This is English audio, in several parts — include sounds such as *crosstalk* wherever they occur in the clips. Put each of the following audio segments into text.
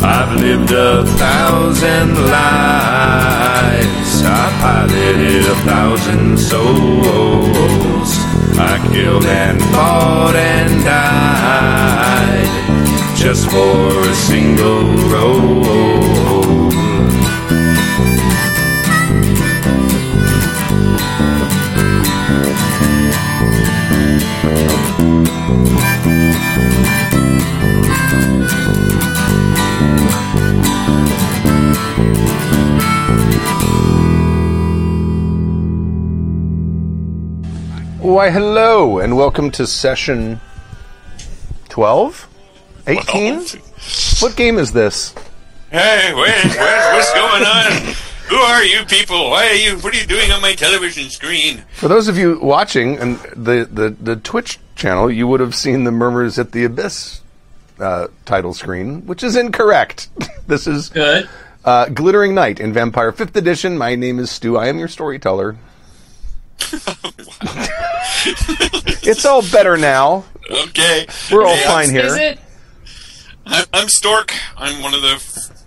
I've lived a thousand lives. I piloted a thousand souls. I killed and fought and died just for a single role. Why, hello, and welcome to session 12? 18? What game is this? Hey, wait, what, what's going on? Who are you people? Why are you? What are you doing on my television screen? For those of you watching and the, the, the Twitch channel, you would have seen the Murmurs at the Abyss uh, title screen, which is incorrect. *laughs* this is Good. Uh, Glittering Night in Vampire 5th Edition. My name is Stu. I am your storyteller. *laughs* it's all better now. Okay, We're all Hey, fine I'm, here. Is it? I'm, I'm Stork. I'm one of the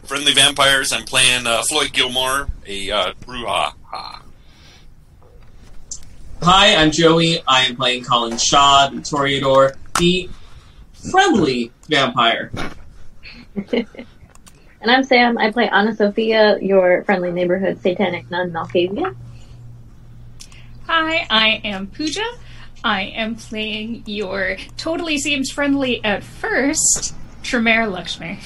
friendly vampires. I'm playing uh, Floyd Gilmore, a uh, Brujah. Hi, I'm Joey. I am playing Colin Shaw, the Toreador, the friendly vampire. *laughs* And I'm Sam. I play Anna Sophia, your friendly neighborhood satanic nun Malkavian. Hi, I am Pooja. I am playing your totally seems friendly at first, Tremere Lakshmi.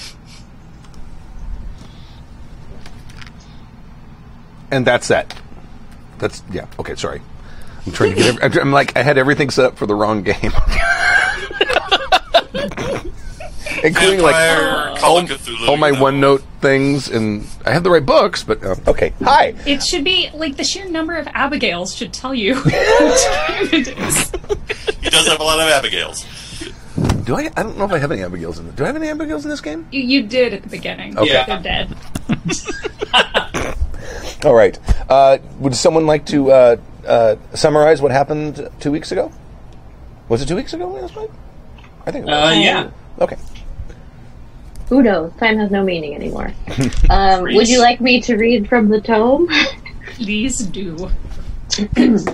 And that's that. That's, yeah, okay, sorry. I'm trying to get, every, I'm like, I had everything set up for the wrong game. *laughs* Including like Vampire, Call all my. OneNote things, and I have the right books, but uh, okay. Hi. It should be like the sheer number of Abigails should tell you *laughs* what it is. He does have a lot of Abigails. Do I? I don't know if I have any Abigails in it. Do I have any Abigails in this game? You, you did at the beginning. Okay. Yeah. They're dead. *laughs* All right. Uh, would someone like to uh, uh, summarize what happened two weeks ago? Was it two weeks ago last night? I think. It was. Uh, yeah. Okay. Who knows? Time has no meaning anymore. *laughs* Um, would you like me to read from the tome? Please do. *clears throat*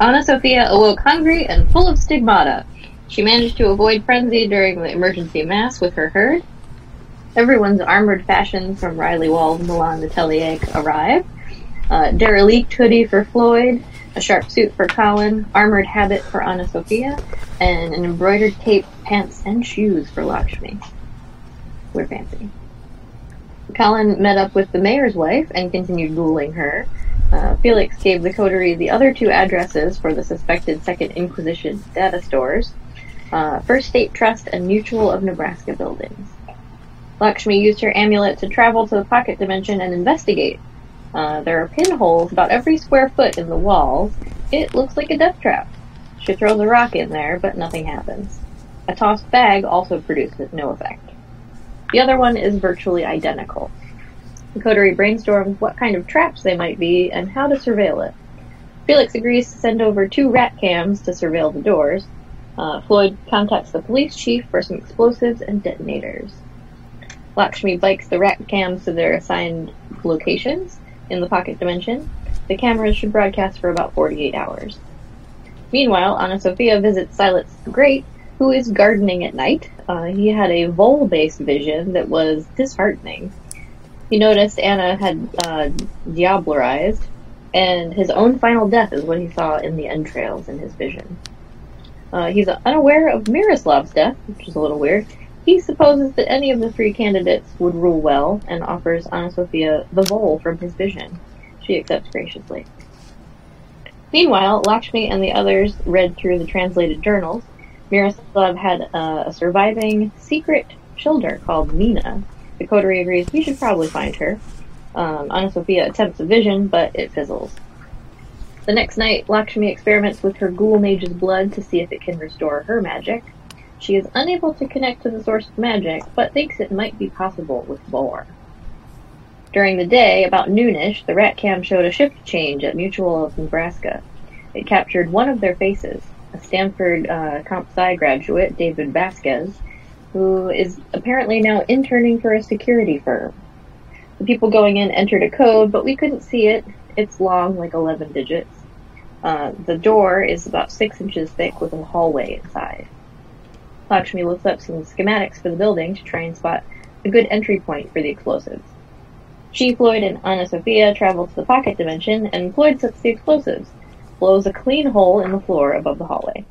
Anna Sophia awoke hungry and full of stigmata. She managed to avoid frenzy during the emergency mass with her herd. Everyone's armored fashions from Riley Wall to Milan Letelier arrive. Uh, derelict hoodie for Floyd, a sharp suit for Colin, armored habit for Anna Sophia, and an embroidered cape, pants, and shoes for Lakshmi. We're fancy. Colin met up with the mayor's wife and continued ghouling her. Uh, Felix gave the coterie the other two addresses for the suspected Second Inquisition data stores, uh, First State Trust and Mutual of Nebraska buildings. Lakshmi used her amulet to travel to the pocket dimension and investigate. Uh, there are pinholes about every square foot in the walls. It looks like a death trap. She throws a rock in there, but nothing happens. A tossed bag also produces no effect. The other one is virtually identical. The coterie brainstorms what kind of traps they might be and how to surveil it. Felix agrees to send over two rat cams to surveil the doors. Uh, Floyd contacts the police chief for some explosives and detonators. Lakshmi bikes the rat cams to their assigned locations in the pocket dimension. The cameras should broadcast for about 48 hours. Meanwhile, Anna Sophia visits Silas the Great, who is gardening at night. Uh, he had a vole-based vision that was disheartening. He noticed Anna had uh, diablerized, and his own final death is what he saw in the entrails in his vision. Uh, he's unaware of Miroslav's death, which is a little weird. He supposes that any of the three candidates would rule well and offers Anna Sophia the vole from his vision. She accepts graciously. Meanwhile, Lakshmi and the others read through the translated journals. Miroslav had uh, a surviving secret childer called Mina. The coterie agrees we should probably find her. Um, Anna Sophia attempts a vision, but it fizzles. The next night, Lakshmi experiments with her ghoul mage's blood to see if it can restore her magic. She is unable to connect to the source of magic, but thinks it might be possible with Boar. During the day, about noonish, the rat cam showed a shift change at Mutual of Nebraska. It captured one of their faces, a Stanford uh, Comp Sci graduate, David Vasquez, who is apparently now interning for a security firm. The people going in entered a code, but we couldn't see it. It's long, like 11 digits. Uh, the door is about six inches thick with a hallway inside. Lakshmi looks up some schematics for the building to try and spot a good entry point for the explosives. She, Floyd, and Anna Sophia travel to the pocket dimension, and Floyd sets the explosives, blows a clean hole in the floor above the hallway.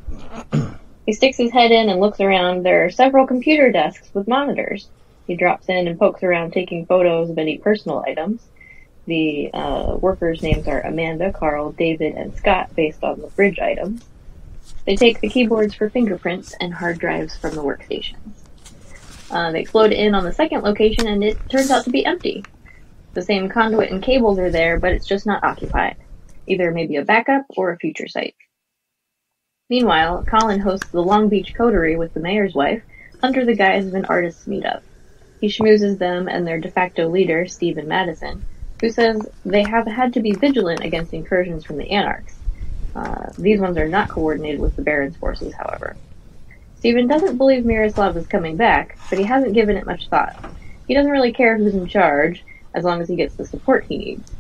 *clears throat* he sticks his head in and looks around. There are several computer desks with monitors. He drops in and pokes around taking photos of any personal items. The uh, workers' names are Amanda, Carl, David, and Scott based on the bridge items. They take the keyboards for fingerprints and hard drives from the workstations. Uh, they explode in on the second location and it turns out to be empty. The same conduit and cables are there, but it's just not occupied. Either maybe a backup or a future site. Meanwhile, Colin hosts the Long Beach Coterie with the mayor's wife under the guise of an artists meetup. He schmoozes them and their de facto leader, Stephen Madison, who says they have had to be vigilant against incursions from the anarchs. Uh, these ones are not coordinated with the Baron's forces, however. Stephen doesn't believe Miroslav is coming back, but he hasn't given it much thought. He doesn't really care who's in charge, as long as he gets the support he needs.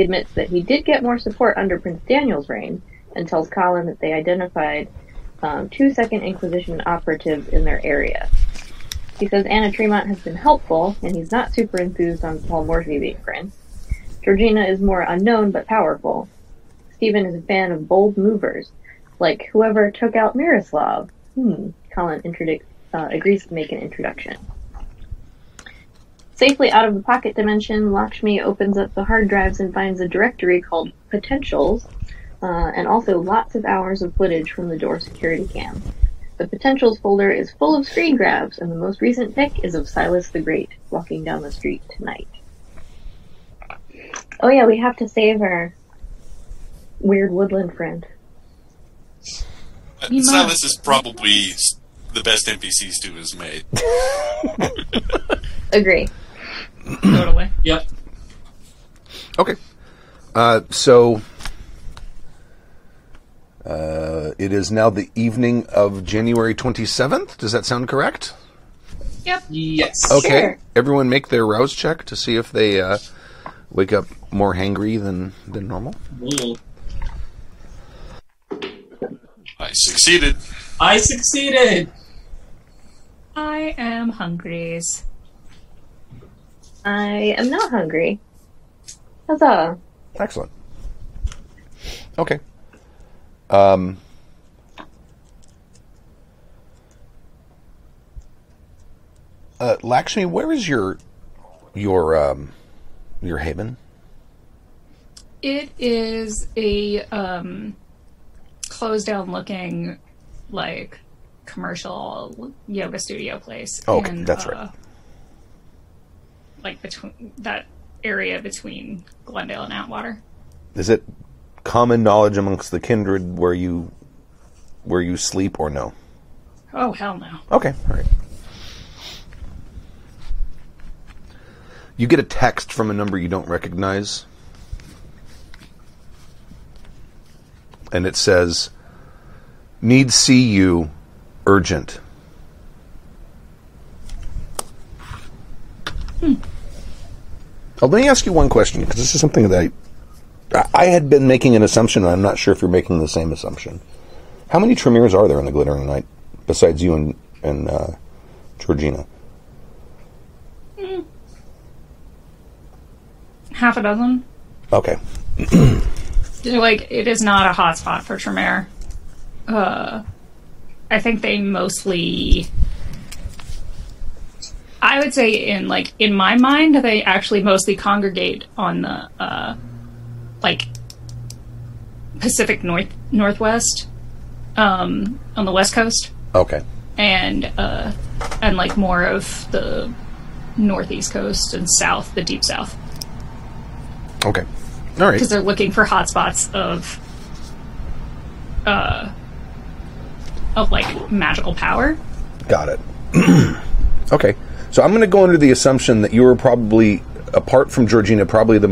He admits that he did get more support under Prince Daniel's reign, and tells Colin that they identified um, two Second Inquisition operatives in their area. He says Anna Tremont has been helpful, and he's not super enthused on Paul Morsby being prince. Georgina is more unknown but powerful. Stephen is a fan of bold movers, like whoever took out Miroslav. Hmm. Colin uh, agrees to make an introduction. Safely out of the pocket dimension, Lakshmi opens up the hard drives and finds a directory called Potentials, uh, and also lots of hours of footage from the door security cam. The Potentials folder is full of screen grabs, and the most recent pic is of Silas the Great walking down the street tonight. Oh yeah, we have to save our weird woodland friend. You Silas is probably the best NPC Stu has made. *laughs* Agree. Totally. Yep. Okay. Uh, so uh, it is now the evening of January 27th. Does that sound correct? Yep. Yes. Okay. Sure. Everyone make their rouse check to see if they uh, wake up more hangry than, than normal. I succeeded. I succeeded. I am hungries. I am not hungry. Huzzah. Excellent. Okay. Um, uh, Lakshmi, where is your your um, your haven? It is a um, closed down looking, like, commercial yoga studio place. Oh, okay, in, that's uh, right. Like, between that area between Glendale and Atwater. Is it common knowledge amongst the kindred where you where you sleep or no? Oh, hell no. Okay, all right. You get a text from a number you don't recognize. And it says, Need see you urgent. Hmm. Oh, let me ask you one question, because this is something that I, I had been making an assumption, and I'm not sure if you're making the same assumption. How many Tremere's are there in the Glittering Night, besides you and, and uh, Georgina? Half a dozen. Okay. *clears throat* Like, it is not a hotspot for Tremere. Uh, I think they mostly. I would say, in like in my mind, they actually mostly congregate on the uh, like Pacific North Northwest, um, on the West Coast, Okay. and uh, and like more of the Northeast Coast and South, the Deep South, Okay. All right. because they're looking for hotspots of uh of like magical power. Got it. *clears throat* okay. So I'm going to go under the assumption that you were probably, apart from Georgina, probably the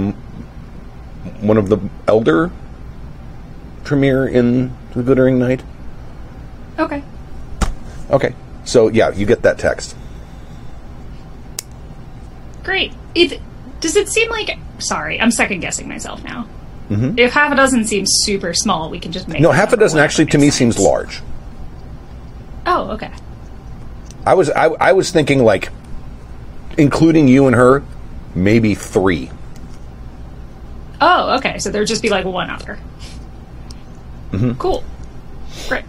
one of the elder Tremere in the Glittering Night. Okay. Okay. So yeah, you get that text. Great. It does it seem like sorry, I'm second guessing myself now. Mm-hmm. If half a dozen seems super small, we can just make No, half a dozen actually to me seems large. Oh, okay. I was I, I was thinking like, including you and her, maybe three. Oh, okay. So there'd just be like one other. Mm-hmm. Cool. Great.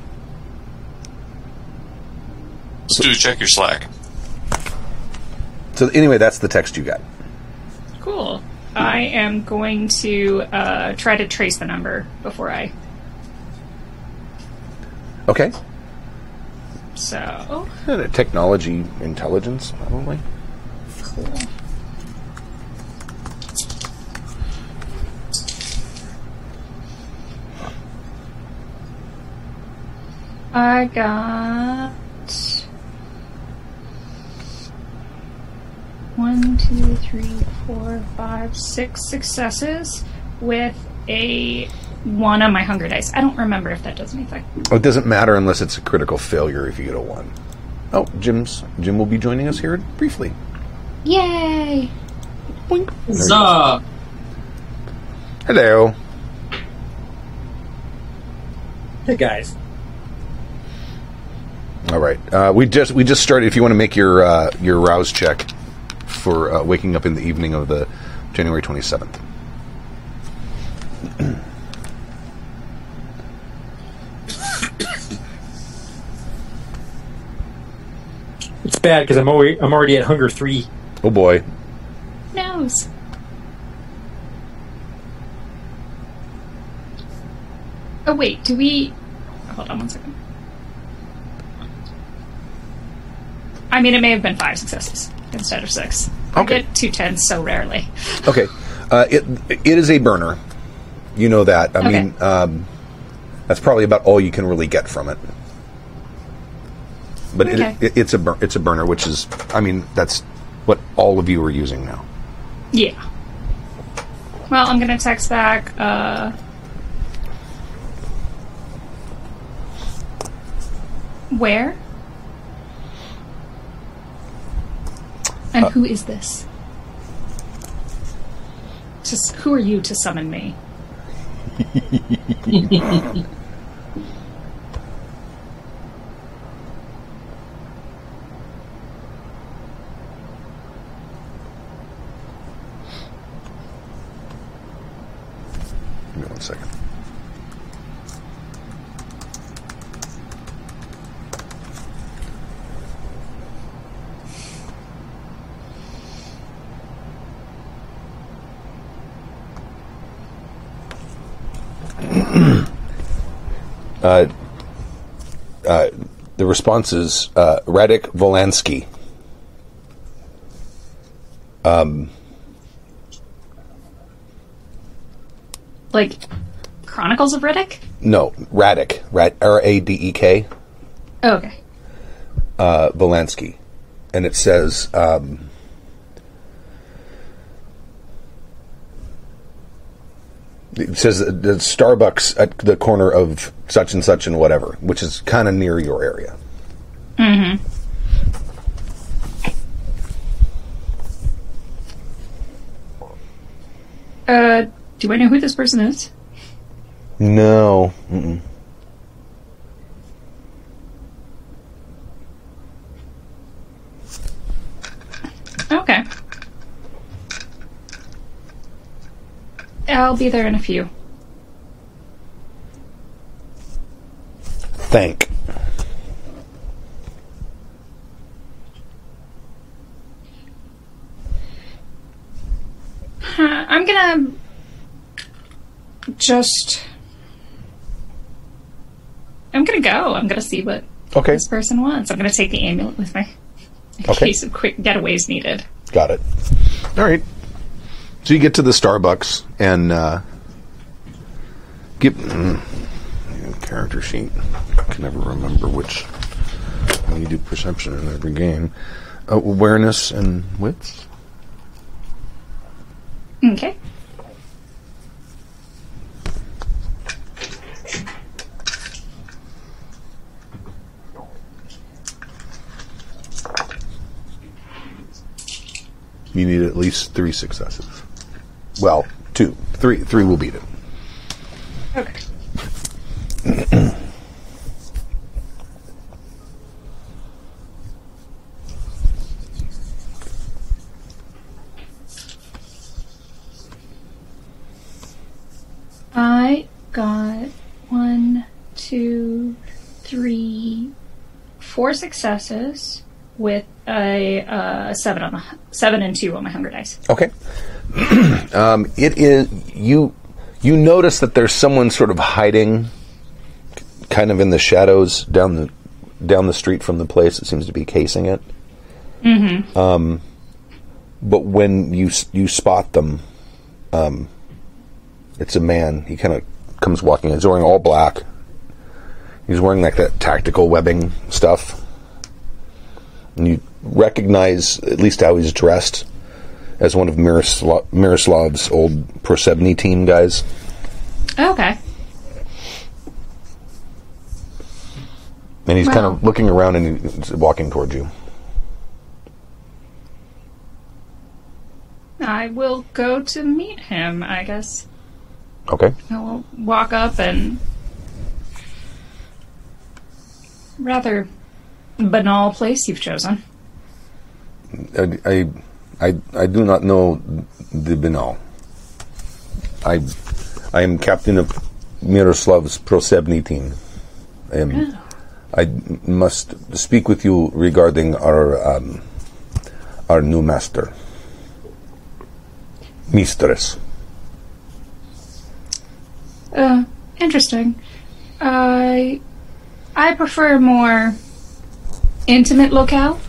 Stu, check your Slack. So anyway, that's the text you got. Cool. I am going to uh, try to trace the number before I. Okay. So. Uh, Technology intelligence, probably. Cool. I got one, two, three, four, five, six successes with a one on my hunger dice. I don't remember if that does anything. Oh, it doesn't matter unless it's a critical failure if you get a one. Oh, Jim's Jim will be joining us here briefly. Yay! Boink. There Huzzah! Hello. Hey guys. All right. Uh, we just we just started. If you want to make your uh, your rouse check for uh, waking up in the evening of the January twenty seventh. It's bad because I'm already I'm already at hunger three. Oh boy. Nose. Oh wait, do we? Hold on one second. I mean, it may have been five successes instead of six. I get two tens so rarely. Okay. Uh, it it is a burner. You know that. I Okay. mean, um, that's probably about all you can really get from it. But Okay. it, it, it's a bur- it's a burner, which is, I mean, that's what all of you are using now. Yeah. Well, I'm gonna text back. Uh, where? And who is this? Just who are you to summon me? *laughs* one second. *clears throat* uh, uh, the response is uh, Radek Volansky. Like Chronicles of Riddick? No, Radek. Rad- R A D E K. Oh, okay. uh, Volansky, and it says, um, it says that the Starbucks at the corner of such and such and whatever, which is kind of near your area. Uh, do I know who this person is? No. Mm-mm. Okay. I'll be there in a few. Thank. I'm gonna just. I'm gonna go. I'm gonna see what Okay. this person wants. I'm gonna take the amulet with me in Okay. case of quick getaways needed. Got it. All right. So you get to the Starbucks and uh, get mm, character sheet. I can never remember which. How you do perception in every game. Uh, awareness and wits. Okay. You need at least three successes. Well, two, three, three will beat it. Okay. I got one, two, three, four successes with a uh, seven on the seven and two on my hunger dice. Okay. *clears throat* um, it is you. You notice that there's someone sort of hiding, kind of in the shadows down the down the street from the place. that seems to be casing it. Mm-hmm. Um, but when you you spot them, um, it's a man. He kind of comes walking. He's wearing all black. He's wearing like that tactical webbing stuff, and you recognize at least how he's dressed as one of Mirosla- Miroslav's old Prosebny team guys. Okay. And he's kind of looking around and he's walking towards you. I will go to meet him, I guess. Okay. I will walk up and. Rather banal place you've chosen. I, I, I, I do not know the Binal. I, I am captain of Miroslav's Prosebny team. I, am, I must speak with you regarding our, um, our new master. Mistress. Uh, interesting. I. I prefer more intimate locale.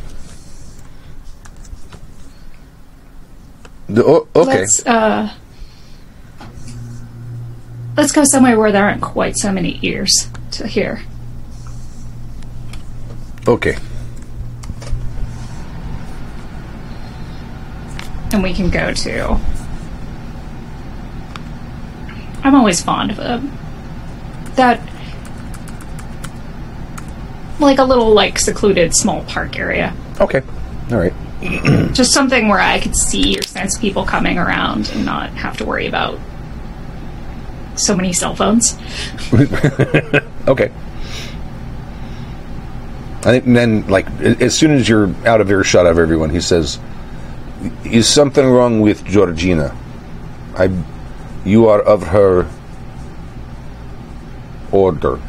The, oh, okay. Let's, uh. Let's go somewhere where there aren't quite so many ears to hear. Okay. and we can go to. I'm always fond of a that like a little like secluded small park area. Okay. All right. *clears throat* Just something where I could see or sense people coming around and not have to worry about so many cell phones. *laughs* Okay. I think then, like, as soon as you're out of earshot of everyone, he says, "Is something wrong with Georgina? I, you are of her order.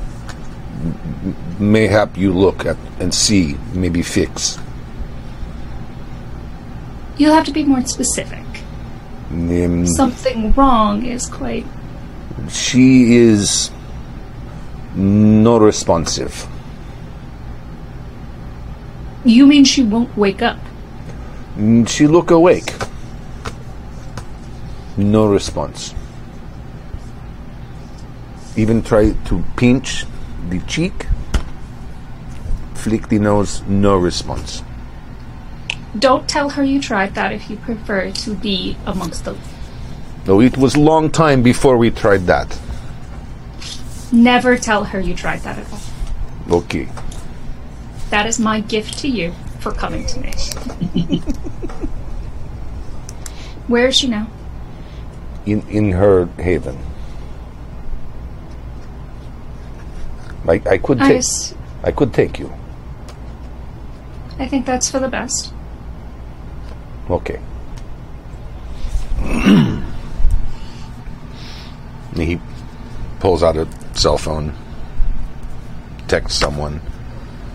Mayhap you look at and see, maybe fix. You'll have to be more specific. Um, Something wrong is quite she is not responsive. You mean she won't wake up? Mm, She look awake. No response. Even try to pinch the cheek. Flick the nose. No response. Don't tell her you tried that if you prefer to be amongst the No, it was long time before we tried that. Never tell her you tried that at all. Okay. That is my gift to you for coming to me. *laughs* Where is she now? In in her haven. I, I could I, take I could take you. I think that's for the best. Okay. *clears throat* he pulls out a cell phone, texts someone,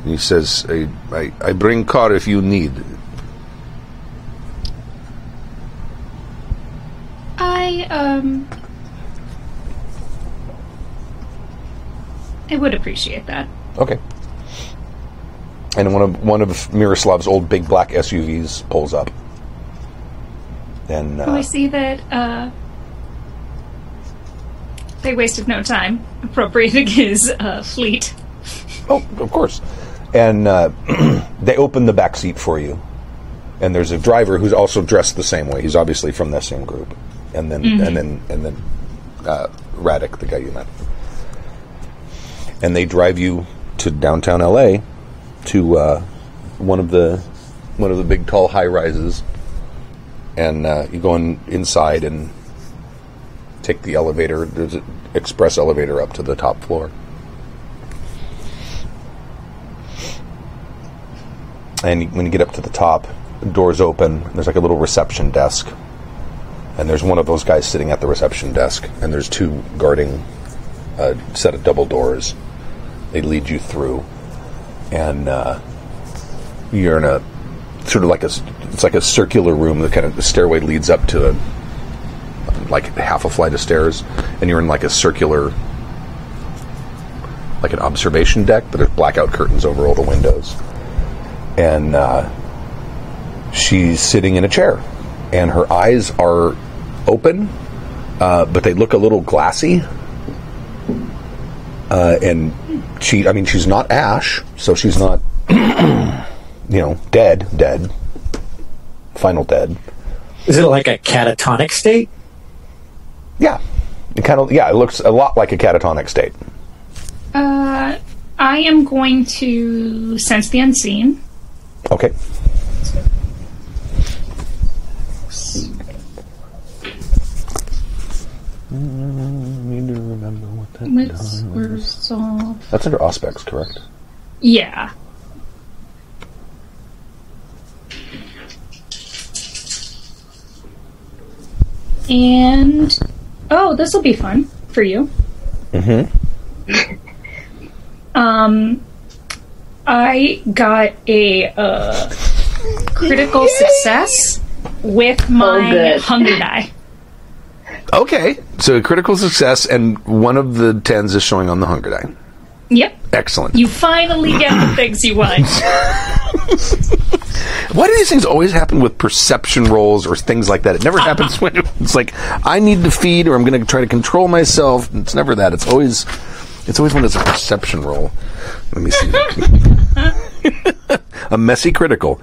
and he says, I, I, I bring car if you need. I um I would appreciate that. Okay. And one of one of Miroslav's old big black SUVs pulls up. And Oh, I uh, see that uh they wasted no time appropriating *laughs* his uh, fleet. Oh, of course. And uh, *clears throat* they open the back seat for you. And there's a driver who's also dressed the same way. He's obviously from that same group. And then and then and then uh, Radek, the guy you met. And they drive you to downtown LA to uh, one of the one of the big tall high rises and uh, you go in, inside and take the elevator. There's an express elevator up to the top floor. And when you get up to the top, the doors open. There's like a little reception desk, and there's one of those guys sitting at the reception desk, and there's two guarding a set of double doors. They lead you through, and uh, you're in a sort of like a it's like a circular room. The kind of the stairway leads up to a, like half a flight of stairs, and you're in like a circular like an observation deck, but there's blackout curtains over all the windows. And uh, she's sitting in a chair, and her eyes are open, uh, but they look a little glassy. Uh, and she, I mean, she's not Ash, so she's not, *clears throat* you know, dead, dead, final dead. Is it like a catatonic state? Yeah, it kind of, yeah, it looks a lot like a catatonic state. Uh, I am going to sense the unseen. Okay. Need to remember what that Let's resolve. That's under Auspex, correct? Yeah. And oh, this will be fun for you. Mm-hmm. *laughs* um, I got a uh, critical success with my good. hunger die. Okay, so critical success, and one of the tens is showing on the hunger die. Yep, Excellent. you finally get the things you want. *laughs* Why do these things always happen with perception rolls or things like that? It never happens *laughs* when it's like I need to feed or I'm going to try to control myself. It's never that. It's always it's always when it's a perception roll. Let me see. *laughs* a messy critical.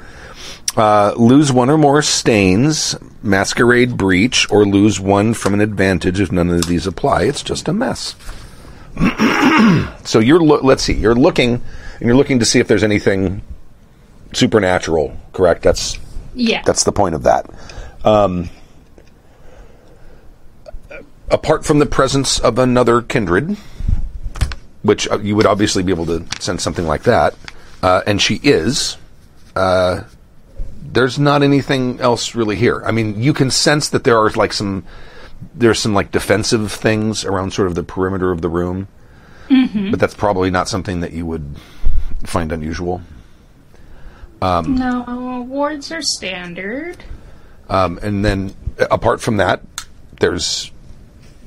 Uh, lose one or more stains, masquerade breach, or lose one from an advantage if none of these apply. It's just a mess. *clears throat* so you're lo- let's see. You're looking and you're looking to see if there's anything supernatural. Correct. That's Yeah. that's the point of that. Um, apart from the presence of another kindred, which uh, you would obviously be able to sense something like that, uh, and she is. Uh, there's not anything else really here. I mean, you can sense that there are like some there's some like defensive things around sort of the perimeter of the room, but that's probably not something that you would find unusual. no, wards are standard. Um, and then uh, apart from that, there's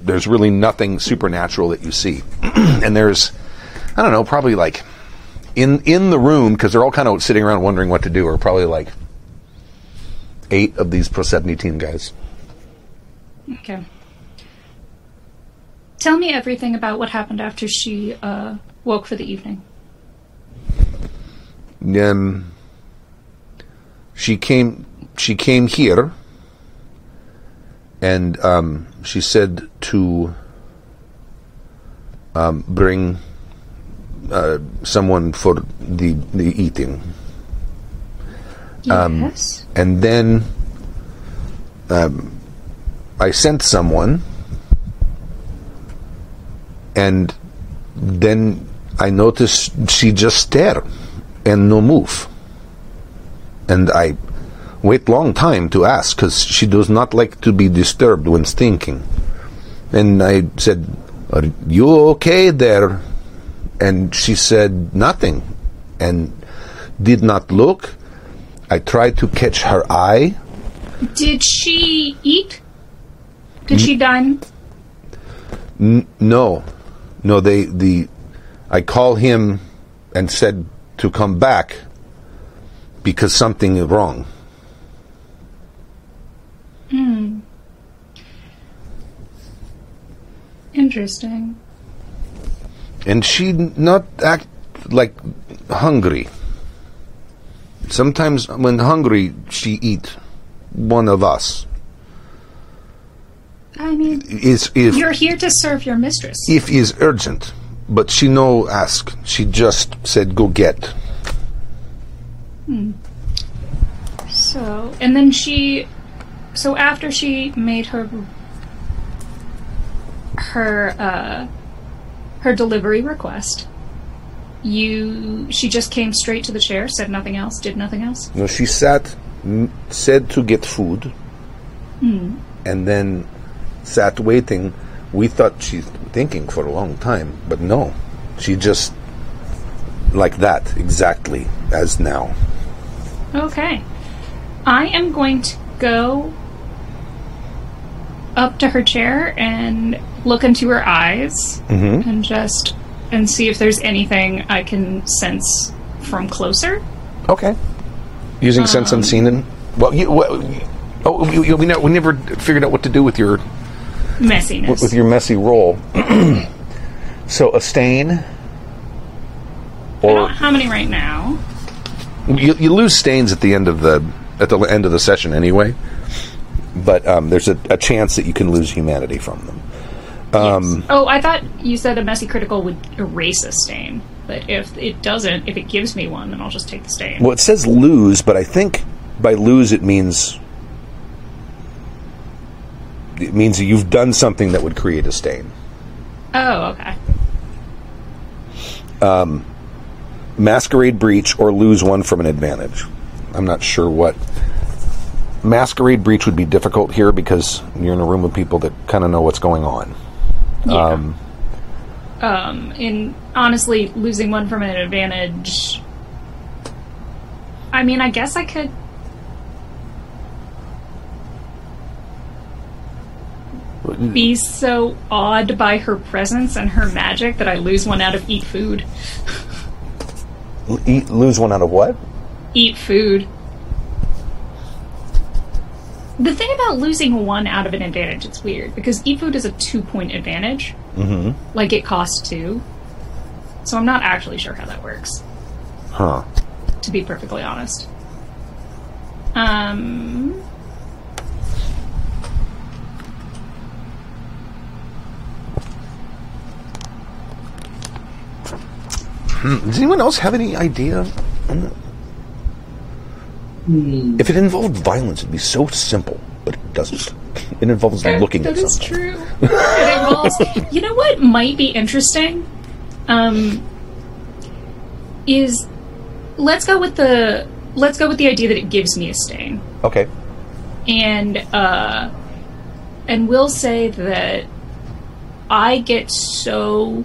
there's really nothing supernatural that you see. *clears throat* and there's I don't know, probably like in in the room because they're all kind of sitting around wondering what to do. or probably like eight of these Prosebny team guys. Okay. Tell me everything about what happened after she uh, woke for the evening. Um, she came she came here and um, she said to um, bring uh, someone for the the eating Yes. And then um, I sent someone, and then I noticed she just stare and no move, and I wait long time to ask because she does not like to be disturbed when thinking, and I said, "Are you okay there?" And she said nothing, and did not look. I tried to catch her eye. Did she eat? Did she dine? No, no. They the I call him and said to come back because something is wrong. Hmm. Interesting. and she not act like hungry. Sometimes when hungry, she eat one of us. I mean, Is if you're here to serve your mistress. if is urgent, but she no ask. She just said go get. So, and then she so after she made her her uh, her delivery request, you she just came straight to the chair, said nothing else, did nothing else. No, she sat, m- said to get food, hmm. and then sat waiting. We thought she's thinking for a long time, but no, she just like that exactly as now. Okay. I am going to go up to her chair and look into her eyes mm-hmm. and just and see if there's anything I can sense from closer. Okay. Using sense unseen and well, you, well, oh, you, you, we, we never figured out what to do with your Messiness. with your messy roll. *clears throat* so a stain, I or don't have any right now. you, you lose stains at the end of the at the end of the session anyway. But um, there's a, a chance that you can lose humanity from them. Um, Oh, I thought you said a messy critical would erase a stain. But if it doesn't, if it gives me one, then I'll just take the stain. Well, it says lose, but I think by lose it means it means you've done something that would create a stain. Oh, okay. Masquerade breach or lose one from an advantage. I'm not sure what. Masquerade breach would be difficult here because you're in a room with people that kind of know what's going on. Yeah. Um, um, in honestly losing one from an advantage. I mean, I guess I could. Be so awed by her presence and her magic that I lose one out of eat food. eat, lose one out of what? Eat food. The thing about losing one out of an advantage, it's weird because food is a two point advantage. Mm-hmm. Like it costs two. So I'm not actually sure how that works. Huh. to be perfectly honest. Um, Does anyone else have any idea? On? If it involved violence, it'd be so simple, but it doesn't. It involves looking that at is something. true. *laughs* it involves. You know what might be interesting? Um, is let's go with the let's go with the idea that it gives me a stain, Okay. and uh, and we'll say that I get so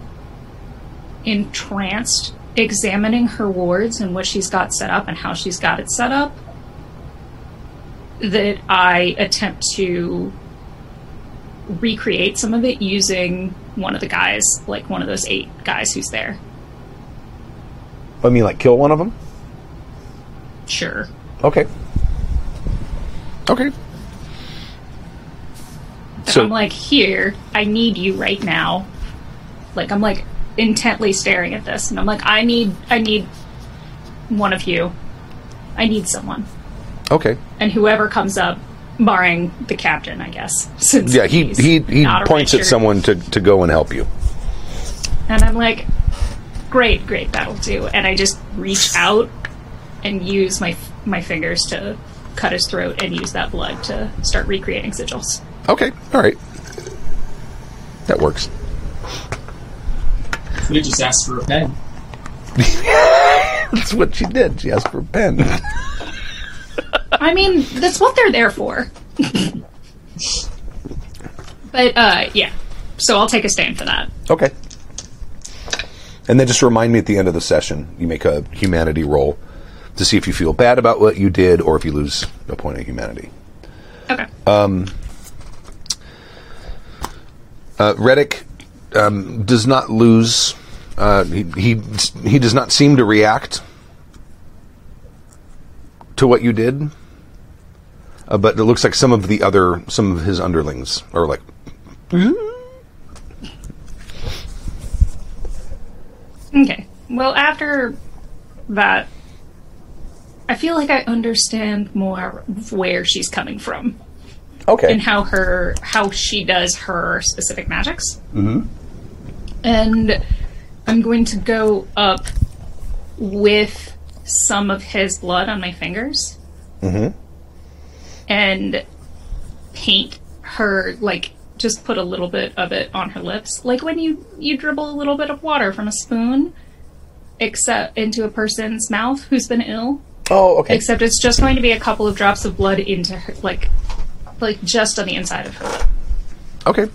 entranced examining her wards and what she's got set up and how she's got it set up that I attempt to recreate some of it using one of the guys, like one of those eight guys who's there. Oh, I mean, like kill one of them. Sure. Okay. Okay. So So I'm like, here, I need you right now. Like I'm like intently staring at this, and I'm like, I need, I need one of you. I need someone, okay. and whoever comes up, barring the captain, I guess. *laughs* Since Yeah, he he he points at someone to to go and help you. and I'm like, great, great, that'll do. And I just reach out and use my my fingers to cut his throat and use that blood to start recreating sigils. Okay. All right. That works. Could have just asked for a pen. *laughs* That's what she did. She asked for a pen. *laughs* I mean, that's what they're there for. but uh, yeah, so I'll take a stand for that. Okay. And then just remind me at the end of the session, you make a humanity roll to see if you feel bad about what you did or if you lose a point of humanity. Okay. Uh, Radek um, does not lose. Uh, he, he he does not seem to react to what you did. Uh, but it looks like some of the other some of his underlings are like, Okay. Well, after that, I feel like I understand more of where she's coming from. okay, and how her how she does her specific magics. Mm-hmm. And I'm going to go up with some of his blood on my fingers. Mm-hmm. And paint her like just put a little bit of it on her lips, like when you you dribble a little bit of water from a spoon, except into a person's mouth who's been ill. Oh, okay. Except it's just going to be a couple of drops of blood into her, like, like just on the inside of her lip. Okay.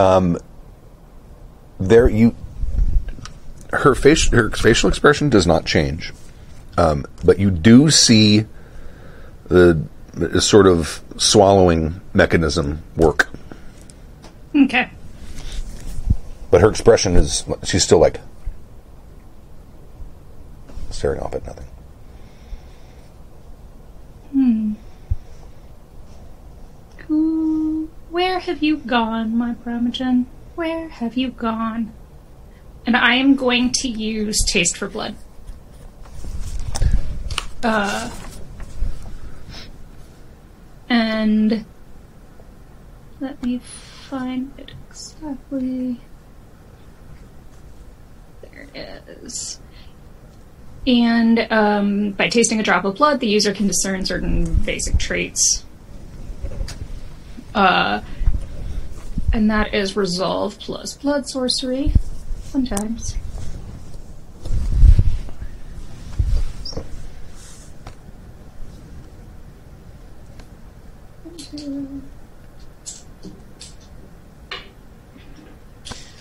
Um, there you her face her facial expression does not change, um, but you do see the, the sort of swallowing mechanism work. Okay. But her expression is she's still like staring off at nothing. Who? Where have you gone, my Primogen? Where have you gone? And I am going to use Taste for Blood. Uh. And. Let me find it exactly. There it is. And um, by tasting a drop of blood, the user can discern certain basic traits uh, and that is resolve plus blood sorcery. Sometimes.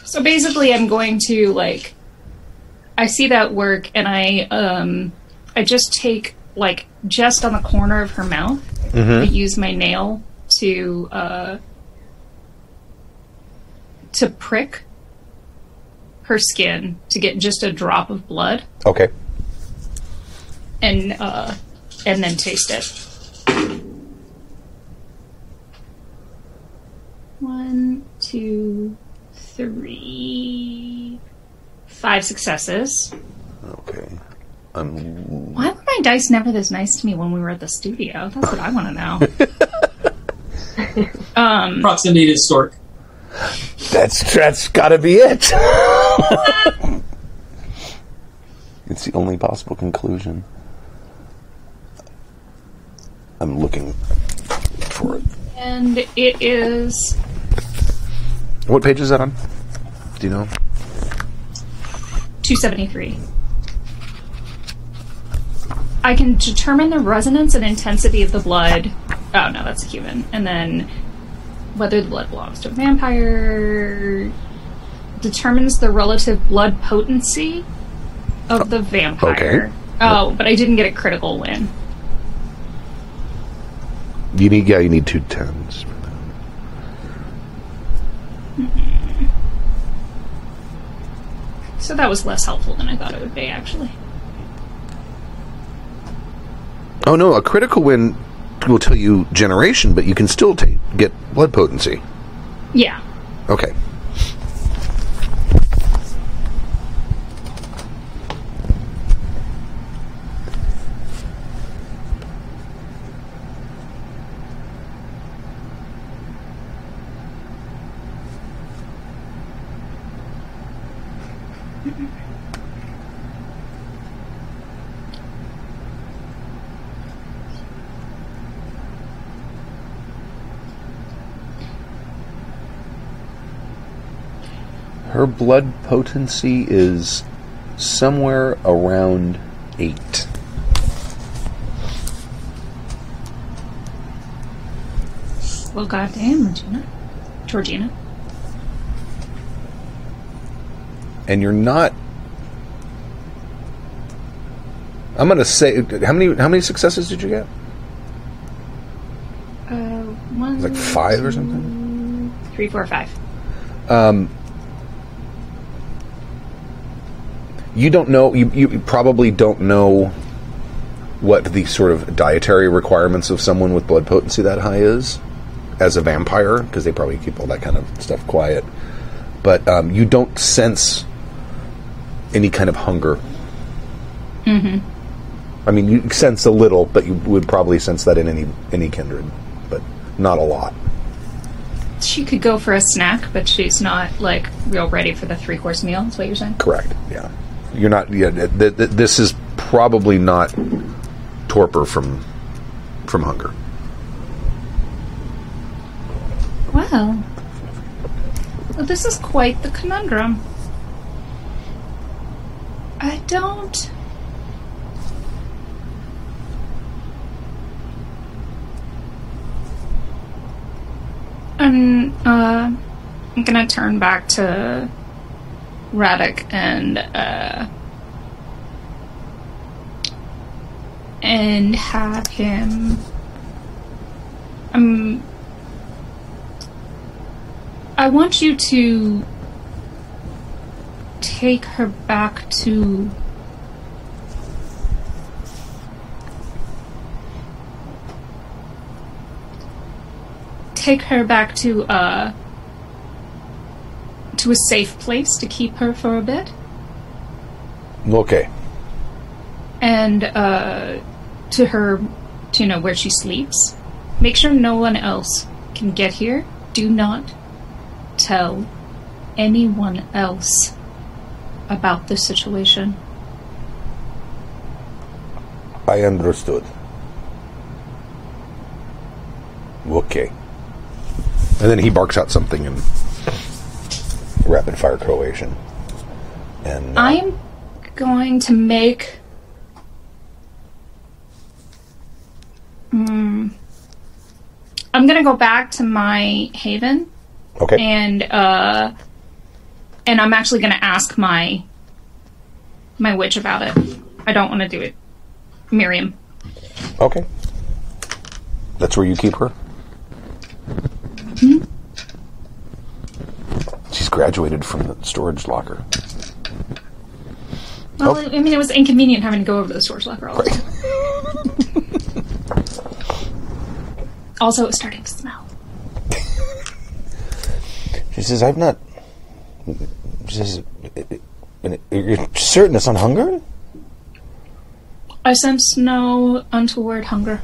So basically, I'm going to like. I see that work, and I um, I just take like just on the corner of her mouth. I use my nail to uh, to prick her skin to get just a drop of blood Okay. and uh, and then taste it. One, two, three, five successes. Okay. Um, Why were my dice never this nice to me when we were at the studio? That's what I want to know. *laughs* um, Proximity to Stork. that's that's got to be it. *laughs* it's the only possible conclusion. I'm looking for it. and it is What page is that on? Do you know? 273. I can determine the resonance and intensity of the blood. Oh no, that's a human. And then whether the blood belongs to a vampire determines the relative blood potency of the vampire. okay. Oh, but I didn't get a critical win. You need yeah, you need two tens. Mm-hmm. So that was less helpful than I thought it would be, actually. Oh no, a critical win will tell you generation, but you can still take get blood potency. Yeah. Okay. Her blood potency is somewhere around eight. Well, goddamn, Regina. Georgina. and you're not. I'm gonna say how many how many successes did you get? Uh, one, Like five or something. three, four, five. You don't know. You you probably don't know what the sort of dietary requirements of someone with blood potency that high is as a vampire because they probably keep all that kind of stuff quiet. But um, you don't sense any kind of hunger. Mm-hmm. I mean, you sense a little, but you would probably sense that in any any kindred, but not a lot. She could go for a snack, but she's not like real ready for the three course meal. Is what you're saying? Correct. Yeah, you're not. Yeah, th- th- th- this is probably not torpor from from hunger. Well, this is quite the conundrum. I don't. I'm, uh, I'm gonna turn back to Radek and, uh, and have him. Um, I want you to take her back to take her back to uh to a safe place to keep her for a bit Okay. and uh to her to you know where she sleeps make sure no one else can get here do not tell anyone else about the situation I understood. Okay. And then he barks out something in rapid fire Croatian. And uh, I'm going to make. Mm, I'm going to go back to my haven okay. and uh, and I'm actually going to ask my my witch about it. I don't want to do it, Miriam. Okay. That's where you keep her? She's graduated from the storage locker. Well, Oh. I mean, it was inconvenient having to go over to the storage locker all the time. *laughs* Also, it was starting to smell. She says, I've not. She says, You're certain it's on hunger? I sense no untoward hunger.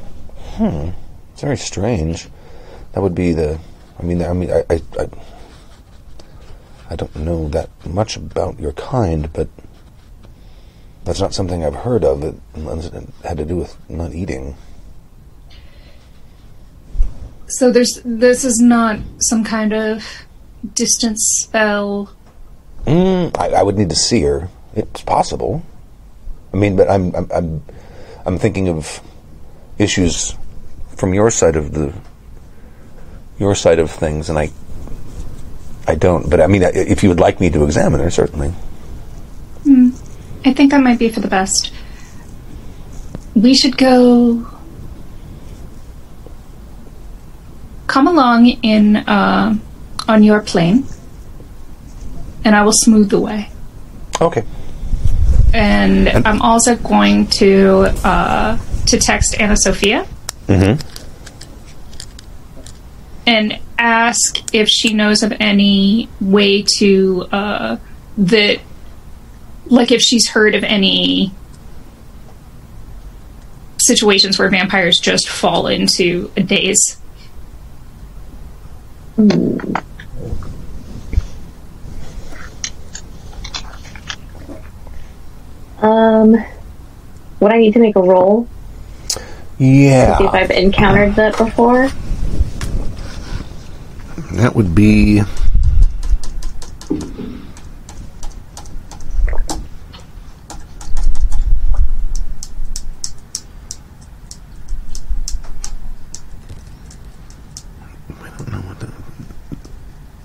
Hmm. It's very strange. That would be the. I mean, I mean, I, I, I, I don't know that much about your kind, but that's not something I've heard of that it had to do with not eating. So there's this is not some kind of distance spell. Mm, I, I would need to see her. It's possible. I mean, but I'm, I'm, I'm, I'm thinking of issues from your side of the, your side of things, and I, I don't. But I mean, if you would like me to examine her, certainly. I think that might be for the best. We should go. Come along in uh, on your plane, and I will smooth the way. Okay. And I'm also going to uh, to text Anna Sophia Mm-hmm. and ask if she knows of any way to uh, that, like, if she's heard of any situations where vampires just fall into a daze. Um, would I need to make a roll? Yeah. See if I've encountered that before? That would be. I don't know what the.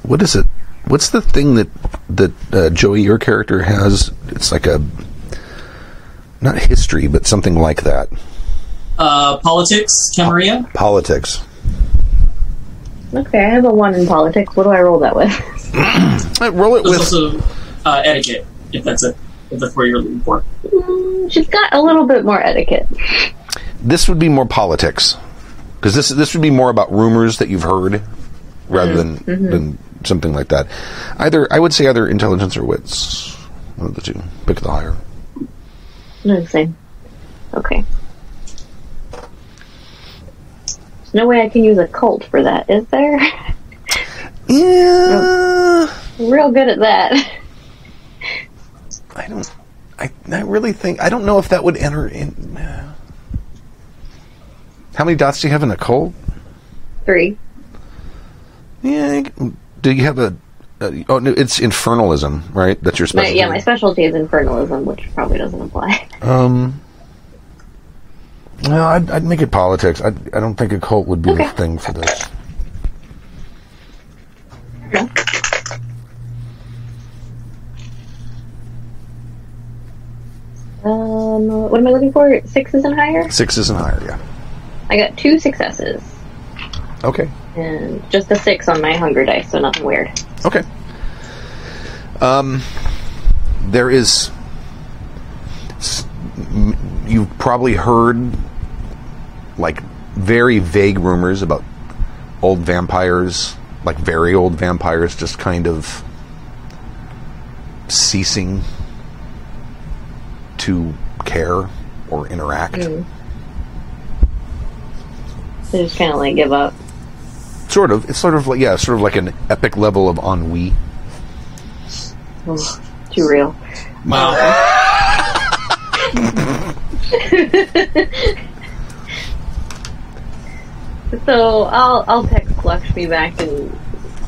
What is it? What's the thing that that uh, Joey, your character, has? It's like a not history, but something like that. Uh, politics, Camarilla. Politics. Okay, I have a one in politics. What do I roll that with? Roll it There's with. also uh, etiquette, if that's it. If that's where you're looking for. Mm, She's got a little bit more etiquette. this would be more politics because this this would be more about rumors that you've heard rather than than something like that. Either I would say either intelligence or wits, one of the two. Pick the higher. No, the same. Okay. There's no way I can use occult for that, is there? Yeah. Real good at that. I don't. I, I really think I don't know if that would enter in. uh, How many dots do you have in occult? Three. Yeah. Do you have a? a oh, no, it's infernalism, right? That's your My, specialty. yeah, my specialty is infernalism, which probably doesn't apply. Um. No, I'd, I'd make it politics. I, I don't think occult would be the thing for this. Um, what am I looking for? Sixes and higher? Sixes and higher, yeah. I got two successes Okay. and just a six on my hunger dice, so nothing weird. Okay. Um, there is. You've probably heard, like, very vague rumors about old vampires, like very old vampires, just kind of ceasing to care or interact. Mm. So just kind of like give up. Sort of. It's sort of like yeah, sort of like an epic level of ennui. Ugh, too real. Wow. *laughs* *laughs* So I'll I'll text Lakshmi back and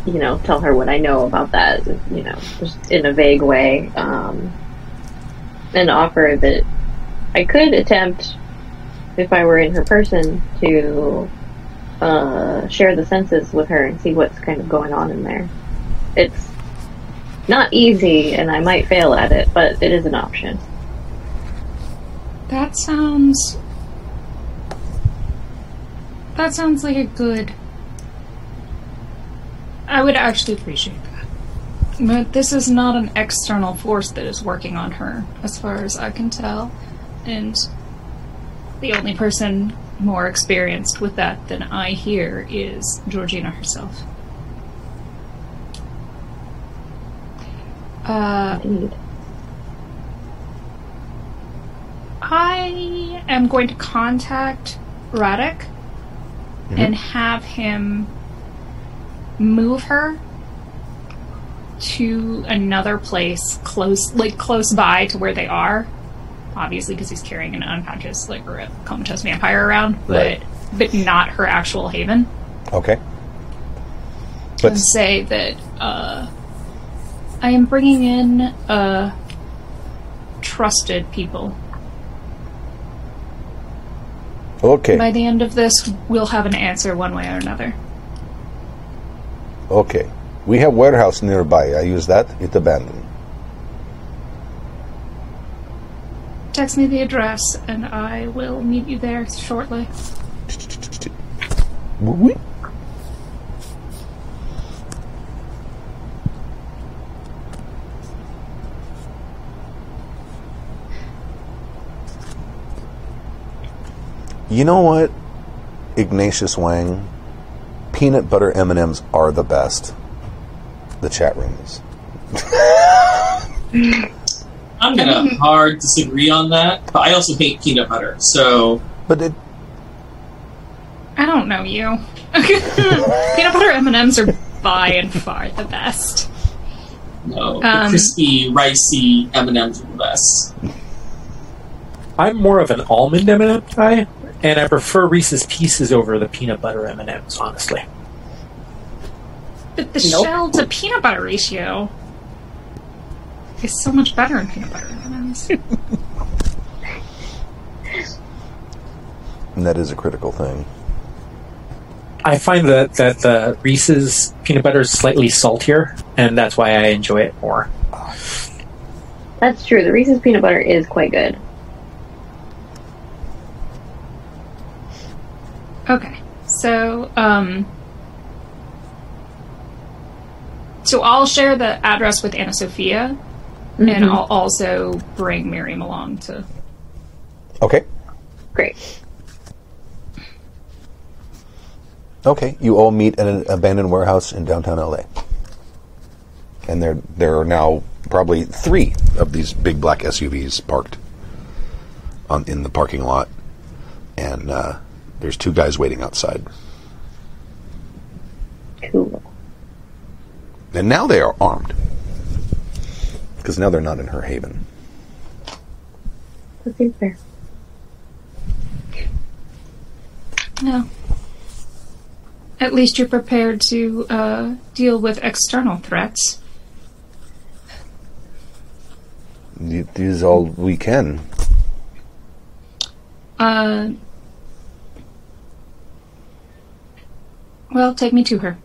you know tell her what I know about that. You know, just in a vague way, um, and offer that I could attempt, if I were in her person, to uh, share the senses with her and see what's kind of going on in there. It's not easy, and I might fail at it, but it is an option. That sounds. That sounds like a good. I would actually appreciate that. But this is not an external force that is working on her, as far as I can tell. And the only person more experienced with that than I here is Georgina herself. Uh, I am going to contact Radek and have him move her to another place close, like close by to where they are. Obviously, because he's carrying an unconscious, like or a comatose vampire around, but Right. but not her actual haven. Okay. But and say that uh, I am bringing in uh, trusted people. Okay, By the end of this, we'll have an answer one way or another. okay. We have warehouse nearby. I use that. It's abandoned. Text me the address, and I will meet you there shortly. You know what, Ignatius Wang? Peanut butter M&Ms are the best. The chat room is. *laughs* I'm gonna hard disagree on that, but I also hate peanut butter. So But it, I don't know you. *laughs* Peanut butter M and M's are by and far the best. no, the Um, crispy, ricey M and M's are the best. I'm more of an almond M&M guy, and I prefer Reese's Pieces over the peanut butter M&Ms. Honestly, But the Nope. shell to peanut butter ratio is so much better in peanut butter M&Ms. *laughs* and that is a critical thing. I find that that the Reese's peanut butter is slightly saltier, and that's why I enjoy it more. That's true. The Reese's peanut butter is quite good. Okay, so um, so I'll share the address with Anna Sophia, and Mhm. I'll also bring Miriam along to. Okay. Great. Okay, you all meet at an abandoned warehouse in downtown LA. And there there are now probably three of these big black SUVs parked on in the parking lot, and uh, there's two guys waiting outside. Cool. And now they are armed. Because now they're not in her haven. That seems fair. No. At least you're prepared to uh, deal with external threats. This is all we can. Uh, well, take me to her.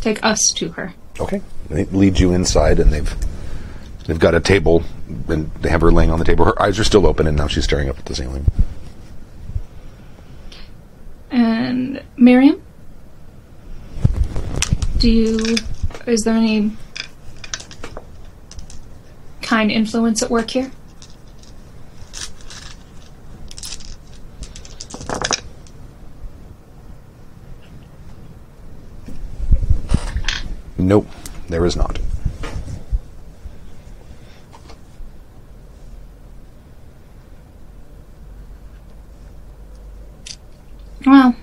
Take us to her. Okay. They lead you inside, and they've they've got a table, and they have her laying on the table. Her eyes are still open, and now she's staring up at the ceiling. And Miriam, do you? Is there any kind influence at work here? Nope, there is not. Well,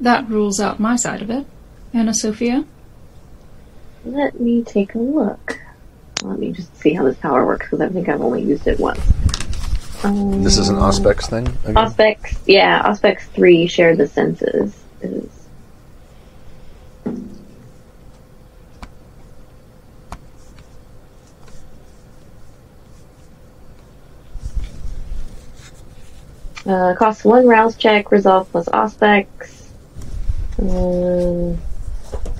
that rules out my side of it. Anna Sophia. Let me take a look. Let me just see how this power works because I think I've only used it once. Um, This is an Auspex thing. Again? Auspex, yeah, Auspex 3 share the senses. Is Uh, costs one rouse check, resolve plus Auspex. Um,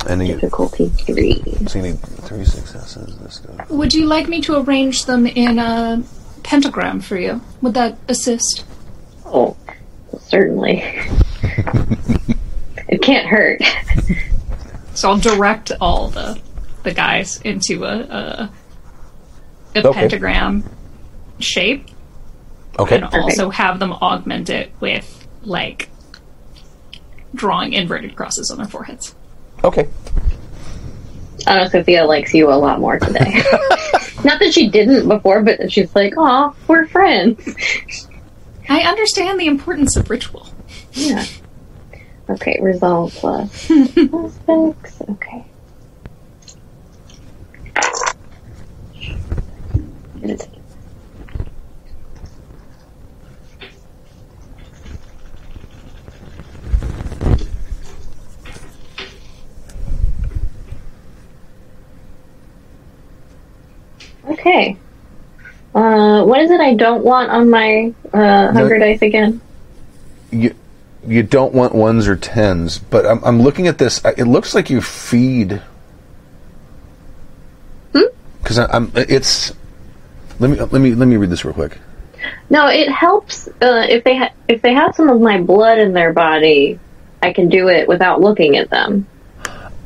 and you, difficulty 3. so you need three successes. This goes. Would you like me to arrange them in a pentagram for you? Would that assist? Oh, certainly. *laughs* it can't hurt. So I'll direct all the the guys into a a, a Okay. pentagram shape, Okay. and also have them augment it with like drawing inverted crosses on their foreheads. Okay. I don't know Sophia likes you a lot more today. *laughs* *laughs* Not that she didn't before, but she's like, "Aw, we're friends." I understand the importance of ritual. Yeah. Okay, resolve plus *laughs* Auspex. Okay. It's- Okay. Uh, what is it I don't want on my uh, hunger No. dice again? You you don't want ones or tens, but I'm I'm looking at this. It looks like you feed. Because I'm it's. Let me let me let me read this real quick. No, it helps uh, if they ha- if they have some of my blood in their body. I can do it without looking at them.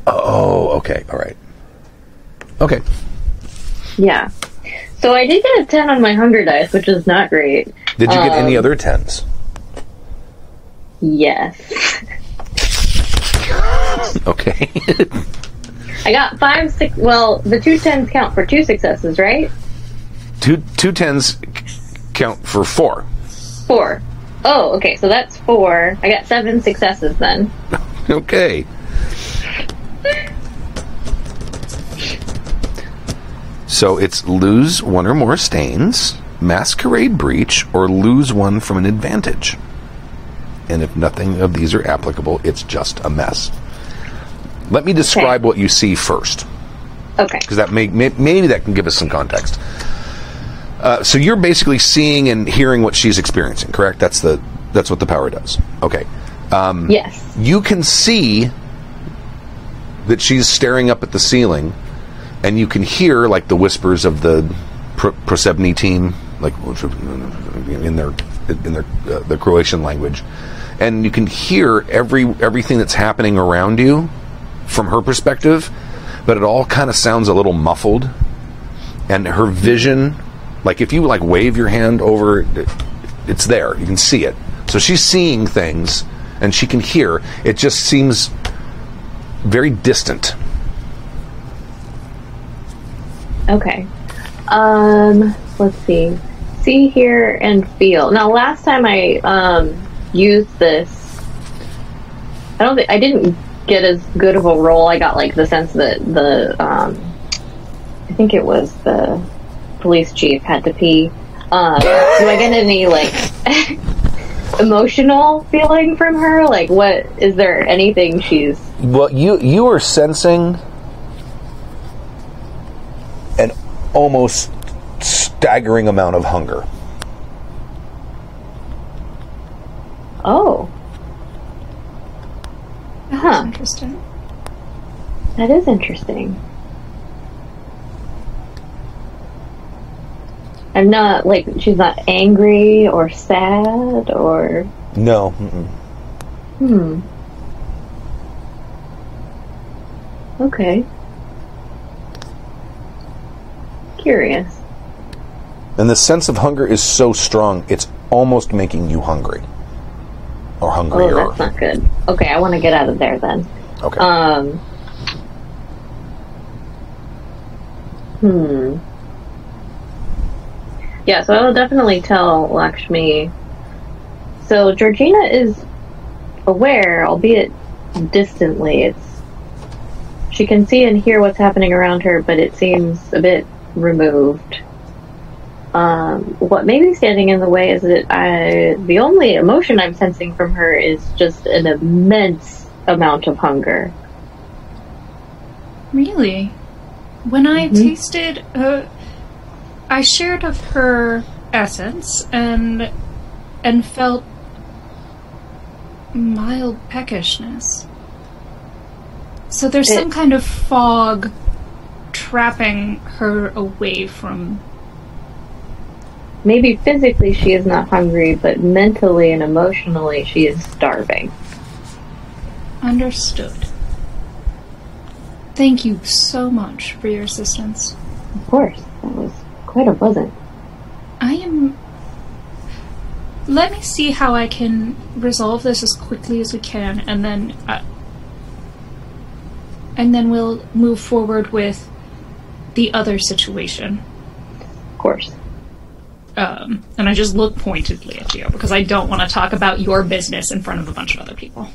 Oh, okay, all right. Okay, Yeah. So I did get a ten on my hunger dice, which is not great. did you get any Um, other tens? Yes. *laughs* Okay. I got five, six. Well, the two tens count for two successes, right? two two tens count for four. Four. Oh, okay. So that's four. I got seven successes then. Okay. So it's lose one or more stains, masquerade breach, or lose one from an advantage. And if nothing of these are applicable, it's just a mess. Let me describe what you see first, Okay. because that may, may maybe that can give us some context. Uh, so you're basically seeing and hearing what she's experiencing, correct? That's the that's what the power does. Okay. Yes. you can see that she's staring up at the ceiling, and you can hear like the whispers of the Pro- team, like in their in their uh, the Croatian language, and you can hear every everything that's happening around you from her perspective, but it all kind of sounds a little muffled, and her vision, like if you like wave your hand over, it, it's there. You can see it. So she's seeing things and she can hear. It just seems very distant. Okay. Um. Let's see. see, hear, and feel. Now, last time I um, used this, I don't think I didn't get as good of a roll. I got like the sense that the um, I think it was the police chief had to pee. Um, do I get any like *laughs* emotional feeling from her? Like, what is there anything she's Well, you you are sensing an almost staggering amount of hunger. oh, huh? Interesting. That is interesting. I'm not like she's not angry or sad or No. Mm-mm. hmm. Okay. Curious. And the sense of hunger is so strong, it's almost making you hungry. Or Oh, that's not good. Okay, I want to get out of there then. okay. Um. Hmm. Yeah, so I'll definitely tell Lakshmi. So Georgina is aware, albeit distantly. It's she can see and hear what's happening around her, but it seems a bit removed. Um, what may be standing in the way is that I, the only emotion I'm sensing from her is just an immense amount of hunger. Really? When I Mhm. tasted, uh, I shared of her essence and and felt mild peckishness. So there's It- some kind of fog trapping her away from. Maybe physically she is not hungry, but mentally and emotionally she is starving. Understood. Thank you so much for your assistance. Of course, that was quite unpleasant. I am. Let me see how I can resolve this as quickly as we can, and then, uh, and then we'll move forward with the other situation. Of course. Um, and I just look pointedly at you because I don't want to talk about your business in front of a bunch of other people.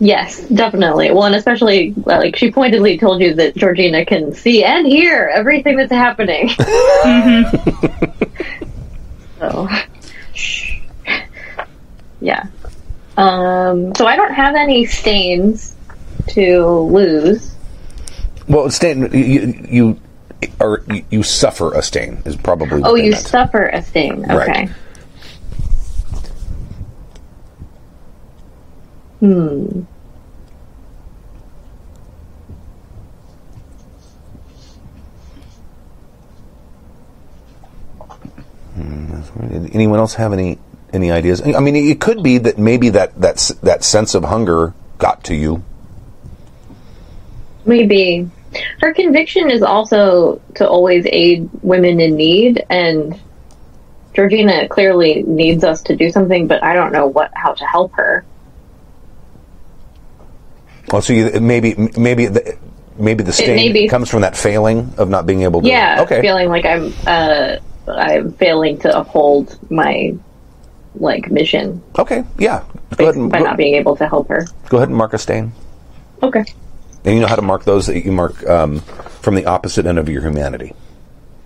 Yes, definitely. Well, and especially like she pointedly told you that Georgina can see and hear everything that's happening. *laughs* *laughs* so, yeah. Um, so I don't have any stains to lose. Well, stain, you, you or you- you suffer a stain is probably what Oh, you meant. suffer a stain. Right. Okay. Hmm. Anyone else have any any ideas? I mean, it could be that maybe that that that sense of hunger got to you. Maybe. Her conviction is also to always aid women in need, and Georgina clearly needs us to do something, but I don't know what how to help her. Well, so you, maybe maybe the, maybe the stain may be- comes from that failing of not being able to. Yeah, Okay. feeling like I'm uh, I'm failing to uphold my like mission okay. Yeah. Go ahead and by go, not being able to help her. go ahead and mark a stain. Okay. And you know how to mark those that you mark um, from the opposite end of your humanity.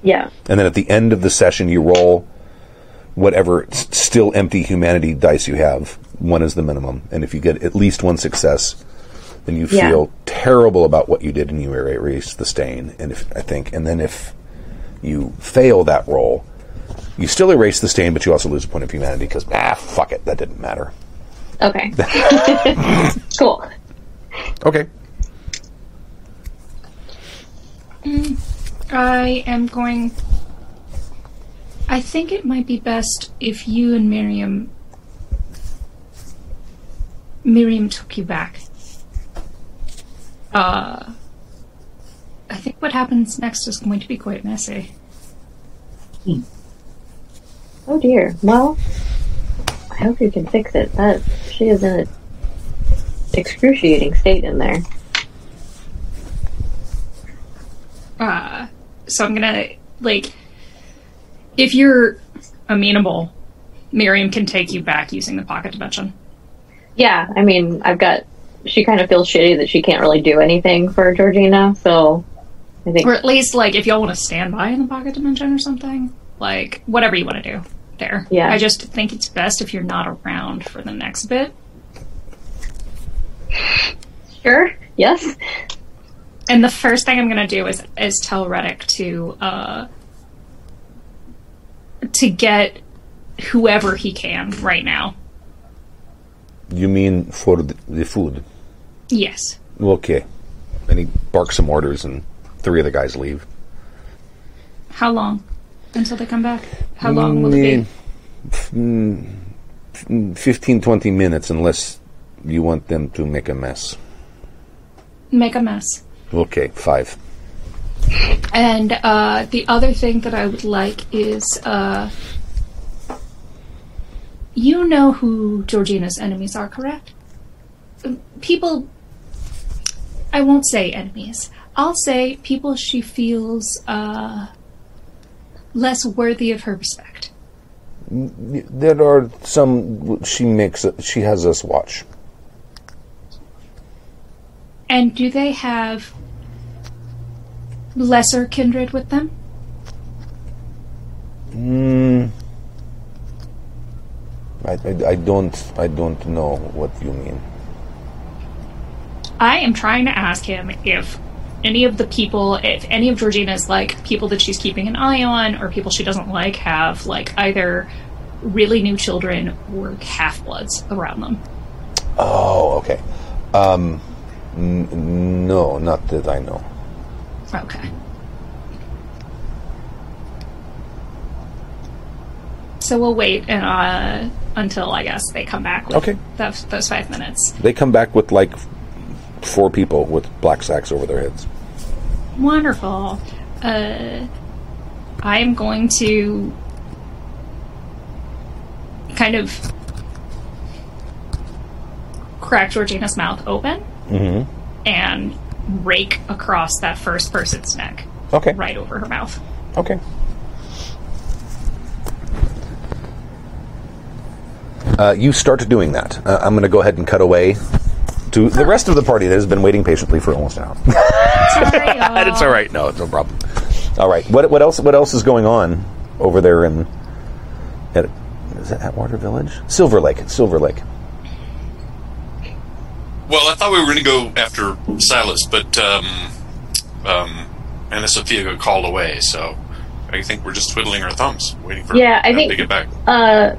Yeah. And then at the end of the session, you roll whatever still empty humanity dice you have. One is the minimum. And if you get at least one success, then you Yeah. feel terrible about what you did and you erase the stain. And if I think, and then if you fail that roll, you still erase the stain, but you also lose a point of humanity because ah, fuck it, that didn't matter. Okay. *laughs* *laughs* cool. Okay. I am going. I think it might be best if you and Miriam. Miriam took you back. Uh. I think what happens next is going to be quite messy. Oh dear. Well, I hope you can fix it. That she is in an excruciating state in there. Uh, so I'm gonna like if you're amenable, Miriam can take you back using the pocket dimension. Yeah, I mean, I've got. She kind of feels shitty that she can't really do anything for Georgina, so I think Or at least, like, if y'all want to stand by in the pocket dimension or something, like, whatever you want to do there. Yeah. I just think it's best if you're not around for the next bit. sure, yes, And the first thing I'm going to do is is tell Radek to uh, to get whoever he can right now. You mean for the, food? Yes. Okay. And he barks some orders, and three of the guys leave. How long until they come back? How long will it be? Mm, 15, 20 minutes, unless you want them to make a mess. Make a mess. Okay, five. And uh, the other thing that I would like is uh, you know who Georgina's enemies are, correct? People. I won't say enemies. I'll say people she feels uh, less worthy of her respect. There are some she makes. She has us watch. And do they have lesser kindred with them? Mm, I, I, I don't. I don't know what you mean. I am trying to ask him if any of the people, if any of Georgina's like people that she's keeping an eye on or people she doesn't like have like either really new children or half bloods around them. Oh, okay. Um, n- no, not that I know. Okay. So we'll wait and, uh, until I guess they come back with Okay. those, those five minutes. They come back with like four people with black sacks over their heads. Wonderful. Uh, I'm going to kind of crack Georgina's mouth open and rake across that first person's neck, Okay. right over her mouth. Okay. Uh, you start doing that. Uh, I'm going to go ahead and cut away to the rest of the party that has been waiting patiently for almost an hour. *laughs* Sorry, y'all. it's all right. No, it's no problem. All right. What what else? What else is going on over there in? At, is it Atwater Village? Silver Lake. Silver Lake. Well, I thought we were going to go after Silas, but um, um, Anna Sophia got called away, so I think we're just twiddling our thumbs, waiting for Yeah, I think- to get back. Uh,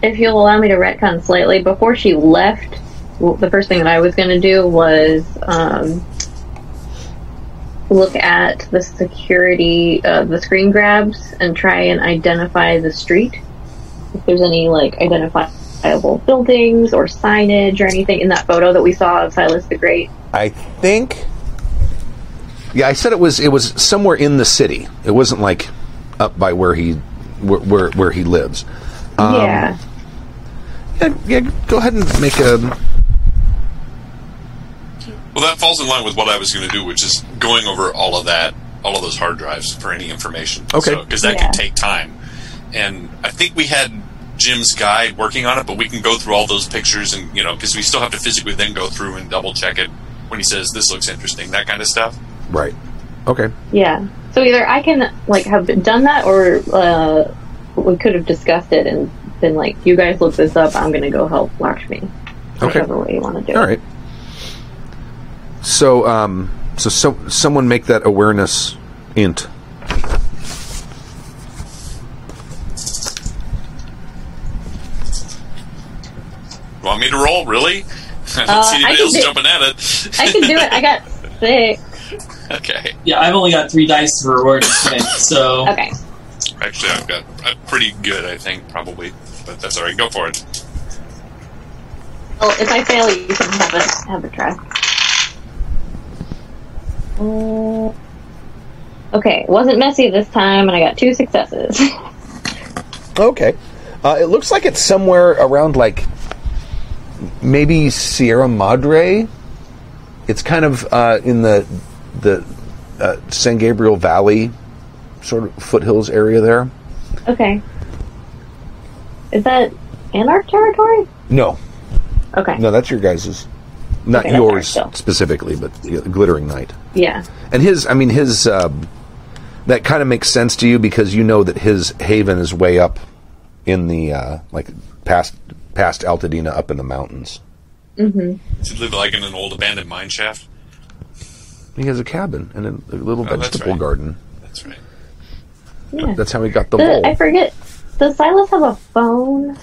if you'll allow me to retcon slightly, before she left, well, the first thing that I was going to do was um, look at the security, uh, the screen grabs, and try and identify the street. If there's any like identifiable buildings or signage or anything in that photo that we saw of Silas the Great. I think. Yeah, I said it was it was somewhere in the city. It wasn't like up by where he where where, where he lives. Um, yeah. Yeah, yeah, go ahead and make a. Well, that falls in line with what I was going to do, which is going over all of that, all of those hard drives for any information. Okay. Because that Yeah. can take time. And I think we had Jim's guide working on it, but we can go through all those pictures and, you know, because we still have to physically then go through and double check it when he says this looks interesting, that kind of stuff. Right. Okay. Yeah. So either I can like have done that, or uh, we could have discussed it and been like, "You guys look this up. I'm going to go help Lakshmi." Okay. Whichever way you want to do All it. right. So, um, so, so someone make that awareness int. Want me to roll? Really? *laughs* I don't Uh, see I anybody else do- jumping at it. I can do it. I got *laughs* six. okay. Yeah, I've only got three dice for awareness today, so Okay. Actually, I've got I'm pretty good, I think, probably. But that's all right. Go for it. Well, if I fail, you can have a have a try. Uh, okay, wasn't messy this time, and I got two successes. *laughs* Okay. Uh, it looks like it's somewhere around like maybe Sierra Madre. It's kind of uh, in the the uh, San Gabriel Valley sort of foothills area there. okay. Is that Anarch territory? No, Okay. no, that's your guys's. Not Okay, yours specifically, but Glittering Knight. Yeah. And his, I mean, his, um, that kind of makes sense to you because you know that his haven is way up in the, uh, like, past, past Altadena up in the mountains. Mm-hmm. Does he live like in an old abandoned mine shaft. He has a cabin and a, a little Oh, that's vegetable right. garden. That's right. Yeah. That's how he got the The- bowl. I forget. Does Silas have a phone?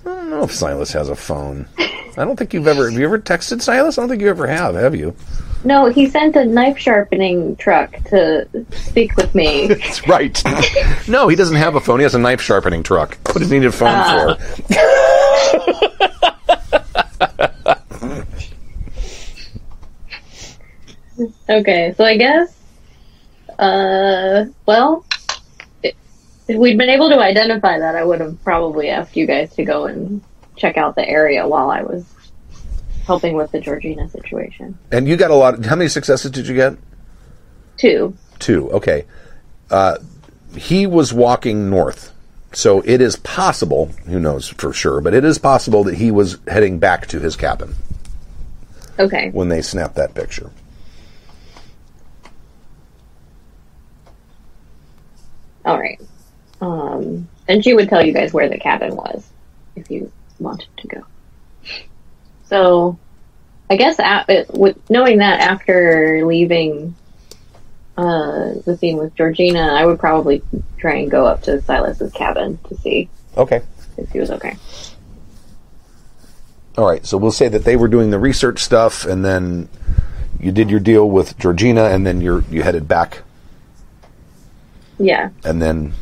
I don't know if Silas has a phone. I don't think you've ever. Have you ever texted Silas? I don't think you ever have. Have you? No, he sent a knife sharpening truck to speak with me. *laughs* That's right. *laughs* no, he doesn't have a phone. He has a knife sharpening truck. What does he need a phone Ah. for? *laughs* okay, so I guess, uh, well, if we'd been able to identify that, I would have probably asked you guys to go and check out the area while I was helping with the Georgina situation. And you got a lot. How many successes did you get? Two. Two. Okay. Uh, he was walking north. So it is possible, who knows for sure, but it is possible that he was heading back to his cabin Okay. when they snapped that picture. All right. Um, and she would tell you guys where the cabin was if you wanted to go. So, I guess a- it, with knowing that after leaving uh, the scene with Georgina, I would probably try and go up to Silas's cabin to see Okay. if he was okay. All right. So we'll say that they were doing the research stuff, and then you did your deal with Georgina, and then you're you headed back, Yeah. and then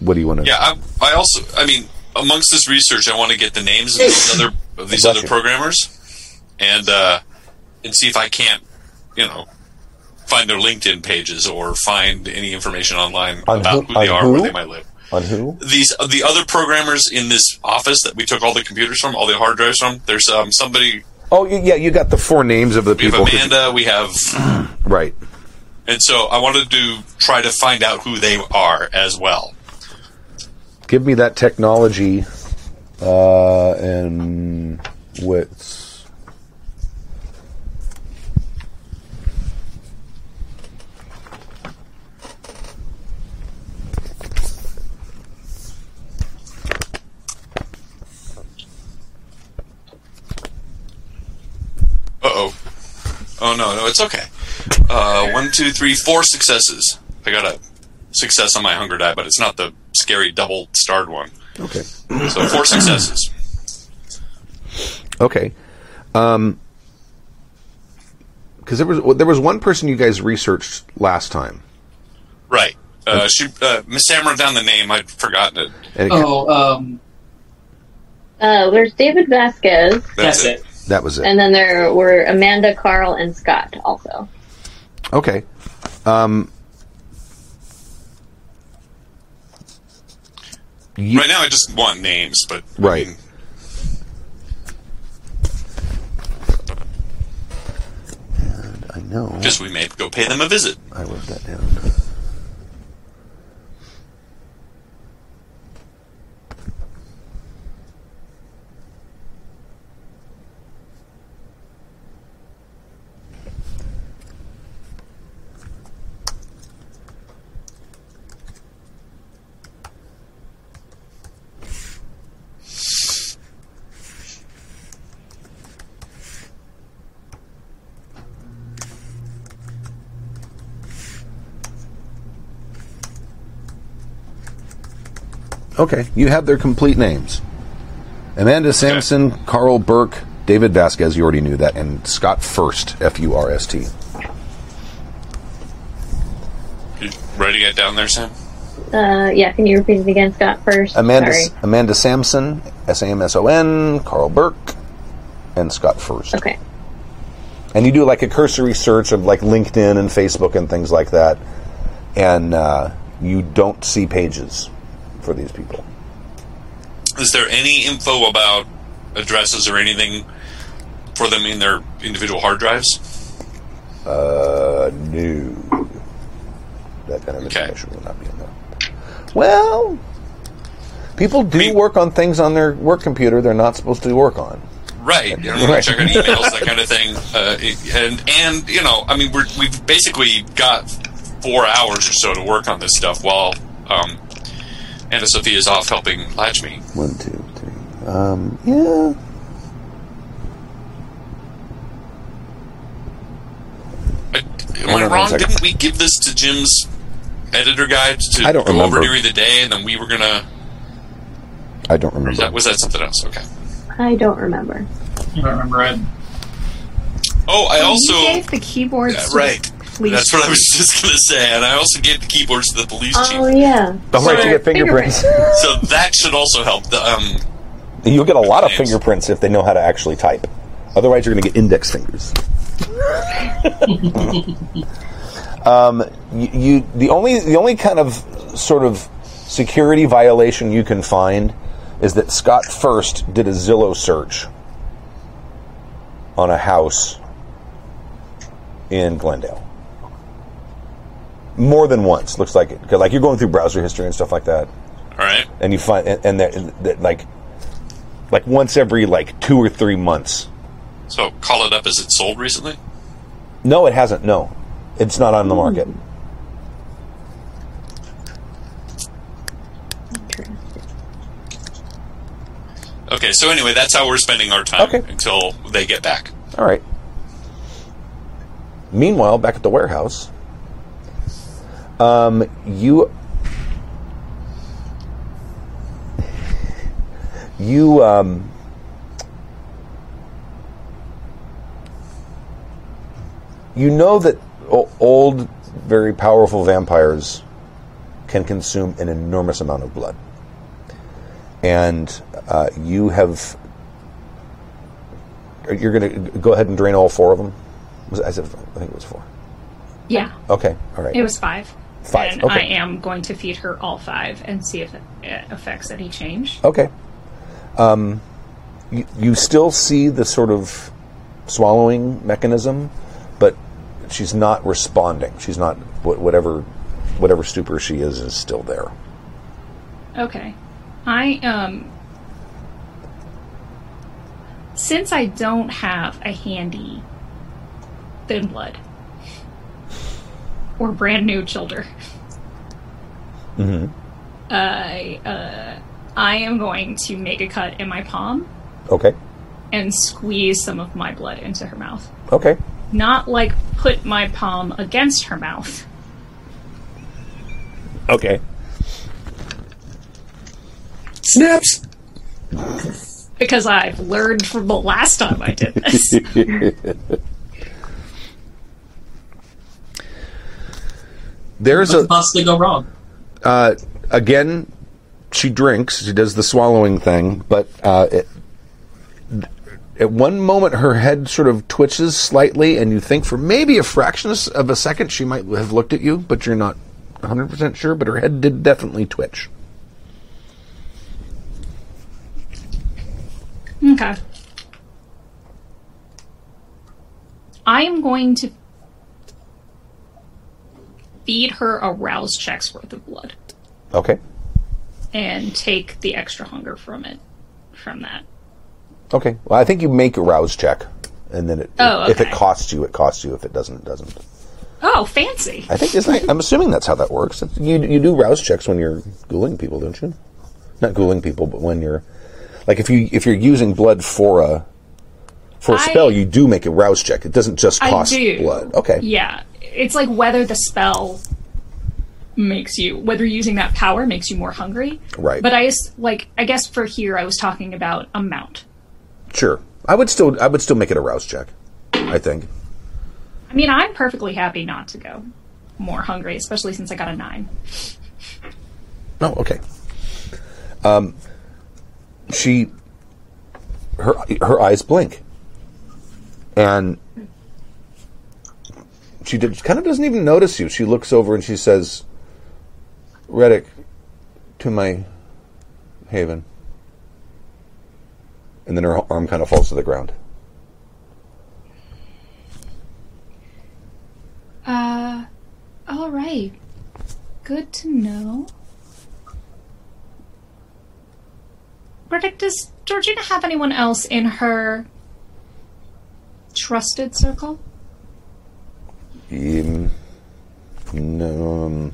what do you want to? Yeah, I, I also, I mean, amongst this research, I want to get the names of these *laughs* other of these other you. programmers, and uh, and see if I can't, you know, find their LinkedIn pages or find any information online On about who- who, they are, who? where they might live. On who? These the other programmers in this office that we took all the computers from, all the hard drives from. There's um, somebody. Oh, yeah. You got the four names of the We have people. Amanda. We have, *clears throat* Right. and so I wanted to try to find out who they are as well. Give me that technology, uh, and wits. Uh oh. Oh no, no, it's okay. Uh, one, two, three, four successes. I got a success on my hunger die, but it's not the scary double starred one. Okay. So four successes. Okay. Um, because there was there was one person you guys researched last time, Right. Uh, she, uh, Miss Sam wrote down the name. I'd forgotten it. it, Oh, um, Uh, there's David Vasquez, That's, that's, it. that was it. and then there were Amanda, Carl, and Scott also. Okay. Um, you- Right now, I just want names, but I Right. mean, I know. just we may go pay them a visit. I wrote that down. Okay, you have their complete names. Amanda Samson, Carl Burke, David Vasquez, you already knew that, and Scott First, F U R S T. You writing it down there, Sam? Uh, yeah, can you repeat it again, Scott, first? Amanda Sorry. Amanda Samson, S A M S O N, Carl Burke, and Scott First. Okay. And you do like a cursory search of like LinkedIn and Facebook and things like that, and uh, you don't see pages for these people. Is there any info about addresses or anything for them in their individual hard drives? Uh, no. That kind of Okay. information will not be in there. Well, People do mean- work on things on their work computer they're not supposed to work on. Right, *laughs* and we're Right. checking emails, that kind of thing, uh, and and you know, I mean, we're, we've basically got four hours or so to work on this stuff while um, Anna Sophia's off helping Lakshmi. One, two, three. Um, yeah. Am Hold I wrong? Didn't we give this to Jim's editor guide to I don't go remember. over during the day, and then we were gonna? I don't remember. that, was that something else? Okay. I don't remember. I don't remember it. Oh, I also you gave the keyboards Yeah, right. The police That's what I was just gonna say, and I also gave the keyboards to the police Oh chief, Oh yeah. Don't worry, So, you get fingerprints. so that should also help. The um, You'll get a lot of Names. fingerprints if they know how to actually type. Otherwise, you're going to get index fingers. *laughs* um, you, you, the only, the only kind of sort of security violation you can find is that Scott First did a Zillow search on a house in Glendale. More than once, looks like it. Because like you're going through browser history and stuff like that all right. and you find and, and that, that like like once every like two or three months. So call it up. Is it sold recently? No, it hasn't. No, it's not on the market. Hmm. Okay. So anyway, that's how we're spending our time Okay. until they get back. All right. Meanwhile, back at the warehouse, um, you you um, you know that o- old, very powerful vampires can consume an enormous amount of blood, and uh, you have you're going to go ahead and drain all four of them. Was it, I said, I think it was four. Yeah, Okay, all right. it was five. Five, And okay. I am going to feed her all five and see if it, affects any change. Okay. Um, you, you still see the sort of swallowing mechanism, but she's not responding. She's not whatever whatever stupor she is is still there. Okay. I um since I don't have a handy thin blood or brand new childer. Mm-hmm. I uh I am going to make a cut in my palm Okay. and squeeze some of my blood into her mouth. Okay. Not like put my palm against her mouth. Okay. Snaps. Because I've learned from the last time I did this. *laughs* There's What a could possibly go wrong? uh, again. She drinks. She does the swallowing thing, but uh, it, at one moment her head sort of twitches slightly, and you think for maybe a fraction of a second she might have looked at you, but you're not 100 percent sure. But her head did definitely twitch. Okay. I am going to feed her a rouse check's worth of blood Okay. and take the extra hunger from it from that. Okay. Well, I think you make a rouse check, and then it, Oh, if it costs you, it costs you. If it doesn't, it doesn't. Oh, fancy. I think isn't. I'm assuming that's how that works. You you do rouse checks when you're ghouling people, don't you? Not ghouling people, but when you're like if you if you're using blood for a for a I- spell, you do make a rouse check. It doesn't just I cost blood. Okay. Yeah. It's like whether the spell makes you whether using that power makes you more hungry. Right. But I like I guess for here I was talking about amount. Sure. I would still I would still make it a rouse check. I think. I mean, I'm perfectly happy not to go more hungry, especially since I got a 9. Oh, okay. Um, she, her her eyes blink, and she did, kind of doesn't even notice you. She looks over and she says, "Radek, to my haven," and then her arm kind of falls to the ground. Uh, all right. Good to know. Meredith, does Georgina have anyone else in her trusted circle? Um, no, um,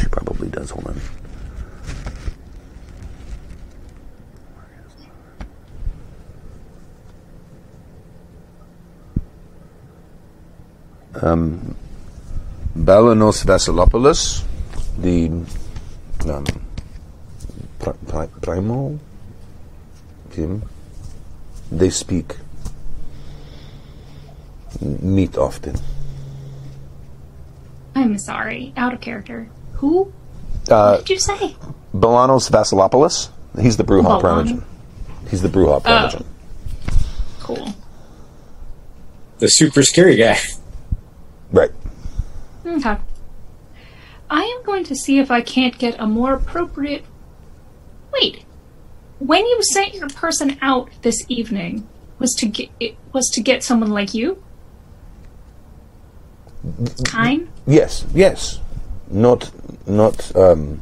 she probably does. Hold on. Um, Balanos Vasilopoulos, the um, pri- pri- primo, him, they speak meet often. I'm sorry, out of character. Who? Uh, what did you say? Balanos Vasilopoulos, he's the Brujah Bolano. primogen. He's the Brujah primogen. Cool. The super scary guy. Right. Okay. I am going to see if I can't get a more appropriate. Wait. When you sent your person out this evening, was to get it was to get someone like you? Kind? Yes, yes. Not, not, um,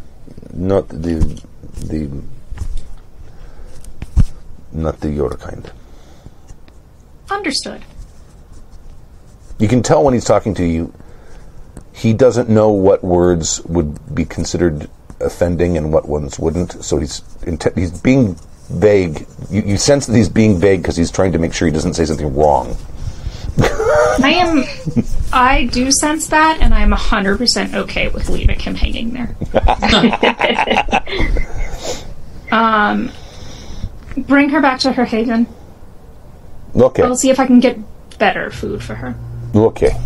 not the, the, not the your kind. Understood. You can tell when he's talking to you, he doesn't know what words would be considered offending and what ones wouldn't. So he's inte- he's being vague. You, you sense that he's being vague because he's trying to make sure he doesn't say something wrong. I am. I do sense that, and I'm 100% okay with leaving him hanging there. *laughs* um, bring her back to her haven. Okay. I'll see if I can get better food for her. Okay.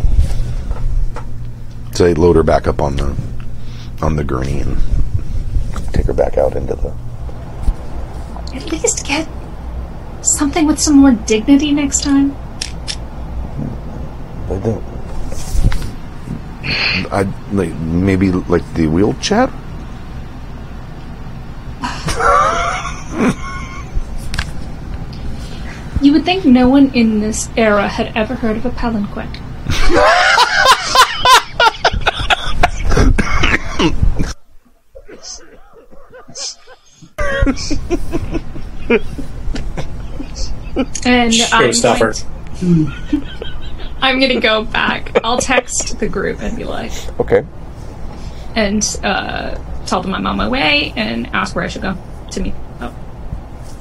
So they load her back up on the on the gurney and take her back out into the. At least get something with some more dignity next time. I don't. I like maybe like the wheelchair. You would think no one in this era had ever heard of a palanquin. *laughs* and I'm Showstopper. Going, I'm gonna go back. I'll text the group and be like, Okay. and uh, tell them I'm on my way and ask where I should go to meet. Oh,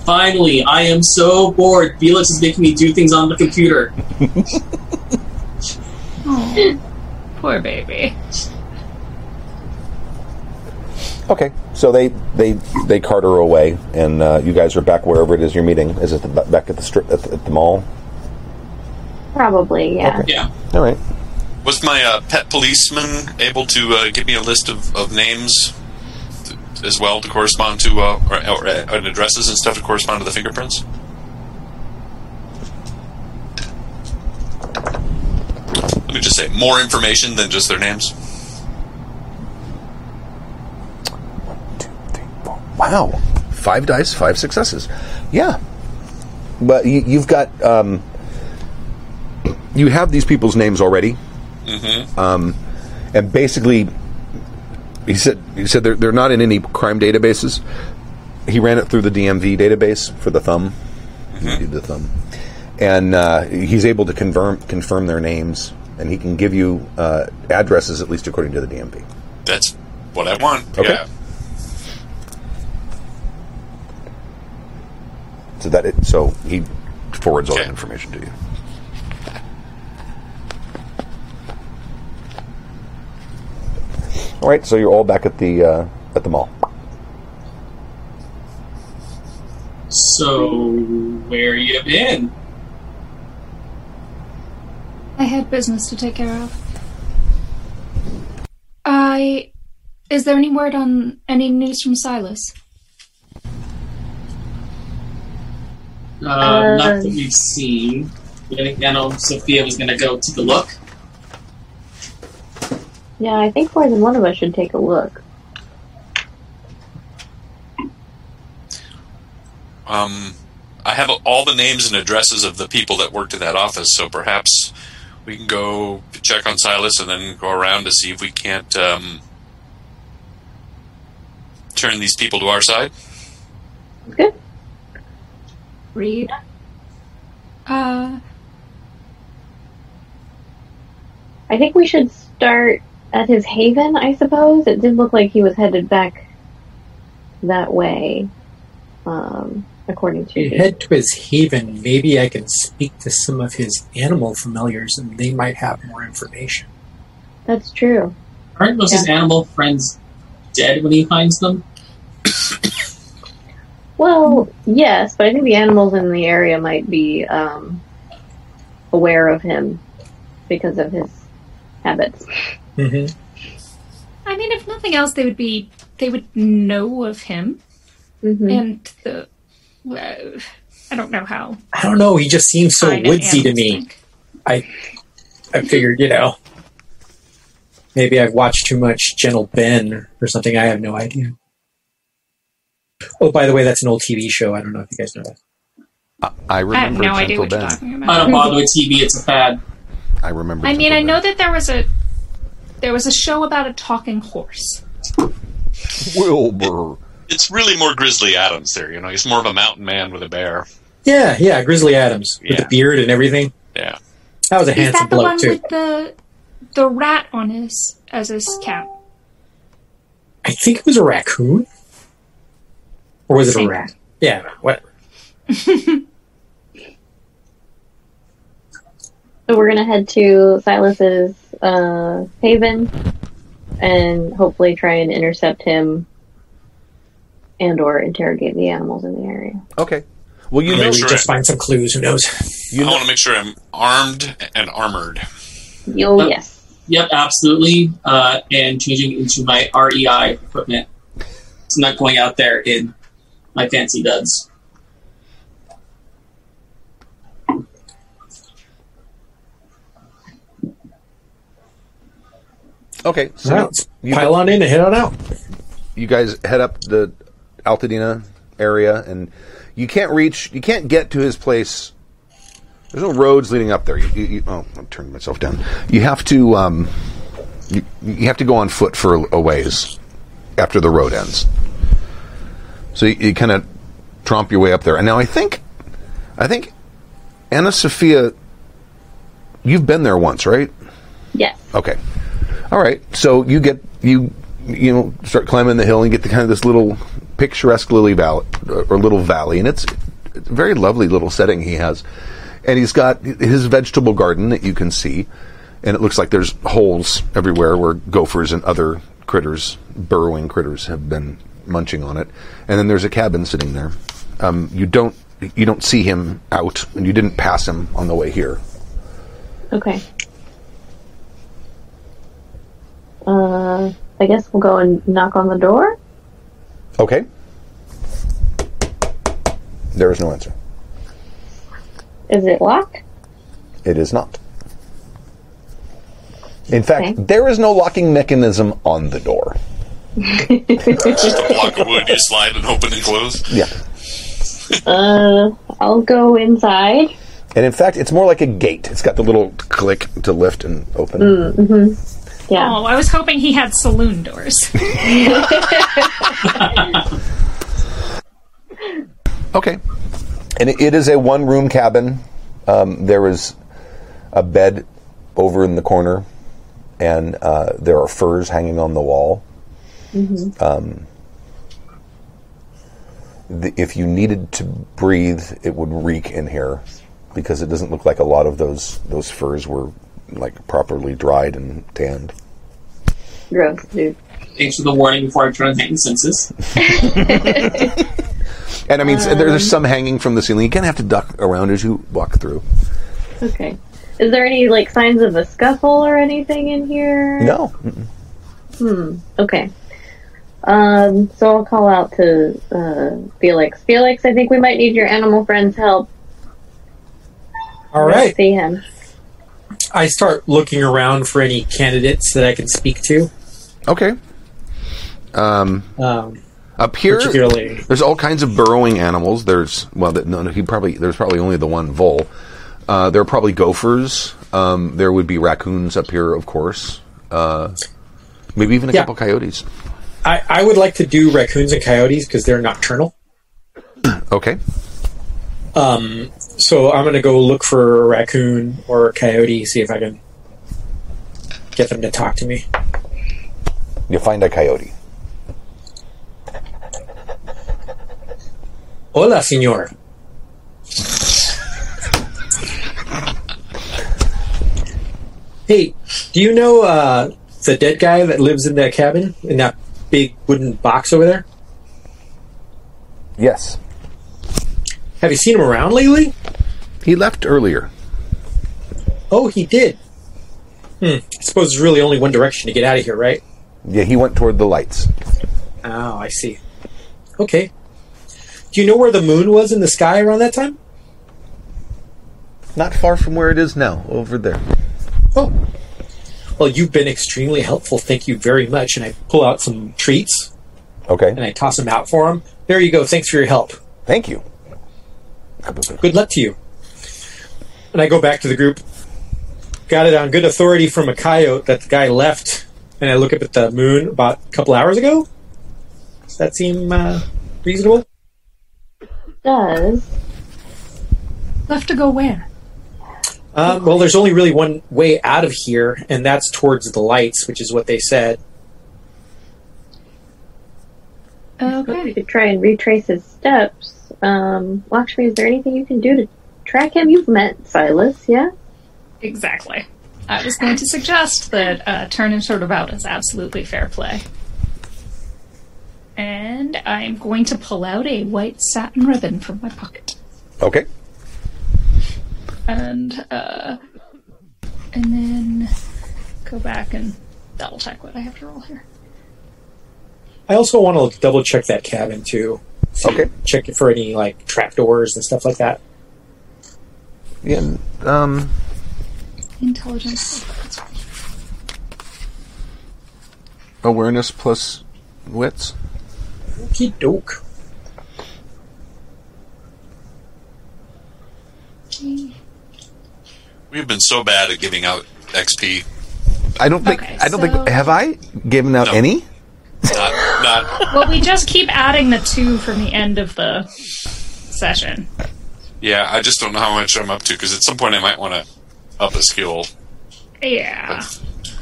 Finally, I am so bored. Felix is making me do things on the computer. *laughs* oh poor baby. Okay. So they they they cart her away, and uh, you guys are back wherever it is you're meeting. Is it the, back at the strip at the, at the mall? Probably, yeah. Okay. Yeah. All right. Was my uh, pet policeman able to uh, give me a list of, of names t- as well to correspond to, uh, or, or, uh, and addresses and stuff to correspond to the fingerprints? Let me just say, more information than just their names. Two, three, four. Wow. Five dice, five successes. Yeah. But you, you've got um, you have these people's names already. Mm-hmm. Um, and basically, he said he said they're, they're not in any crime databases. He ran it through the DMV database for the thumb. Did the thumb, and uh, he's able to confirm confirm their names, and he can give you uh, addresses at least according to the DMV. That's what I want. Okay. Yeah. So that it, so he forwards all that information to you. All right, so you're all back at the uh, at the mall. So, where you been? I had business to take care of. I. Is there any word on any news from Silas? Uh, not that we've seen. I know Sophia was gonna go take a look. Yeah, I think more than one of us should take a look. Um, I have all the names and addresses of the people that worked in that office, so perhaps we can go check on Silas and then go around to see if we can't um, turn these people to our side. Good. Read. Uh, I think we should start at his haven, I suppose. It did look like he was headed back that way, um, according to You head to his haven. Maybe I can speak to some of his animal familiars, and they might have more information. That's true. Aren't most of his animal friends dead when he finds them? Well, yes, but I think the animals in the area might be um, aware of him because of his habits. Mm-hmm. I mean, if nothing else, they would be they would know of him hmm and the. Uh, I don't know how. I don't know. He just seems so woodsy to me. think. I I figured, you know, maybe I've watched too much Gentle Ben or something. I have no idea. Oh, by the way, that's an old TV show. I don't know if you guys know that. I I have remember no idea Gentle what you're Ben. talking I about. don't bother with TV; it's a fad. I remember. I mean, Gentle I know Ben. that there was a there was a show about a talking horse. Wilbur. It's really more Grizzly Adams there. You know, he's more of a mountain man with a bear. Yeah, yeah, Grizzly Adams with Yeah. the beard and everything. Yeah. That was a Is handsome that the bloke one too. with the the rat on his as his cap? I think it was a raccoon, or was it a rat? Yeah, whatever. *laughs* So we're gonna head to Silas's uh, haven and hopefully try and intercept him and or interrogate the animals in the area. Okay. Well, you know, Maybe sure just I- find some clues. Who knows? you I know, want to make sure I'm armed and armored. Oh Uh, yes. Yep, absolutely. Uh, and changing into my REI equipment. It's not going out there in my fancy duds. Okay. So So let's you, pile on in and head on out. you guys head up the Altadena area, and you can't reach, you can't get to his place. There's no roads leading up there. You, you, you, oh, I'm turning myself down. You have to, um, you, you have to go on foot for a, a ways after the road ends. So you, you kind of tromp your way up there. And now I think, I think Anna Sophia, you've been there once, right? Yes. Okay. All right. So you get you you know start climbing the hill and get the kind of this little picturesque lily valley or little valley, and it's, it's a very lovely little setting he has. And he's got his vegetable garden that you can see, and it looks like there's holes everywhere where gophers and other critters, burrowing critters, have been munching on it. And then there's a cabin sitting there. Um, you don't you don't see him out, and you didn't pass him on the way here. Okay. Uh, I guess we'll go and knock on the door. Okay. There is no answer. Is it locked? It is not. In fact, Okay. there is no locking mechanism on the door. Just a block of wood you slide and open and close. Yeah. Uh, I'll go inside. And in fact, it's more like a gate. It's got the little click to lift and open. Yeah. Oh, I was hoping he had saloon doors. *laughs* Okay. And it, it is a one room cabin. Um, there is a bed over in the corner, and uh, there are furs hanging on the wall. Um, the, if you needed to breathe, it would reek in here because it doesn't look like a lot of those those furs were like properly dried and tanned. Gross, dude. Thanks for the warning before I turn on heightened senses. *laughs* And I mean, s there's some hanging from the ceiling. You kind of have to duck around as you walk through. Okay. Is there any like signs of a scuffle or anything in here? No, Hmm. Okay. Um. So I'll call out to uh, Felix. Felix, I think we might need your animal friend's help. All right. Let's. See him. I start looking around for any candidates that I can speak to. okay. Um, Um, up here, particularly, there's all kinds of burrowing animals. There's well, no, no, he probably there's probably only the one vole. Uh, there are probably gophers. Um, there would be raccoons up here, of course. Uh, maybe even a Yeah. couple coyotes. I, I would like to do raccoons and coyotes because they're nocturnal. Okay. Um, so I'm going to go look for a raccoon or a coyote, see if I can get them to talk to me. You find a coyote. Hola, senor. Hey, do you know uh, the dead guy that lives in that cabin in that big wooden box over there? Yes. Have you seen him around lately? He left earlier. Oh, he did. Hmm. I suppose there's really only one direction to get out of here, right? Yeah, he went toward the lights. Oh, I see. Okay. Do you know where the moon was in the sky around that time? Not far from where it is now, over there. Oh. Well, you've been extremely helpful. Thank you very much. And I pull out some treats Okay. and I toss them out for him. There you go. Thanks for your help. Thank you. Good luck to you. And I go back to the group. Got it on good authority from a coyote that the guy left. And I look up at the moon about a couple hours ago. Does that seem uh, reasonable? Does Left to go where? Um, well, there's only really one way out of here, and that's towards the lights, which is what they said. Okay, we Okay. could try and retrace his steps. Um, Lakshmi, is there anything you can do to track him? You've met Silas, yeah? Exactly. I was going to suggest that uh, turn him sort of out is absolutely fair play. And I'm going to pull out a white satin ribbon from my pocket. Okay. And, uh, and then go back and double check what I have to roll here. I also want to double check that cabin too. Okay. Check it for any like trapdoors and stuff like that. Yeah. Um. Intelligence. Awareness plus wits. Okey doke. We've been so bad at giving out XP. I don't think. Okay, I don't so- think. Have I given out No. any? Not, not. Well, we just keep adding the two from the end of the session. Yeah, I just don't know how much I'm up to because at some point I might want to up a skill. Yeah.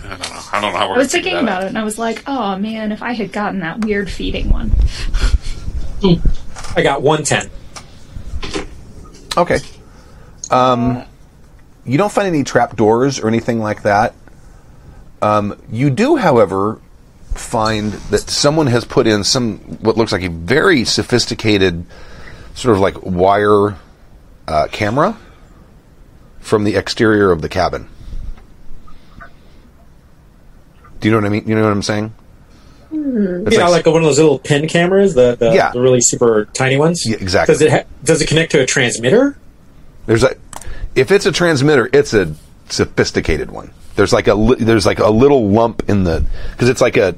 I don't know. I don't know how we're. I was thinking about it and I was like, oh man, if I had gotten that weird feeding one. I got 110. Okay. Um, you don't find any trap doors or anything like that. Um, you do, however, find that someone has put in some what looks like a very sophisticated, sort of like wire uh, camera from the exterior of the cabin. Do you know what I mean? You know what I'm saying? It's You know, like one of those little pin cameras, the the, Yeah. the really super tiny ones. Yeah, exactly. Does it ha- does it connect to a transmitter? There's a if it's a transmitter, it's a sophisticated one. There's like a li- there's like a little lump in the because it's like a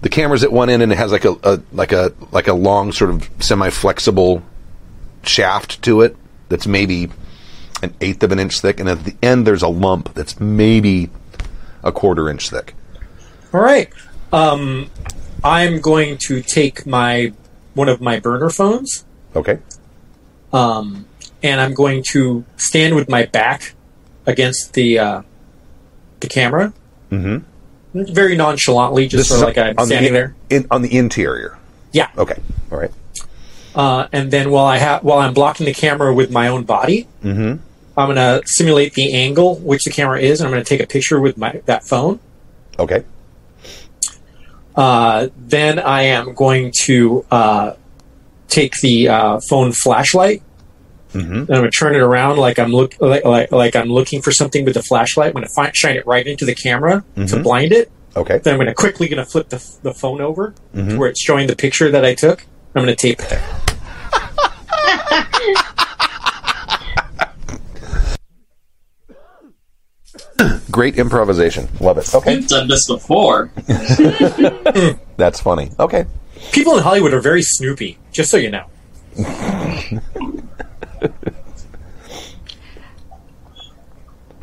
the camera's at one end and it has like a, a like a like a long sort of semi flexible shaft to it that's maybe an eighth of an inch thick, and at the end there's a lump that's maybe a quarter inch thick. All right. Um, I'm going to take my one of my burner phones, Okay. um, and I'm going to stand with my back against the uh, the camera, mm-hmm. very nonchalantly, just sort of like I'm on standing the, there. in, on the interior. Yeah. Okay. All right. Uh, and then while I have while I'm blocking the camera with my own body, I'm going to simulate the angle which the camera is, and I'm going to take a picture with my that phone. Okay. Uh, then I am going to uh, take the uh, phone flashlight. And I'm going to turn it around like I'm look like, like like I'm looking for something with the flashlight. I'm going to fi- shine it right into the camera to blind it. Okay. Then I'm going to quickly going to flip the, the phone over to where it's showing the picture that I took. I'm going to tape it there. Great improvisation. Love it. Okay. We've done this before. *laughs* That's funny. Okay. People in Hollywood are very snoopy, just so you know.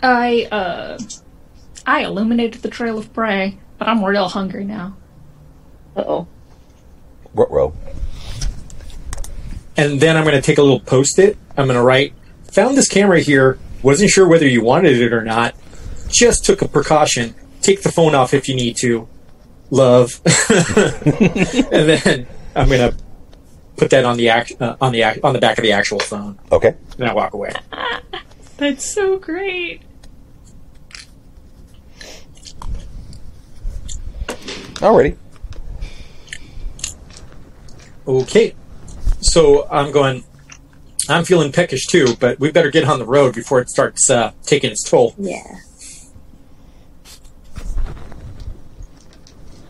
I, uh, I illuminated the trail of prey, but I'm real hungry now. Uh oh. What row? And then I'm going to take a little post it. I'm going to write, found this camera here, wasn't sure whether you wanted it or not, just took a precaution. Take the phone off if you need to. Love. *laughs* and then I'm going to put that on the act, uh, on the act, on the back of the actual phone. Okay. And I walk away. *laughs* That's so great. Alrighty. Okay. So I'm going. I'm feeling peckish too, but we better get on the road before it starts uh, taking its toll. Yeah.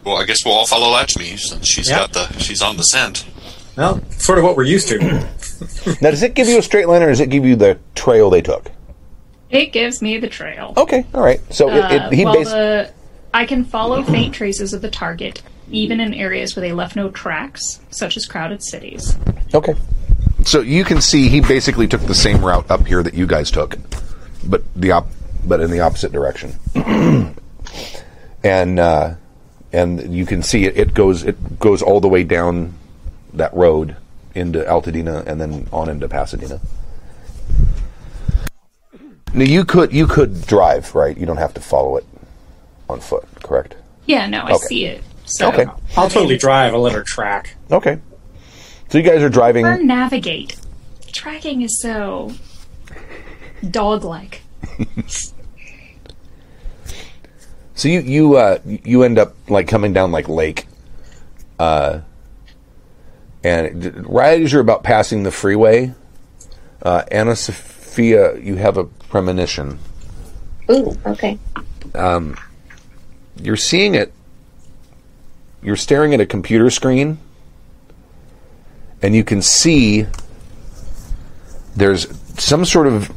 Well, I guess we'll all follow Lakshmi since she's Yeah. got the she's on the scent. Well, sort of what we're used to. *clears throat* Now, does it give you a straight line or does it give you the trail they took? It gives me the trail. Okay, all right. So it, Uh, it, he well, bas- the, I can follow faint traces of the target, even in areas where they left no tracks, such as crowded cities. Okay. So you can see he basically took the same route up here that you guys took, but the op- but in the opposite direction. *clears throat* and uh, and you can see it, it goes it goes all the way down that road into Altadena and then on into Pasadena. Now you could you could drive, right? You don't have to follow it on foot, correct? Yeah, no, I Okay. see it. So, Okay. I'll totally drive. I'll let her track. Okay. So you guys are driving Or navigate. Tracking is so dog-like. *laughs* So you you uh, you end up like coming down like lake, uh, and d- right as you're about passing the freeway, uh, Anna Sophia, you have a premonition. Ooh, okay. Um, you're seeing it. You're staring at a computer screen, and you can see there's some sort of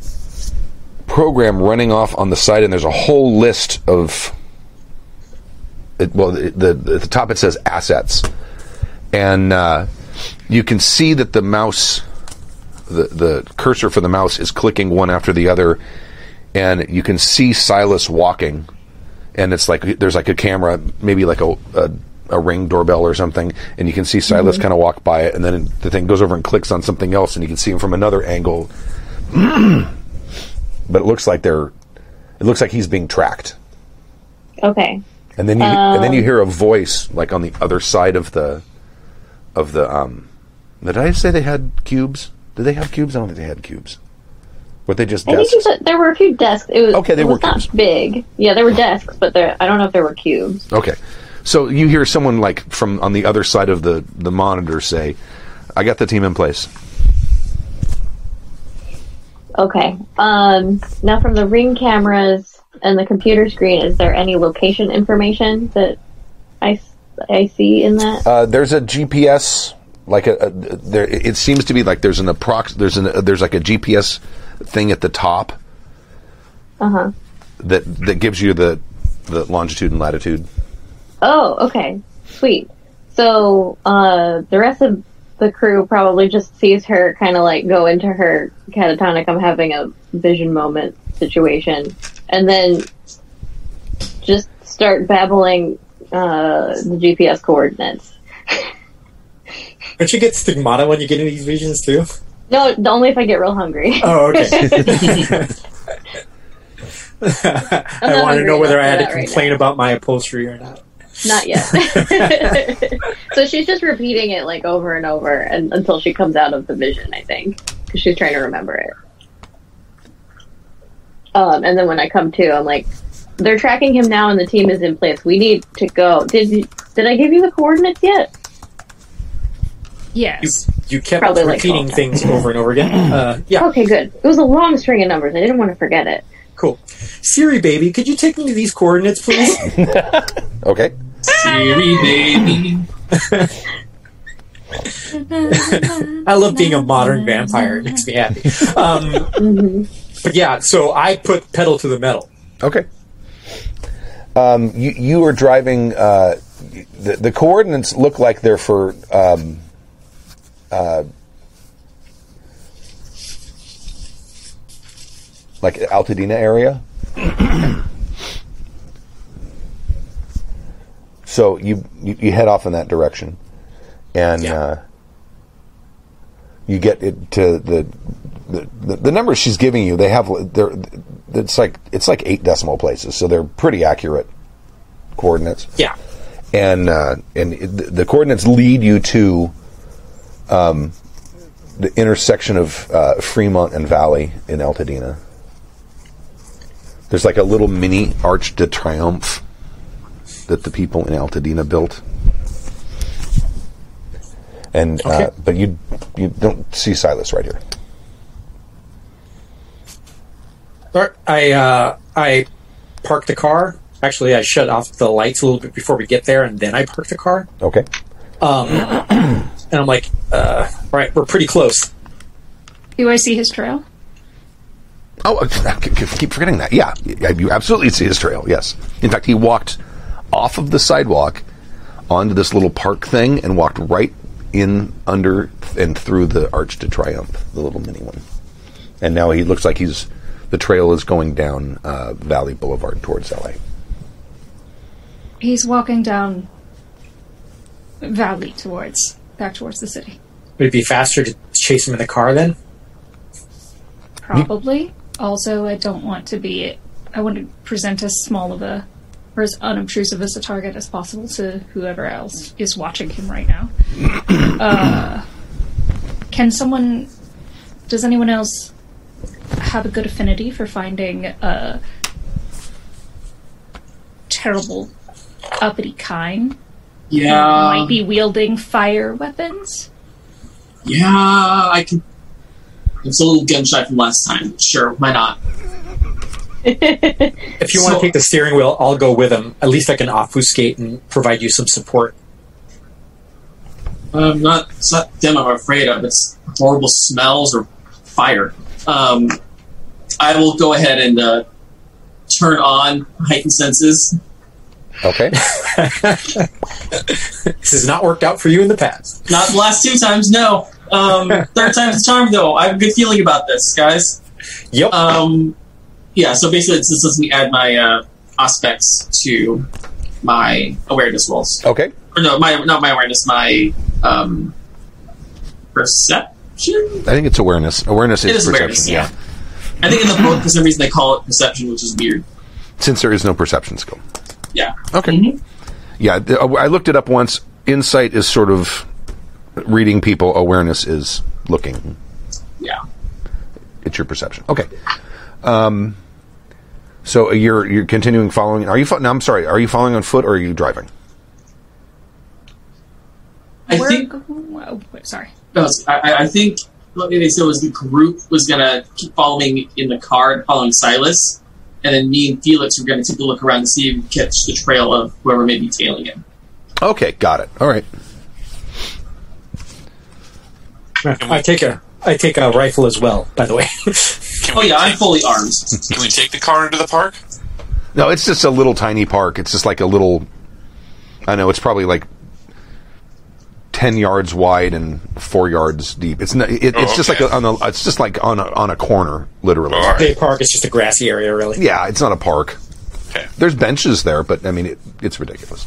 program running off on the side, and there's a whole list of. It, well, the, the the top it says assets, and uh, you can see that the mouse, the the cursor for the mouse is clicking one after the other, and you can see Silas walking and it's like there's like a camera, maybe like a a, a ring doorbell or something, and you can see Silas kind of walk by it, and then the thing goes over and clicks on something else, and you can see him from another angle. *clears throat* but it looks like they're, it looks like he's being tracked, Okay. and then you and then you hear a voice like on the other side of the, of the um, did I say they had cubes? Did they have cubes? I don't think they had cubes. Were they just I think you there were a few desks. It was Okay, they were not cubes. big. Yeah, there were desks, but there I don't know if there were cubes. Okay. So you hear someone like from on the other side of the, the monitor say, I got the team in place. Okay. Um, now from the ring cameras and the computer screen, is there any location information that I, I see in that? Uh, there's a GPS, like a, a there. It seems to be like there's an approx. There's an there's like a GPS thing at the top Uh huh. that that gives you the the longitude and latitude. Oh, okay. Sweet. So, uh, the rest of the crew probably just sees her kind of like go into her catatonic, I'm having a vision moment situation, and then just start babbling, uh, the GPS coordinates. *laughs* Don't you get stigmata when you get into these visions too? No, only if I get real hungry. Oh, okay. *laughs* *laughs* I want to know whether I had to right complain now. about my upholstery or not. Not yet. *laughs* so she's just repeating it like over and over and, until she comes out of the vision, I think, because she's trying to remember it. Um, and then when I come to, I'm like, they're tracking him now, and the team is in place. We need to go. Did did I give you the coordinates yet? You, Yes. you kept Probably like repeating all the things over and over again. *clears throat* Uh, yeah, Okay, good. It was a long string of numbers. I didn't want to forget it. cool. Siri, baby, could you take me to these coordinates, please? *laughs* Okay. Siri, baby. I love being a modern vampire. It makes me happy. Um, But yeah, so I put pedal to the metal. Okay. Um, you you are driving. Uh, the, the coordinates look like they're for. Um, uh, like Altadena area. So you, you you head off in that direction, and Yeah. uh, you get it to the the, the, the numbers she's giving you. They have they're it's like it's like eight decimal places, so they're pretty accurate coordinates. Yeah. and uh, and it- the coordinates lead you to um, the intersection of uh, Fremont and Valley in Altadena. There's like a little mini Arch de Triomphe that the people in Altadena built, and uh, but you you don't see Silas right here. I uh, I park the car. Actually, I shut off the lights a little bit before we get there, and then I park the car. Okay. *clears throat* And I'm like, uh, all right, we're pretty close. Do I see his trail? Oh, uh, I keep keep forgetting that. Yeah, yeah, you absolutely see his trail. Yes, in fact, he walked off of the sidewalk onto this little park thing and walked right in under and through the Arch de Triomphe, the little mini one. And now he looks like he's the trail is going down uh, Valley Boulevard towards LA. He's walking down valley towards back towards the city. Would it be faster to chase him in the car then? Probably. Also, I don't want to be. I want to present as small of a or as unobtrusive as a target as possible to whoever else is watching him right now. *coughs* uh, can someone? Does anyone else have a good affinity for finding a terrible, uppity kine who Yeah, might be wielding fire weapons? yeah, I can. It's a little gun shy from last time. Sure, why not? If you want So- to take the steering wheel, I'll go with him. At least I can obfuscate and provide you some support. Um, not, it's not them I'm afraid of. It's horrible smells or fire. Um, I will go ahead and uh, turn on heightened senses. Okay. *laughs* This has not worked out for you in the past. Not the last two times, no. Um, third time's the charm, though. I have a good feeling about this, guys. Yep. Um, yeah, so basically, this lets me add my uh, Auspex to my awareness rolls. okay. Or no, my not my awareness, my um, perception. I think it's awareness. Awareness It is is perception. awareness, yeah. I think in the book, for some reason, they call it perception, which is weird. Since there is no perception skill. Yeah. Okay. Yeah, I looked it up once. Insight is sort of reading people. Awareness is looking. Yeah. It's your perception. Okay. Um, so uh, you're you're continuing following. Are you? Fo- no, I'm sorry. Are you following on foot or are you driving? I We're think go- oh, sorry. no, I, I- I think what they said was the group was gonna keep following in the car, and following Silas, and then me and Felix were gonna take a look around to see if we could catch the trail of whoever may be tailing him. Okay, got it. All right. I take a I take a rifle as well. By the way, *laughs* Can Oh we yeah, I'm fully armed. *laughs* Can we take the car into the park? No, it's just a little tiny park. It's just like a little. I know it's probably like ten yards wide and four yards deep. It's not, it, it's oh, just like a, on a, it's just like on a, on a corner, literally. All right. Bay Park is just a grassy area, really. Yeah, it's not a park. Okay. There's benches there, but I mean, it, it's ridiculous.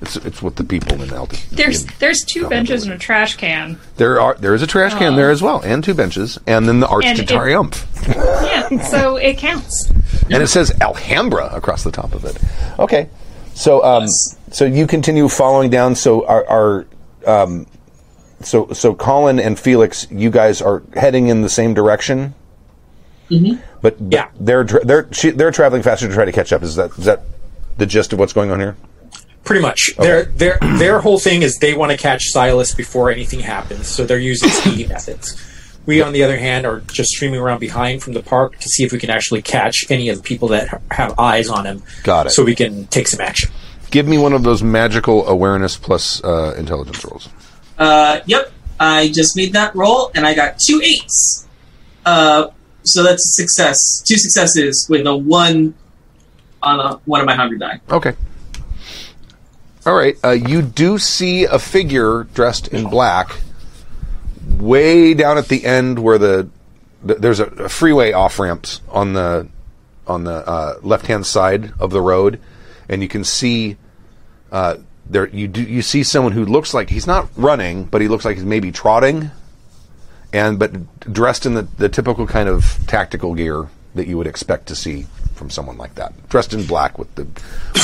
It's it's what the people in Alti. There's in- there's two Oh, benches and a trash can. There are there is a trash can there as well, and two benches, and then the Arch And de it- Triomphe, Yeah, so it counts. and it says Alhambra across the top of it. Okay, so um, Yes. so you continue following down. So our, our um, so so Colin and Felix, you guys are heading in the same direction. Mm-hmm. But, but Yeah. they're they're she, they're traveling faster to try to catch up. Is that is that the gist of what's going on here? Pretty much. Their their their whole thing is they want to catch Silas before anything happens, so they're using *laughs* speedy methods. We, on the other hand, are just streaming around behind from the park to see if we can actually catch any of the people that have eyes on him. Got it. So we can take some action. Give me one of those magical awareness plus uh, intelligence rolls. Uh, yep, I just made that roll and I got two eights. Uh, so that's a success. Two successes with a one on a, one of my hunger die. Okay. All right. Uh, you do see a figure dressed in black, way down at the end where the, th- there's a, a freeway off ramps on the on the uh, left hand side of the road, and you can see uh, there you do you see someone who looks like he's not running, but he looks like he's maybe trotting, and but dressed in the, the typical kind of tactical gear that you would expect to see from someone like that. Dressed in black with the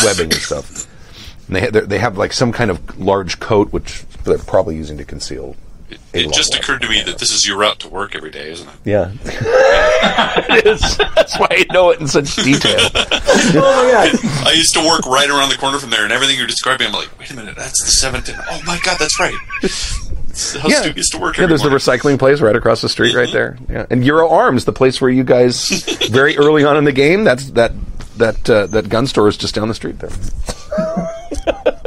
webbing and stuff. *laughs* And they ha- they're- have like some kind of large coat, which they're probably using to conceal. It, it just occurred to me that this is your route to work every day, isn't it? Yeah, *laughs* *laughs* it is. That's why I know it in such detail. *laughs* Oh my god! I used to work right around the corner from there, and everything you're describing, I'm like, wait a minute, that's the seventh. Oh my god, that's right. That's how Stu used to work. Yeah, every there's the recycling place right across the street, right mm-hmm. there. Yeah, and Euro Arms, the place where you guys very early on in the game. That's that that uh, that gun store is just down the street there. *laughs*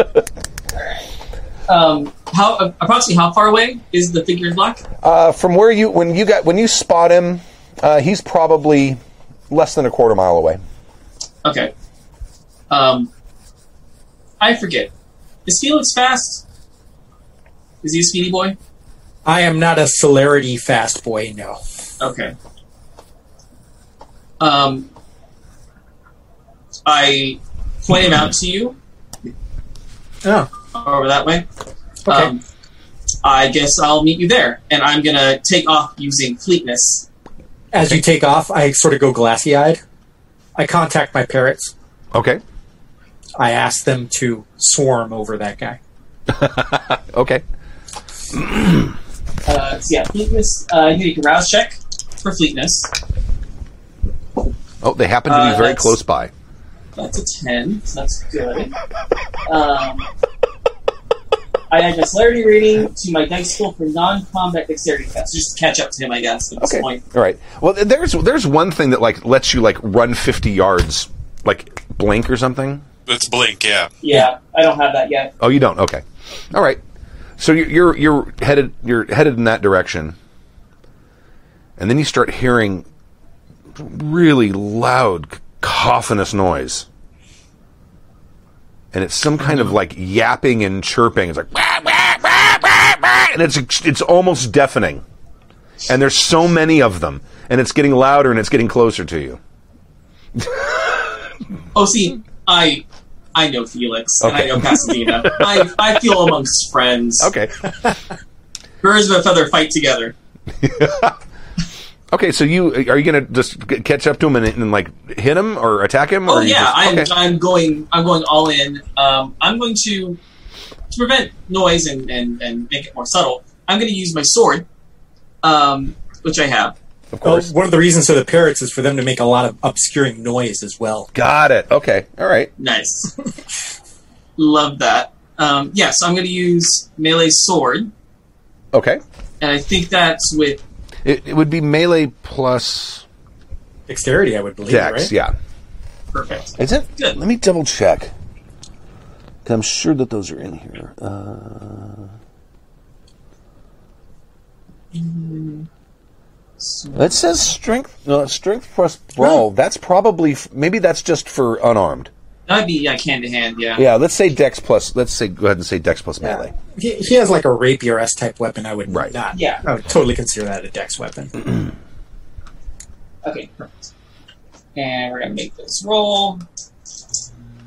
Um, how uh, approximately how far away is the figure in black? Uh, from where you when you got when you spot him, uh, he's probably less than a quarter mile away. Okay. Um, I forget. Is Felix fast? Is he a speedy boy? I am not a celerity fast boy. No. Okay. Um, I point him out to you Oh, over that way. okay. Um, I guess I'll meet you there, and I'm gonna take off using fleetness. As you take off, I sort of go glassy eyed. I contact my parrots. Okay, I ask them to swarm over that guy. *laughs* okay, Uh, so yeah, fleetness. Uh, you make a rouse check for fleetness. Oh, they happen to be Uh, very close by. That's a 10, so that's good. Um, I add my celerity rating to my dice skill for non-combat dexterity tests, just to catch up to him, I guess, at this Okay, point. all right. Well, there's there's one thing that like lets you like run 50 yards, like blink or something. It's Blink, yeah. Yeah, I don't have that yet. Oh, you don't. Okay, all right. So you're you're, you're headed you're headed in that direction, and then you start hearing really loud cacophonous noise, and it's some kind of like yapping and chirping. It's like "Wah, wah, wah, wah, wah," and it's it's almost deafening, and there's so many of them, and it's getting louder and it's getting closer to you. Oh, see, I I know Felix, and I know Pasadena. *laughs* I, I feel amongst friends. Okay. Birds of a feather fight together. *laughs* Okay, so you are you gonna just catch up to him and, and like hit him or attack him? Oh or you yeah, just- I'm, okay. I'm going I'm going all in. Um, I'm going to to prevent noise and, and, and make it more subtle. I'm going to use my sword, um, which I have. of Well, course. one of the reasons for the parrots is for them to make a lot of obscuring noise as well. Got it. Okay. All right. Nice, *laughs* love that. Um, yeah, so I'm going to use melee sword, Okay. and I think that's with It, it would be melee plus Dexterity, I would believe, dex. right? Yeah. perfect. Is it? Good. Let me double check. I'm sure that those are in here. Uh, it says strength. No, strength plus brawl. That's probably maybe that's just for unarmed. That'd be like hand to hand. Yeah. Yeah. Let's say dex plus. Let's say go ahead and say dex plus melee. He, he has like a rapier S type weapon. I would Right. not. Yeah. I would totally consider that a dex weapon. *clears throat* Okay, perfect. And we're gonna make this roll.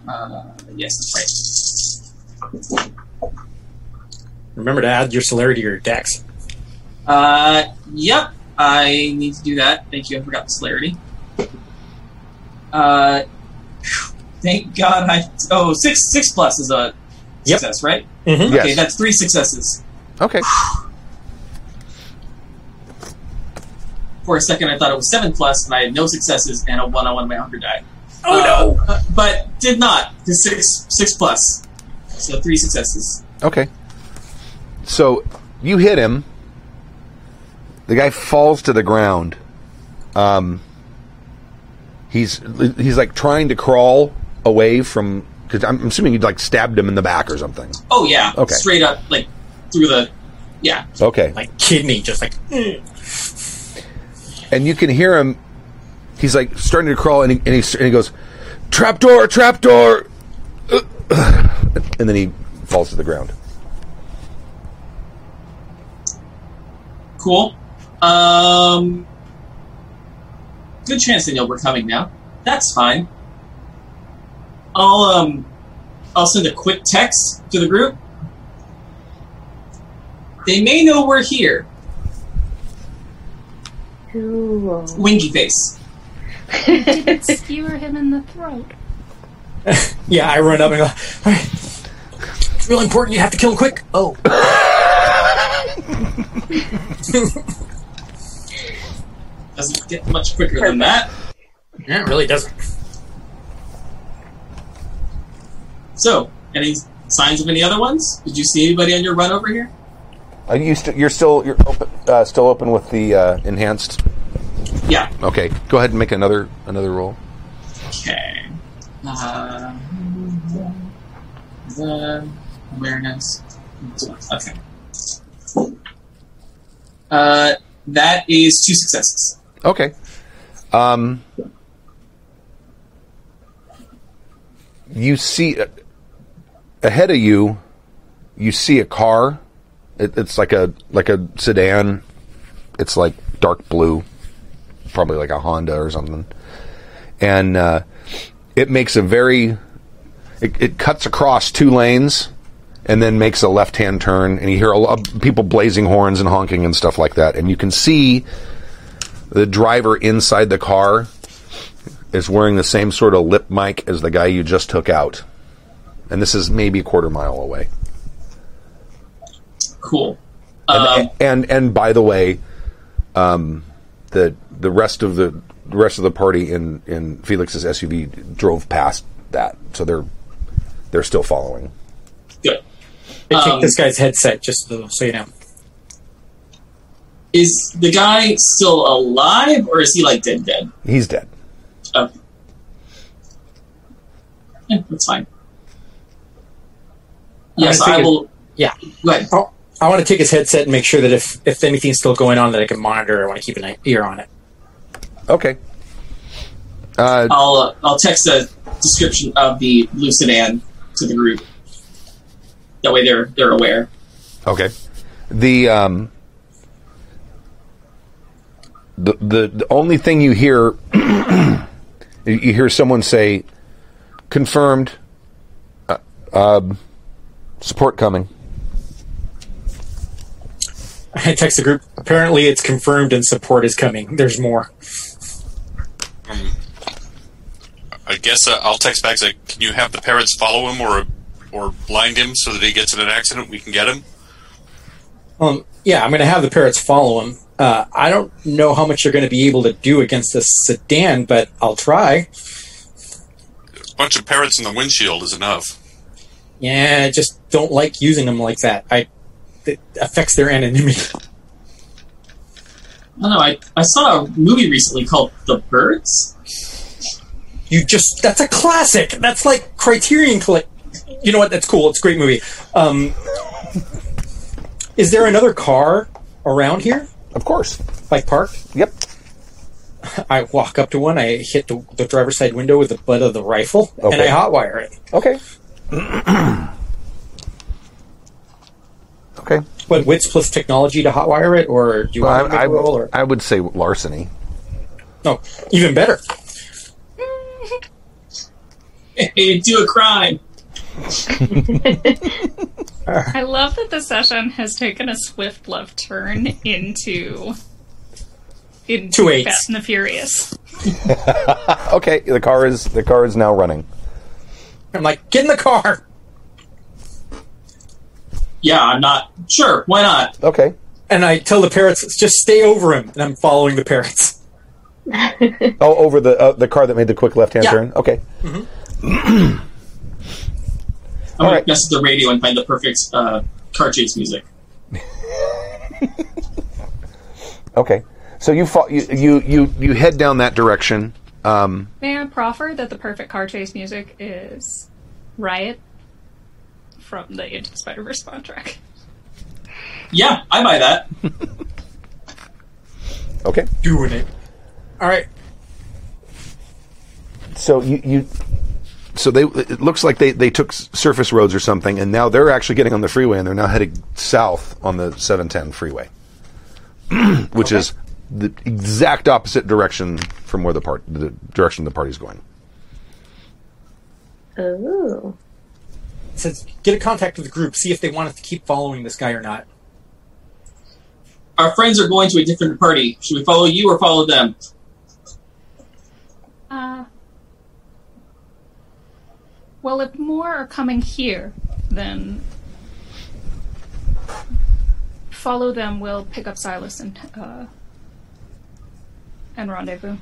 Uh, yes, that's right. Remember to add your celerity to your dex. Uh, yep, I need to do that. Thank you. I forgot the celerity. Uh, phew, thank God I. Oh, six six plus is a Yep. success, right? Mhm. Yes. Okay, that's three successes. Okay. *sighs* For a second, I thought it was seven plus, and I had no successes and a one on one my hunger die. Oh no! Uh, but did not. The six six plus, so three successes. Okay. So you hit him. The guy falls to the ground. Um, he's he's like trying to crawl away from because I'm assuming you'd like stabbed him in the back or something. Oh yeah, Okay. straight up like through the yeah. Okay. Like kidney, just like and you can hear him. He's like starting to crawl, and he, and he, and he goes, "Trapdoor, trapdoor," and then he falls to the ground. Cool. Um, good chance they know we're coming now. That's fine. I'll um, I'll send a quick text to the group. They may know we're here. Ooh. Winky face. *laughs* Didn't skewer him in the throat. *laughs* Yeah, I run up and go, all right. It's really important. You have to kill him quick. Oh. *laughs* Doesn't get much quicker than that. Yeah, it really doesn't. So, any signs of any other ones? Did you see anybody on your run over here? Are you st- you're still you're open, uh, still open with the uh, enhanced. Yeah. Okay, go ahead and make another another roll. Okay. Uh, the awareness. Okay. Uh, that is two successes. Okay. Um, you see uh, ahead of you. You see a car. It, it's like a like a sedan. It's like dark blue, probably like a Honda or something. And uh, it makes a very. It, it cuts across two lanes, and then makes a left-hand turn. And you hear a lot of people blazing horns and honking and stuff like that. And you can see the driver inside the car is wearing the same sort of lip mic as the guy you just took out. And this is maybe a quarter mile away. Cool. And, Um, and and by the way, um, the the rest of the the rest of the party in in Felix's SUV drove past that, so they're they're still following. good. I Um, kicked this guy's headset just so, so you know. Is the guy still alive, or is he like dead? Dead. He's dead. Okay. Yeah, that's fine. Yes, I I figured- will. Yeah. Go ahead. Oh, I want to take his headset and make sure that if, if anything's still going on that I can monitor, I want to keep an ear on it. Okay. Uh, I'll uh, I'll text a description of the blue sedan to the group. That way, they're they're aware. Okay. The um the the, the only thing you hear you *clears throat* you hear someone say confirmed uh, um support coming. I text the group. Apparently, it's confirmed and support is coming. There's more. I guess uh, I'll text back. Say, can you have the parrots follow him or or blind him so that he gets in an accident? We can get him. Um, yeah, I'm going to have the parrots follow him. Uh, I don't know how much you're going to be able to do against this sedan, but I'll try. A bunch of parrots in the windshield is enough. Yeah, I just don't like using them like that. I it affects their anonymity. I don't know. I, I saw a movie recently called The Birds. You just that's a classic. That's like Criterion collect. You know what? That's cool. It's a great movie. Um, is there another car around here, Of course. like parked? Yep. I walk up to one. I hit the, the driver's side window with the butt of the rifle, and Okay. I hotwire it. Okay. *clears throat* okay. What wits plus technology to hotwire it, or do you Well, want to I, make a roll? I, Or I would say larceny. no, even better. *laughs* Hey, do a crime. *laughs* I love that the session has taken a swift left turn into into Two eights. Fast and the Furious. *laughs* Okay, the car is the car is now running. I'm like, get in the car. Yeah, I'm not sure. Why not? Okay. And I tell the parrots, just stay over him. And I'm following the parrots. *laughs* Oh, over the uh, the car that made the quick left hand Yeah. turn. Okay. *clears throat* I'm gonna right. mess with the radio and find the perfect uh, car chase music. *laughs* Okay. So you fo- you, you you you head down that direction. Um, May I proffer that the perfect car chase music is Riot from the Into the Spider Verse soundtrack? Yeah, I buy that. *laughs* okay. Doing it. All right. So you you so they it looks like they they took surface roads or something, and now they're actually getting on the freeway, and they're now heading south on the 710 freeway, *clears throat* which is the exact opposite direction from where the part the direction the party's going. Oh. It says, get a contact with the group. See if they want us to keep following this guy or not. our friends are going to a different party. Should we follow you or follow them? Uh, well, if more are coming here, then follow them. We'll pick up Silas and uh, and rendezvous.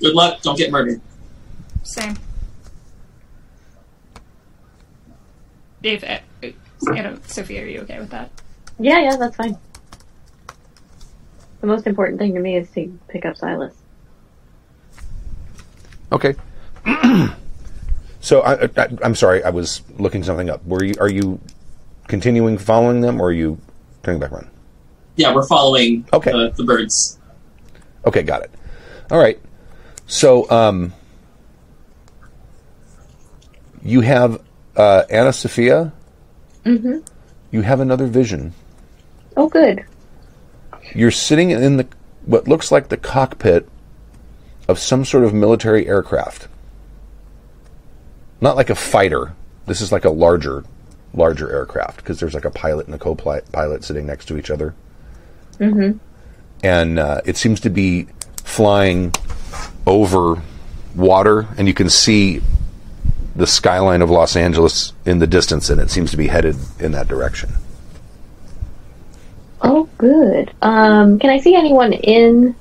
Good luck. Don't get murdered. Same. Dave, eh, Anna, Sophia, are you okay with that? Yeah, yeah, that's fine. The most important thing to me is to pick up Silas. Okay. *clears throat* so I, I, I'm sorry, I was looking something up. Were you? Are you continuing following them, or are you turning back around? Yeah, we're following Okay. the, the birds. Okay, got it. All right. So, um, you have uh, Anna Sophia. Mm-hmm. You have another vision. Oh, good. You're sitting in the what looks like the cockpit of some sort of military aircraft. Not like a fighter. This is like a larger, larger aircraft because there's like a pilot and a co-pilot sitting next to each other. Mm-hmm. and uh, it seems to be flying over water, and you can see the skyline of Los Angeles in the distance, and it seems to be headed in that direction. Oh, good. Um, can I see anyone in?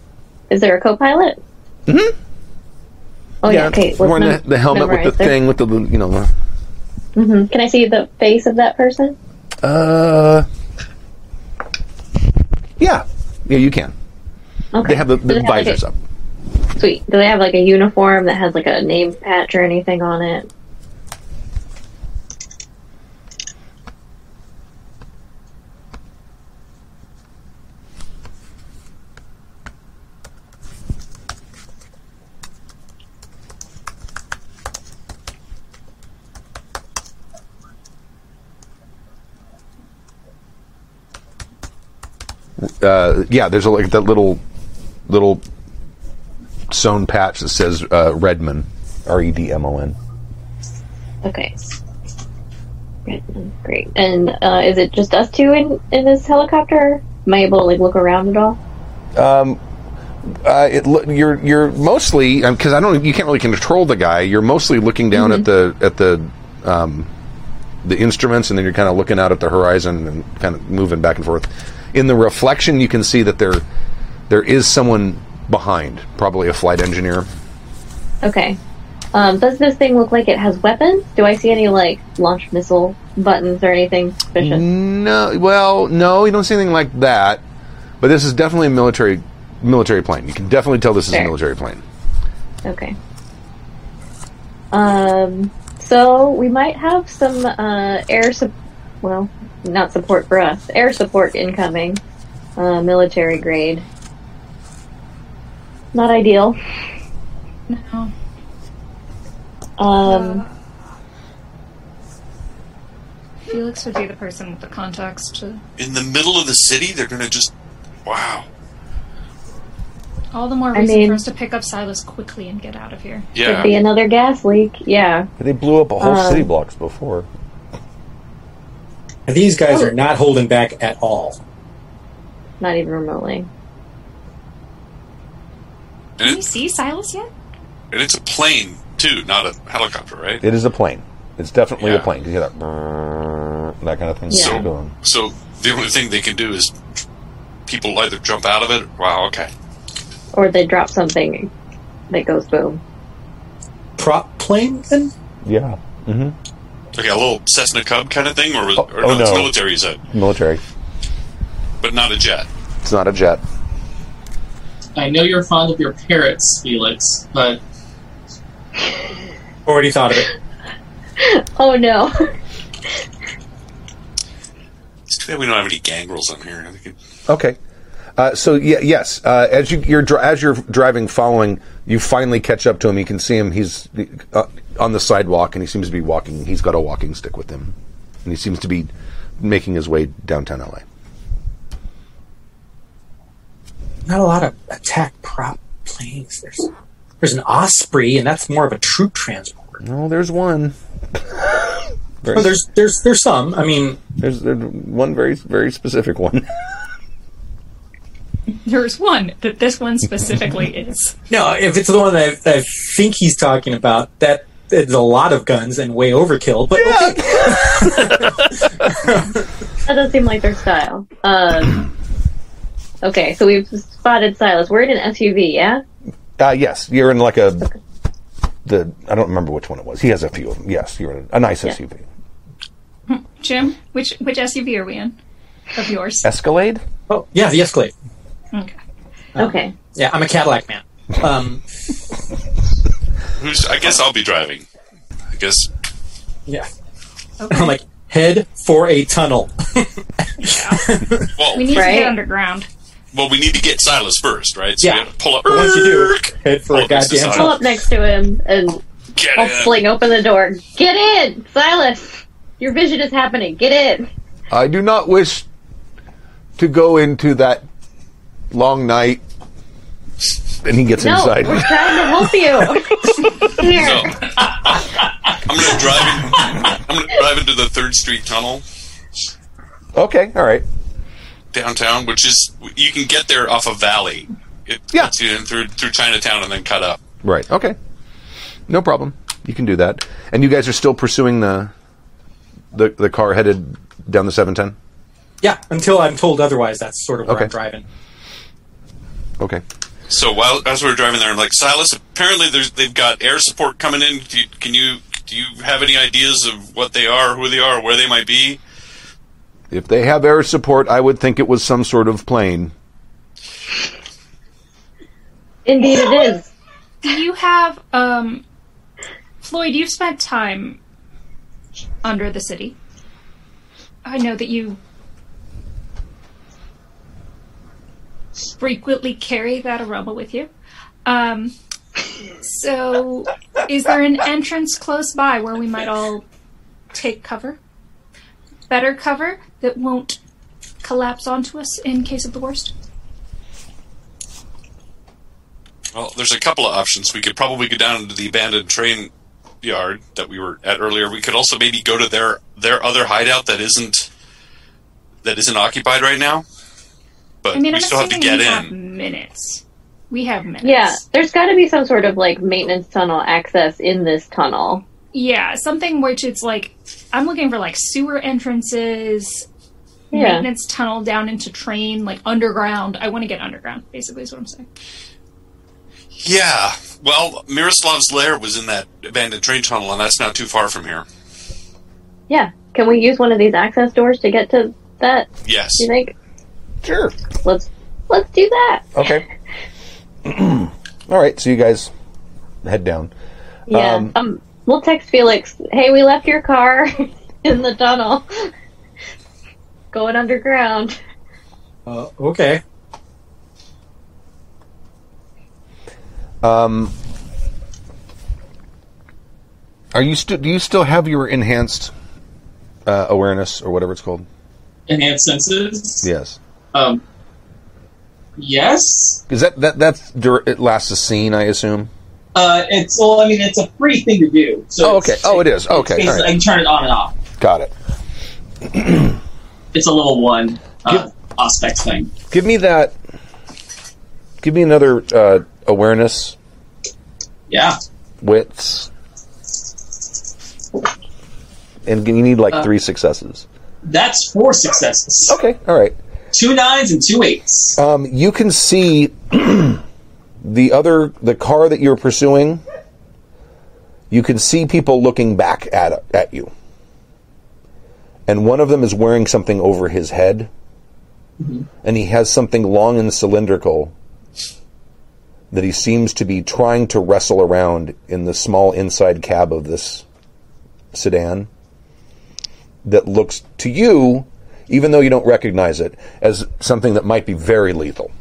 Is there a co-pilot? Mm-hmm. Oh yeah. okay. Wearing the, mem- the helmet with the memorize their- thing with the you know. the- Mhm. Can I see the face of that person? Uh, yeah, yeah, you can. Okay. They have the, the they have, like, visors a- up. Sweet. Do they have like a uniform that has like a name patch or anything on it? Uh, yeah, there's a, like that little little sewn patch that says uh, Redmond, R E D M O N. Okay. Great. And uh, is it just us two in in this helicopter? Am I able to like look around at all? Um, uh, it, lo- you're you're mostly because I don't you can't really control the guy. You're mostly looking down at the at the um, the instruments, and then you're kind of looking out at the horizon and kind of moving back and forth. In the reflection, you can see that there there is someone behind, probably a flight engineer. Okay. Um, does this thing look like it has weapons? Do I see any like launch missile buttons or anything suspicious? No, well, no, you don't see anything like that. But this is definitely a military military plane. You can definitely tell this is a military plane. Okay. Um, so we might have some uh, air sup- well, not support for us. Air support incoming. Uh, military grade. Not ideal. No. Um, Felix would be the person with the contacts to. In the middle of the city, they're going to just. Wow. All the more I reason mean- for us to pick up Silas quickly and get out of here. Yeah. could be another gas leak. Yeah. They blew up a whole Um, city blocks before. And these guys are not holding back at all. Not even remotely. Can you see Silas yet? And it's a plane, too, not a helicopter, right? It is a plane. It's definitely Yeah. a plane. You hear that, that kind of thing. Yeah. They're doing. So the only thing they can do is people either jump out of it. Wow, okay. Or they drop something that goes boom. Prop plane, then? Yeah. Mm-hmm. Okay, a little Cessna Cub kind of thing, or, was, Oh, or oh, no, it's military, Is it Military. but not a jet. It's not a jet. I know you're fond of your parrots, Felix, but Already thought of it. *laughs* Oh no. It's too bad we don't have any gangrels on here. I it, Okay. Uh, so yeah, yes. Uh, as you, you're dri- as you're driving, following, you finally catch up to him. You can see him. He's uh, on the sidewalk, and he seems to be walking. He's got a walking stick with him, and he seems to be making his way downtown LA. Not a lot of attack prop planes. There's there's an Osprey, and that's more of a troop transport. No, there's one. Very, *laughs* Oh, there's there's there's some. I mean, there's, there's one very very specific one. *laughs* There's one that this one specifically is. no, if it's the one that I, I think he's talking about, that is a lot of guns and way overkill. But okay. *laughs* That does seem like their style. Um, okay, so we've spotted Silas. We're in an SUV, yeah? Uh, yes, you're in like a the I don't remember which one it was. He has a few of them. Yes, you're in a nice Yeah. SUV. Jim, which which SUV are we in? Of yours? Escalade. oh yeah, the Escalade. Okay. Okay. Yeah, I'm a Cadillac man. Um, Who's? I guess I'll be driving. I guess. yeah, Okay. I'm like head for a tunnel. Well, we need to Right. get underground. well, we need to get Silas first, right? So Yeah. we have to pull up. But once you do, head for Oh, a goddamn on. Pull up next to him and Get I'll in. fling open the door. Get in! Silas! Your vision is happening. Get in! I do not wish to go into that long night. And he gets No, inside. we're trying to help you. *laughs* Here. No. I'm gonna drive. In, I'm gonna drive into the Third Street Tunnel Okay, all right. downtown, which is you can get there off a valley. It Yeah. gets you in through through Chinatown and then cut up. Right. Okay. No problem. You can do that. And you guys are still pursuing the the the car headed down the 710? Yeah, until I'm told otherwise. That's sort of where Okay. I'm driving. Okay. So while as we were driving there, I'm like, Silas. Apparently, there's they've got air support coming in. Do you, can you do you have any ideas of what they are, who they are, where they might be? If they have air support, I would think it was some sort of plane. Indeed it is. Do you have um Floyd, you've spent time under the city. I know that you frequently carry that aroma with you. Um so is there an entrance close by where we might all take cover? Better cover that won't collapse onto us in case of the worst? Well, there's a couple of options. We could probably go down into the abandoned train yard that we were at earlier. We could also maybe go to their their other hideout that isn't that isn't occupied right now. But I mean, we I'm still have to get we have in. minutes. We have minutes. Yeah, there's got to be some sort of like maintenance tunnel access in this tunnel. Yeah, something which it's like I'm looking for like sewer entrances, Yeah. maintenance tunnel down into train, like underground. I want to get underground. Basically, is what I'm saying. Yeah. Well, Miroslav's lair was in that abandoned train tunnel, and that's not too far from here. Yeah. Can we use one of these access doors to get to that? Yes. Do you think? Sure. Let's let's do that. Okay. *clears throat* All right, so you guys head down. Yeah. Um, Um, we'll text Felix. Hey, we left your car *laughs* in the tunnel. *laughs* Going underground. Uh, okay. Um, are you still? do you still have your enhanced uh, awareness or whatever it's called? Enhanced senses. Yes. Um. Yes. Is that that that's it lasts a scene, I assume. Uh, it's well. I mean, it's a free thing to do. So Oh, okay. Oh, it is. Okay, right. I can turn it on and off. Got it. It's a level one uh, Auspex thing. Give me that. Give me another uh, awareness Yeah. wits, and you need like Uh, three successes. That's four successes. Okay. All right. Two nines and two eights. Um, you can see *clears throat* the other the car that you're pursuing. You can see people looking back at at you, and one of them is wearing something over his head, and he has something long and cylindrical that he seems to be trying to wrestle around in the small inside cab of this sedan. That looks to you, even though you don't recognize it, as something that might be very lethal.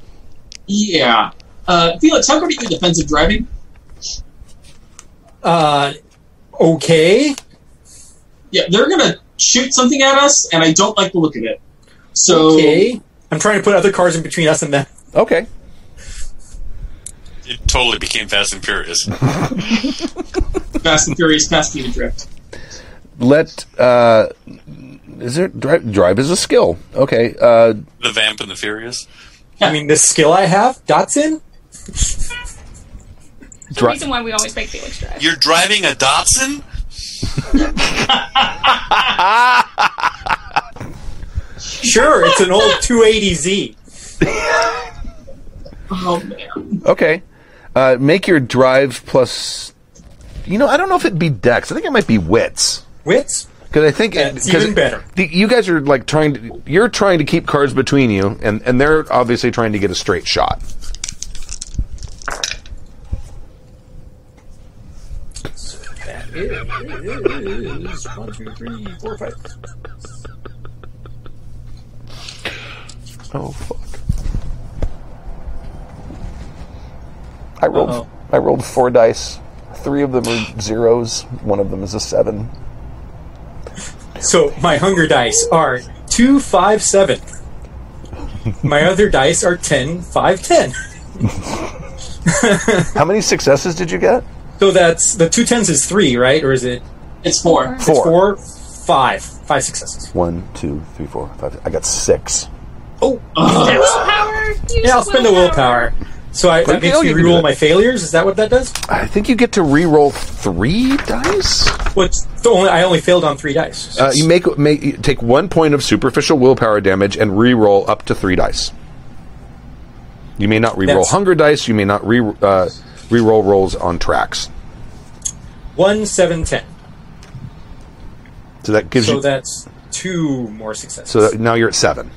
Yeah. Uh, Felix, how good are you defensive driving? Uh, okay. Yeah, they're gonna shoot something at us, and I don't like the look of it. So Okay. I'm trying to put other cars in between us and them. Okay. It totally became Fast and Furious. *laughs* Fast and Furious, Fast Speed and Drift. let. Uh, is there drive? Drive is a skill. Okay. Uh, The Vamp and the Furious. I mean, the skill I have, Datsun. The Dri- reason why we always make Felix drive. You're driving a Datsun? *laughs* Sure, it's an old 280Z. Oh man. okay. Uh, make your drive plus. You know, I don't know if it'd be Dex. I think it might be Wits. Wits. Because I think 'cause even better. The, you guys are like trying to. You're trying to keep cards between you, and and they're obviously trying to get a straight shot. That is one, two, three, four, five. Oh fuck! I rolled. Uh-oh. I rolled four dice. Three of them are zeros. One of them is a seven. So my hunger dice are two, five, seven. My other dice are ten, five, ten. How many successes did you get? So that's the two tens is three, right? Or is it It's four. Four. four, five, five successes? One, two, three, four, five. I got six. Oh, Willpower. Use yeah, I'll spend the willpower. So I, that makes oh, me you can do reroll my failures. Is that what that does? I think you get to re-roll three dice. What's the only? I only failed on three dice. Uh, you make, make you take one point of superficial willpower damage and re-roll up to three dice. You may not re-roll That's- hunger dice. You may not re uh, re-roll rolls on tracks. One, seven, ten. So that gives So you. that's two more successes. so that now you're at seven.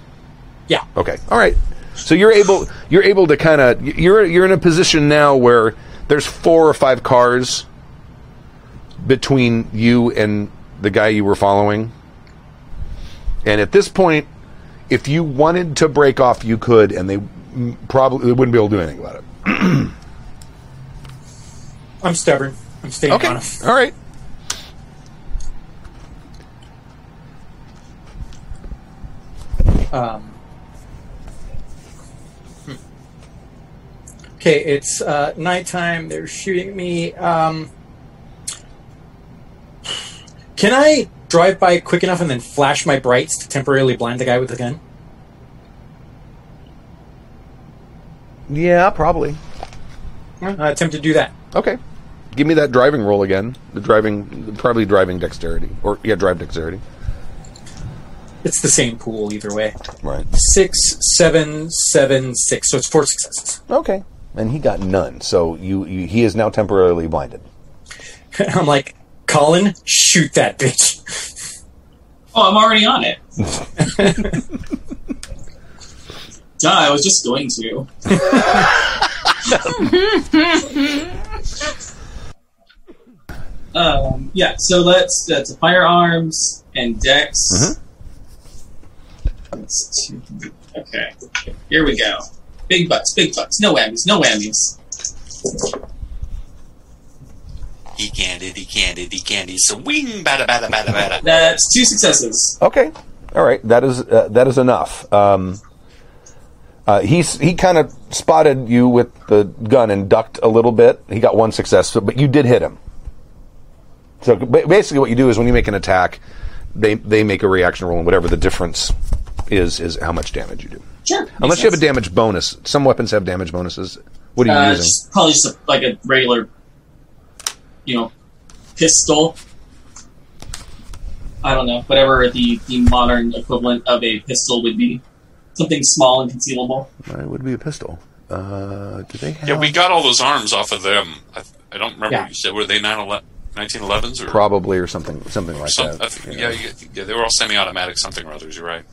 yeah. Okay. All right. So you're able you're able to kind of you're you're in a position now where there's four or five cars between you and the guy you were following. And at this point, if you wanted to break off, you could, and they probably they wouldn't be able to do anything about it. *clears throat* I'm stubborn. I'm staying Okay. on him. All right. Um, Okay, it's uh, nighttime. They're shooting me. Um, can I drive by quick enough and then flash my brights to temporarily blind the guy with the gun? Yeah, probably. Uh, attempt to do that. Okay. Give me that driving roll again. The driving, probably driving dexterity, or yeah, drive dexterity. It's the same pool either way. Right. Six, seven, seven, six. So it's four successes. Okay. And he got none, so you, you he is now temporarily blinded. *laughs* I'm like, Colin, shoot that bitch. *laughs* Oh, I'm already on it. *laughs* Duh, I was just going to. um, yeah, so let's that's firearms and dex. That's two- Okay, here we go. Big butts, big butts. No whammies, no whammies. He candy, he candy, he candy. Swing, bada, bada, bada, bada. That's two successes. Okay. All right. That is uh, that is enough. Um, uh, he's he kind of spotted you with the gun and ducked a little bit. He got one success, but you did hit him. So basically, what you do is when you make an attack, they they make a reaction roll, and whatever the difference is is how much damage you do. Sure. Unless you have a damage bonus. Some weapons have damage bonuses. What are you Uh, using? just, probably just a, like a regular, you know, pistol. I don't know, whatever the, the modern equivalent of a pistol would be. Something small and concealable. Uh, it would be a pistol. Uh, do they have? Yeah, we got all those arms off of them. I, I don't remember Yeah. what you said. Were they 9/11 1911s or probably or something something like some, that. I think- you know. yeah, yeah, they were all semi-automatic something or others. You're right.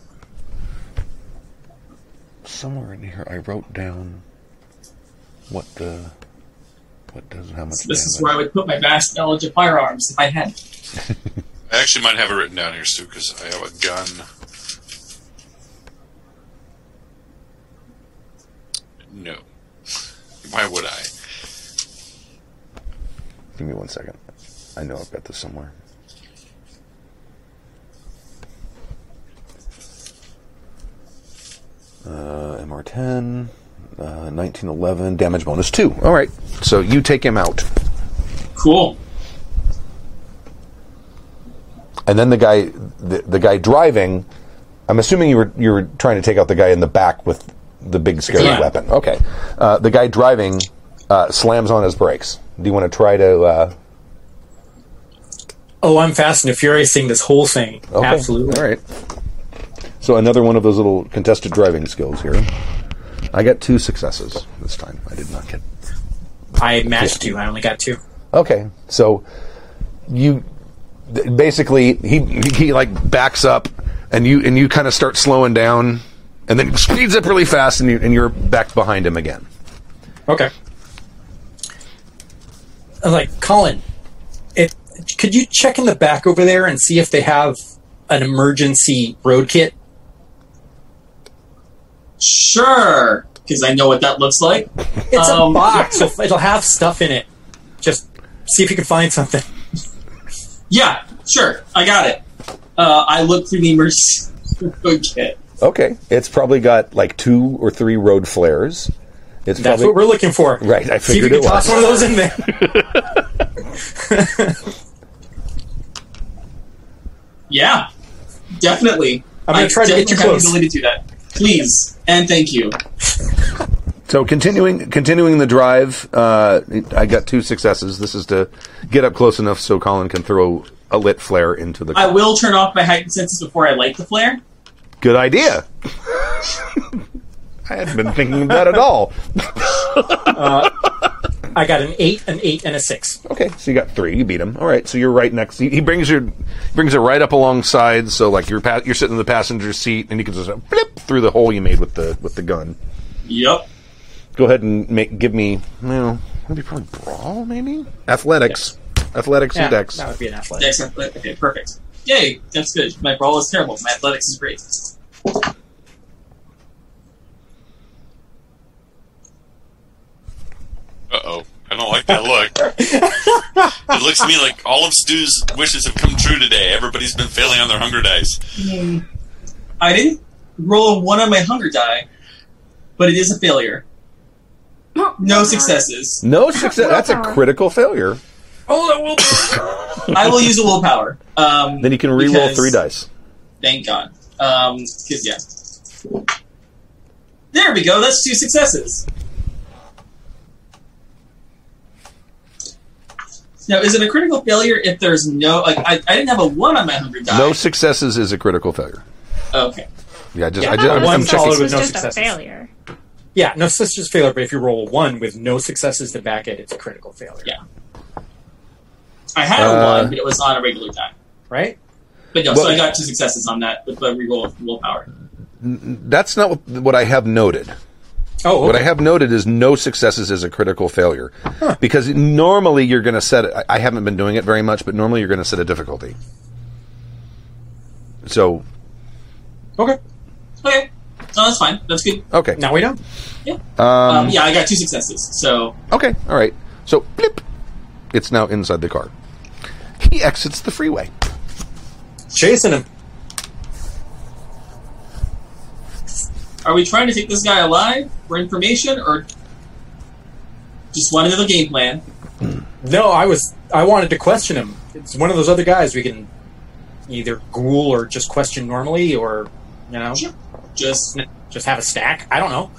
Somewhere in here I wrote down what the what does how much. This is where I would put my vast knowledge of firearms if I had. I actually might have it written down here, Stu, because I have a gun. No. Why would I? Give me one second. I know I've got this somewhere. Uh, MR10, uh, 1911, damage bonus 2. All right. So you take him out. Cool. and then the guy, the, the guy driving. I'm assuming you were you were trying to take out the guy in the back with the big scary Yeah. weapon. Okay, uh, the guy driving uh, slams on his brakes. Do you want to try to? Uh, Oh, I'm fast and furiousing this whole thing. okay. Absolutely. All right. So another one of those little contested driving skills here. I got two successes this time. I did not get I matched you. I only got two. Okay, so you basically he he like backs up, and you and you kind of start slowing down, and then speeds up really fast, and you and you're back behind him again. Okay. I'm like, Colin, it, could you check in the back over there and see if they have an emergency road kit? Sure, because I know what that looks like. It's Um, a box. so it'll have stuff in it. Just see if you can find something. Yeah, sure, I got it. Uh, I look through the emergency *laughs* road kit. Okay, it's probably got like two or three road flares. It's That's probably what we're looking for. Right, I figured See if you figured can it toss was. one of those in there. *laughs* Yeah, definitely. I'm gonna try to get you close. the ability to do that. Please and thank you. So continuing continuing the drive, uh, I got two successes. This is to get up close enough so Colin can throw a lit flare into the. I will turn off my heightened senses before I light the flare. Good idea. *laughs* I hadn't been thinking of that at all. *laughs* I got an eight, an eight, and a six. Okay, so you got three. You beat him. All right, so you're right next. He, he brings your brings it right up alongside. So like you're pa- you're sitting in the passenger seat, and you can just blip through the hole you made with the with the gun. Yep. Go ahead and make give me well maybe probably brawl maybe athletics athletics Yeah, and dex. that would be an athletics. Dex athletic. Okay, perfect. Yay, that's good. My brawl is terrible. My athletics is great. Uh oh. I don't like that look. it looks to me like all of Stu's wishes have come true today. Everybody's been failing on their hunger dice. I didn't roll a one on my hunger die, but it is a failure. No successes. No success. That's a critical failure. Oh, that will. I will use a willpower. Um, Then you can re-roll because- three dice. Thank God. Um, because yeah. There we go. That's two successes. Now, is it a critical failure if there's no like I, I didn't have a one on my hunger die? No successes is a critical failure. Okay. Yeah, I just Yeah, I just I'm, I'm checking. This with was no just a successes. failure. Yeah, no success failure, but if you roll a one with no successes to back it, it's a critical failure. Yeah. I had a Uh, one, but it was on a regular die. Right? But no, so I got two successes on that with the reroll of willpower. That's not what, what I have noted. Oh, okay. What I have noted is no successes is a critical failure. Because normally you're going to set it. I- I haven't been doing it very much, but normally you're going to set a difficulty. So, Okay. okay. No, that's fine. That's good. okay. Now we know. Um, yeah, I got two successes. So Okay, all right. So, blip. It's now inside the car. He exits the freeway. Chasing him. Are we trying to take this guy alive for information or just one another game plan? No, I was. I wanted to question him. It's one of those other guys we can either ghoul or just question normally, or you know, Sure. Just just have a stack. I don't know.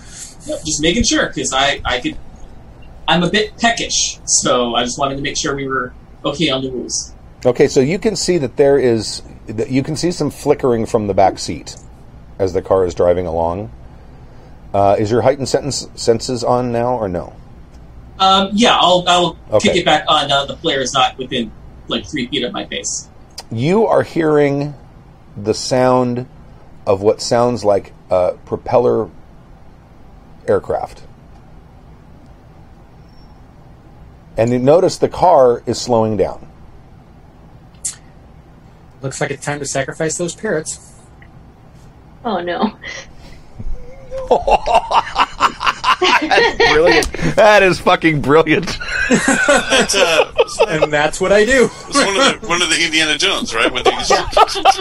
Yep, just making sure because I I could I'm a bit peckish, so I just wanted to make sure we were okay on the rules. Okay, so you can see that there is. that You can see some flickering from the back seat as the car is driving along. Uh, is your heightened sentence, senses on now or no? Um, yeah, I'll I'll Okay. kick it back on. Uh, the flare is not within like three feet of my face. You are hearing the sound of what sounds like a propeller aircraft. And you notice the car is slowing down. Looks like it's time to sacrifice those parrots. Oh no. Brilliant. that is fucking brilliant. That's, uh, and that's what I do. it's one of the one of the Indiana Jones, right? When he's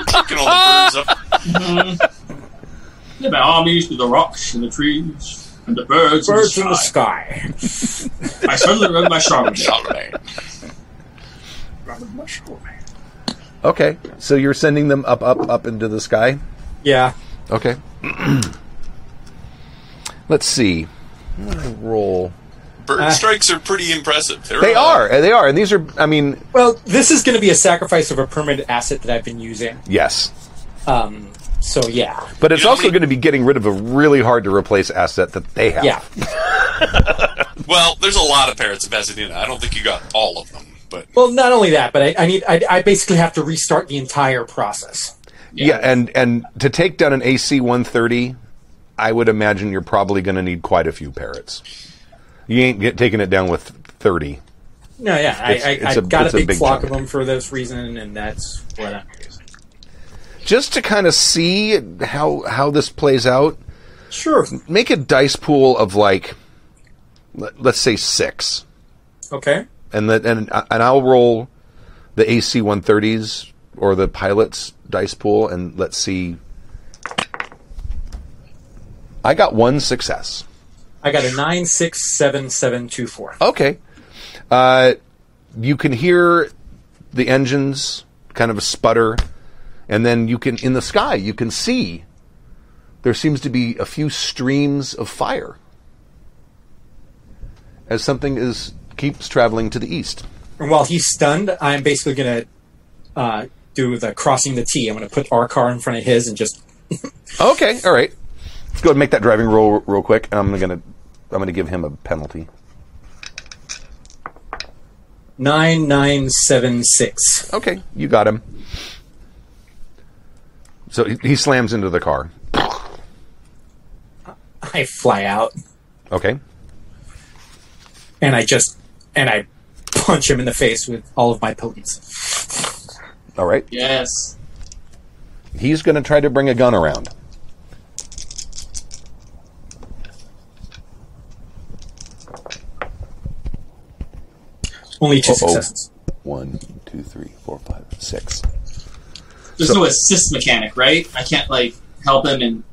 kicking all the birds up. Yeah, my armies with the rocks and the trees and the birds, Birds in in the the sky. sky. I suddenly remember my Charlemagne. Running my Charlemagne. Okay, so you're sending them up, up, up into the sky. Yeah. Okay. *clears throat* Let's see. Roll. Bird Uh, strikes are pretty impressive. They're, They uh, are. They are, and these are. I mean, Well, this is going to be a sacrifice of a permanent asset that I've been using. yes, Um, so yeah, but it's You know, also many- going to be getting rid of a really hard to replace asset that they have. yeah. *laughs* Well, there's a lot of parrots in Pasadena. I don't think you got all of them, but Well, not only that, but I, I need I, I basically have to restart the entire process. Yeah, and and to take down an AC 130, I would imagine you're probably going to need quite a few parrots. You ain't get, taking it down with 30. No, yeah, I, It's- I, it's a- I've got a big, big flock chunk. of them for this reason, and that's what I'm using. Just to kind of see how how this plays out, Sure. make a dice pool of like, let, let's say six, Okay. and that and and I'll roll the AC 130s or the pilots dice pool, and let's see. I got one success. I got a nine six seven seven two four. Okay. Uh, you can hear the engines kind of sputter, and then you can, in the sky, you can see there seems to be a few streams of fire as something is keeps traveling to the east. And while he's stunned, I'm basically going to uh, do the crossing the T. I'm going to put our car in front of his and just Okay, all right. Let's go ahead and make that driving roll real quick. I'm gonna, I'm gonna give him a penalty. nine nine seven six. Okay, you got him. So he, he slams into the car. I fly out Okay. and I just and I punch him in the face with all of my potency. All right. Yes. He's going to try to bring a gun around. Only two Uh-oh. successes. One, two, three, four, five, six. There's So- no assist mechanic, right? I can't like help him and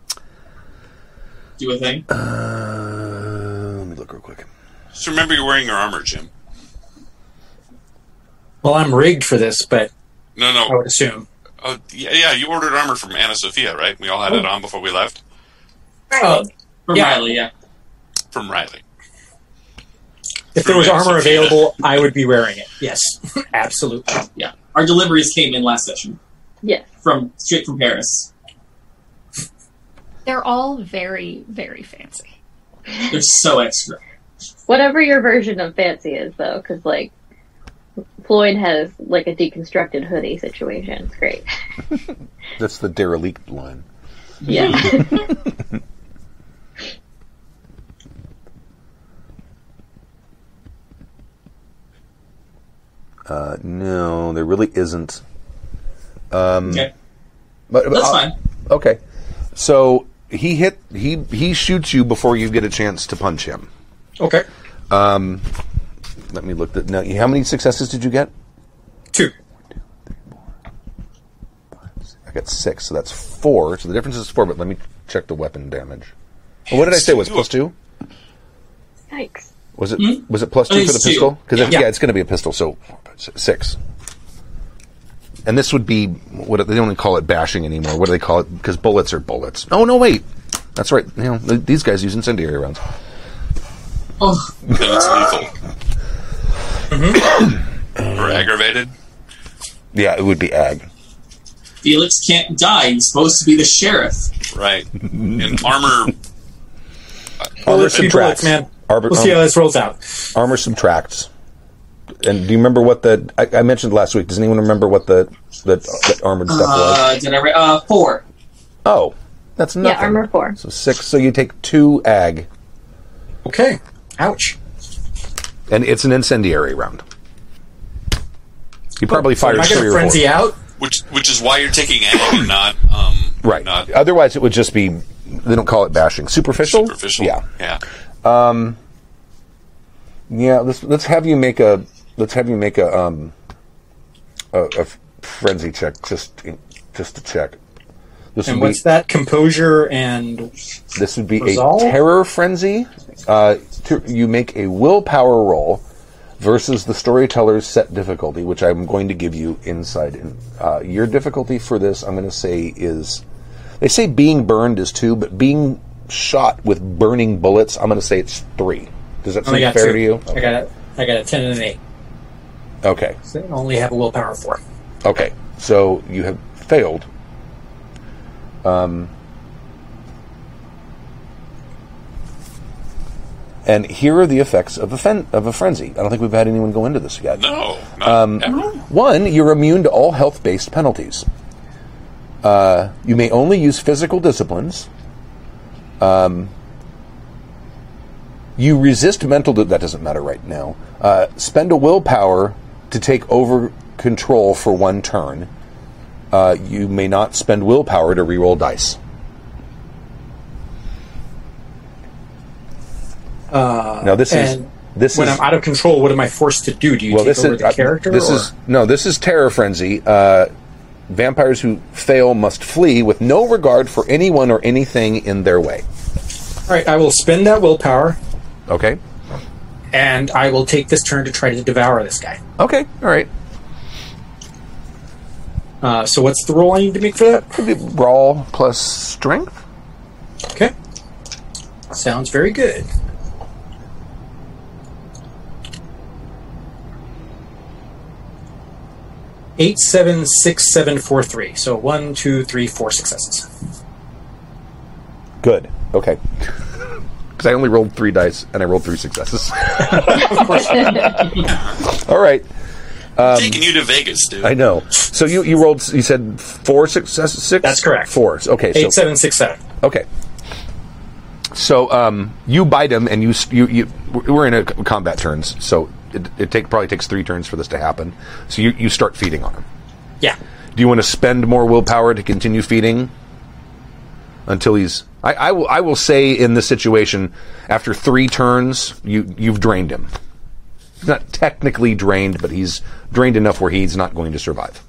do a thing. Uh, let me look real quick. just remember you're wearing your armor, Jim. Well, I'm rigged for this, but No, no. I no. would assume. Oh, yeah, yeah, you ordered armor from Anna Sophia, right? We all had it on before we left Oh, From Yeah. Riley, yeah. from Riley. If there was armor available, I would be wearing it. Yes, *laughs* absolutely. Yeah. Our deliveries came in last session Yes. from straight from Paris. They're all very, very fancy. They're so extra. Whatever your version of fancy is, though, because like Floyd has like a deconstructed hoodie situation. It's great. *laughs* That's the derelict line. Yeah. *laughs* Uh, no, there really isn't. Um, Okay. But, That's uh, fine. Okay. So he hit. He he shoots you before you get a chance to punch him. Okay, Um, Let me look. At, now, how many successes did you get? two. I got six, so that's four. So the difference is four. But let me check the weapon damage. Well, what did I say? Was plus two? Yikes. Was it hmm? was it two uh, for the two. pistol? Because Yeah. yeah. it's going to be a pistol. So six. And this would be what they don't even call it bashing anymore. What do they call it? Because bullets are bullets. Oh no, wait, that's right. You know these guys use incendiary rounds. Oh, Then it's lethal. Mm-hmm. or aggravated. Yeah, it would be ag. Felix can't die. He's supposed to be the sheriff. Right. In armor, Bullets be bullets, subtracts. man. Arbor- we'll see how this rolls out. Armor subtracts. And do you remember what the I, I mentioned last week? Does anyone remember what the the, the armored stuff was? Uh, did I? Re- uh, four. Oh, that's nothing. Yeah, armor four. So six. So you take two ag, Okay. Ouch. and it's an incendiary round. You probably So am fired I three going to or four. frenzy out? which which is why you're taking ag and not um Right. not Otherwise, it would just be. They don't call it bashing. Superficial. superficial. Yeah. Yeah. Yeah. Let's let's have you make a let's have you make a um a, a frenzy check just just to check. This And would be what's that? Composure and this would be Resolve? a terror frenzy. Uh, to, you make a willpower roll versus the storyteller's set difficulty, which I'm going to give you inside. in. uh, your difficulty for this, I'm going to say, is they say being burned is two, but being shot with burning bullets, I'm going to say it's three. Does that I seem fair two. to you? I got a, I got a ten and an eight. Okay. So I only have a willpower four. Okay. So you have failed. Um, and here are the effects of a, fen- of a frenzy. I don't think we've had anyone go into this yet. No, not Um, ever. One, you're immune to all health based penalties. Uh, you may only use physical disciplines. Um, you resist mental. Di- that doesn't matter right now. Uh, spend a willpower to take over control for one turn. Uh, you may not spend willpower to reroll dice. Uh, Now this is this when is I'm out of control, what am I forced to do? Do you well, take this over is the uh, character? This or? is no. This is terror frenzy. Uh, vampires who fail must flee with no regard for anyone or anything in their way. all right. I will spend that willpower, Okay. and I will take this turn to try to devour this guy. Okay. All right. Uh, so what's the roll I need to make for that? Could be brawl plus strength. Okay. Sounds very good. Eight seven six seven four three. So one, two, three, four successes. Good. Okay. Because I only rolled three dice and I rolled three successes. *laughs* Of course. All right. Taking you to Vegas, dude. I know. So you you rolled. You said four successes. Six. That's correct. Four. Okay. So Eight seven six seven. Okay. So um, you bite him, and you you you we're in a combat turns, so it, it take probably takes three turns for this to happen. So you you start feeding on him. Yeah. Do you want to spend more willpower to continue feeding until he's? I, I will I will say in this situation, after three turns, you you've drained him. He's not technically drained, but he's drained enough where he's not going to survive.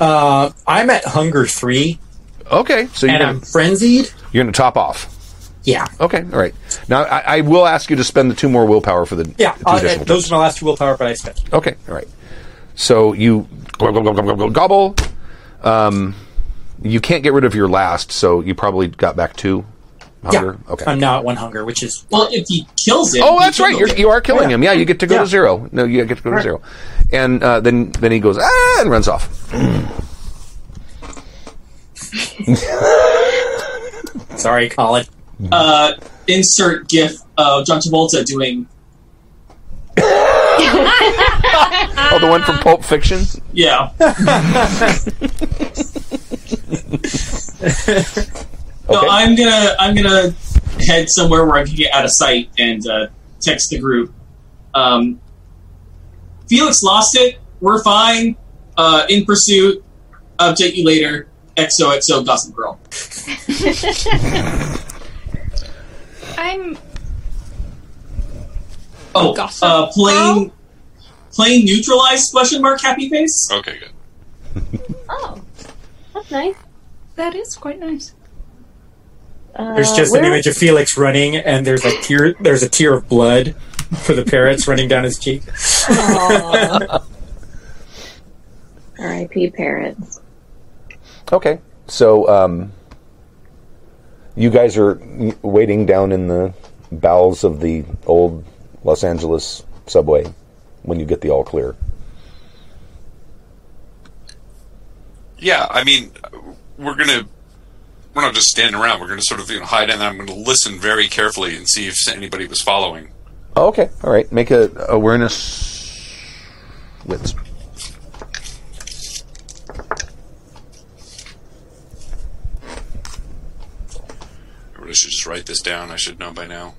Uh, I'm at hunger three, Okay, so you're and gonna, I'm frenzied. you're going to top off. Yeah. Okay, all right. Now I, I will ask you to spend the two more willpower for the Yeah. two Uh, additional those turns. are my last two willpower, but I spent. Okay, all right. So you gobble, gobble, gobble, gobble. Um, you can't get rid of your last, so you probably got back two hunger. Yeah. Okay. I'm now at one hunger, which is Well, if he kills him, oh, he that's right. You're, him. you are killing Yeah. him. Yeah, you get to go Yeah. to zero. No, you get to go to Right. zero. And uh, then then he goes ah and runs off. sorry, Colin. Uh, insert GIF of John Travolta doing *laughs* Oh, the one from Pulp Fiction. yeah. *laughs* No, Okay. I'm gonna I'm gonna head somewhere where I can get out of sight and uh, text the group. Um, Felix lost it. We're fine. Uh, in pursuit. Update you later. XOXO Gossip Girl. *laughs* I'm Oh, Gossip uh, plain Girl? plain neutralized question mark happy face. Okay, good. *laughs* Oh, that's nice. that is quite nice. Uh, There's just an image of Felix running, and there's a tear. There's a tear of blood for the parrots running down his cheek. *laughs* R.I.P. parrots. Okay, so um, you guys are waiting down in the bowels of the old Los Angeles subway when you get the all clear. Yeah, I mean, we're gonna we're not just standing around. We're gonna sort of you know hide in. there. I'm gonna listen very carefully and see if anybody was following. Oh, okay, all right. Make a awareness. I should just write this down. I should know by now.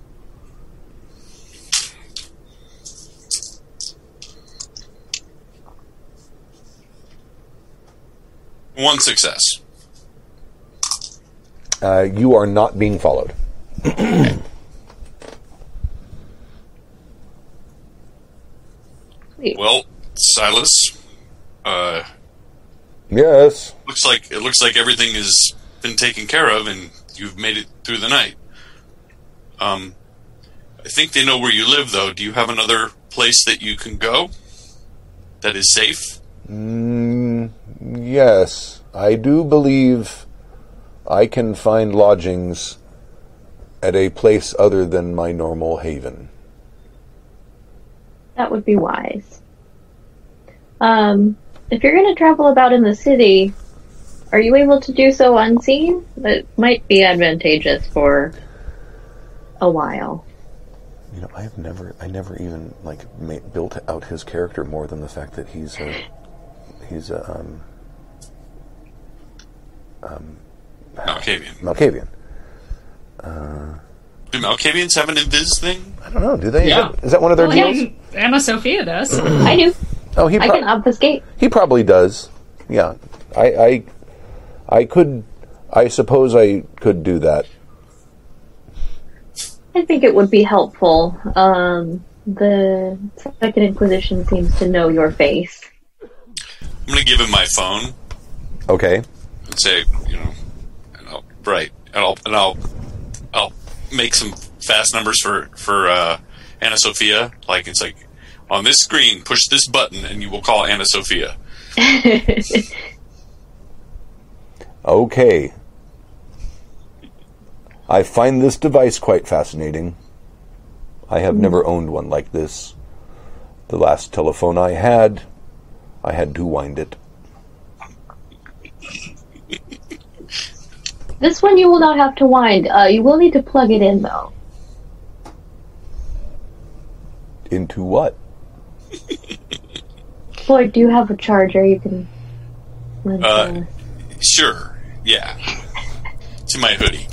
One success. Uh, you are not being followed. Wait, Well, Silas, uh, Yes. looks like it looks like everything has been taken care of, and you've made it through the night. Um, I think they know where you live, though. Do you have another place that you can go that is safe? Mm, yes, I do believe I can find lodgings at a place other than my normal haven. That would be wise. Um, if you're going to travel about in the city, are you able to do so unseen? That might be advantageous for a while. You know, I've never, I never even like ma- built out his character more than the fact that he's a, he's a um, Malkavian. Malkavian. Do Malkavians have an invis thing? I don't know. Do they? Yeah. Is that one of their Well, deals? yeah, Anna Sophia does. I do. Oh, he I can obfuscate. he probably does. Yeah, I, I, I could. I suppose I could do that. I think it would be helpful. Um, the Second Inquisition seems to know your face. I'm going to give him my phone Okay. and say, you know, and I'll, right, and I'll and I'll I'll make some fast numbers for for uh, Anna Sophia. Like it's like on this screen, push this button, and you will call Anna Sophia. *laughs* Okay. I find this device quite fascinating. I have never owned one like this. The last telephone I had, I had to wind it. This one you will not have to wind. Uh, you will need to plug it in though. Into what? Floyd, do you have a charger you can? Uh, Sure, yeah, it's in my hoodie.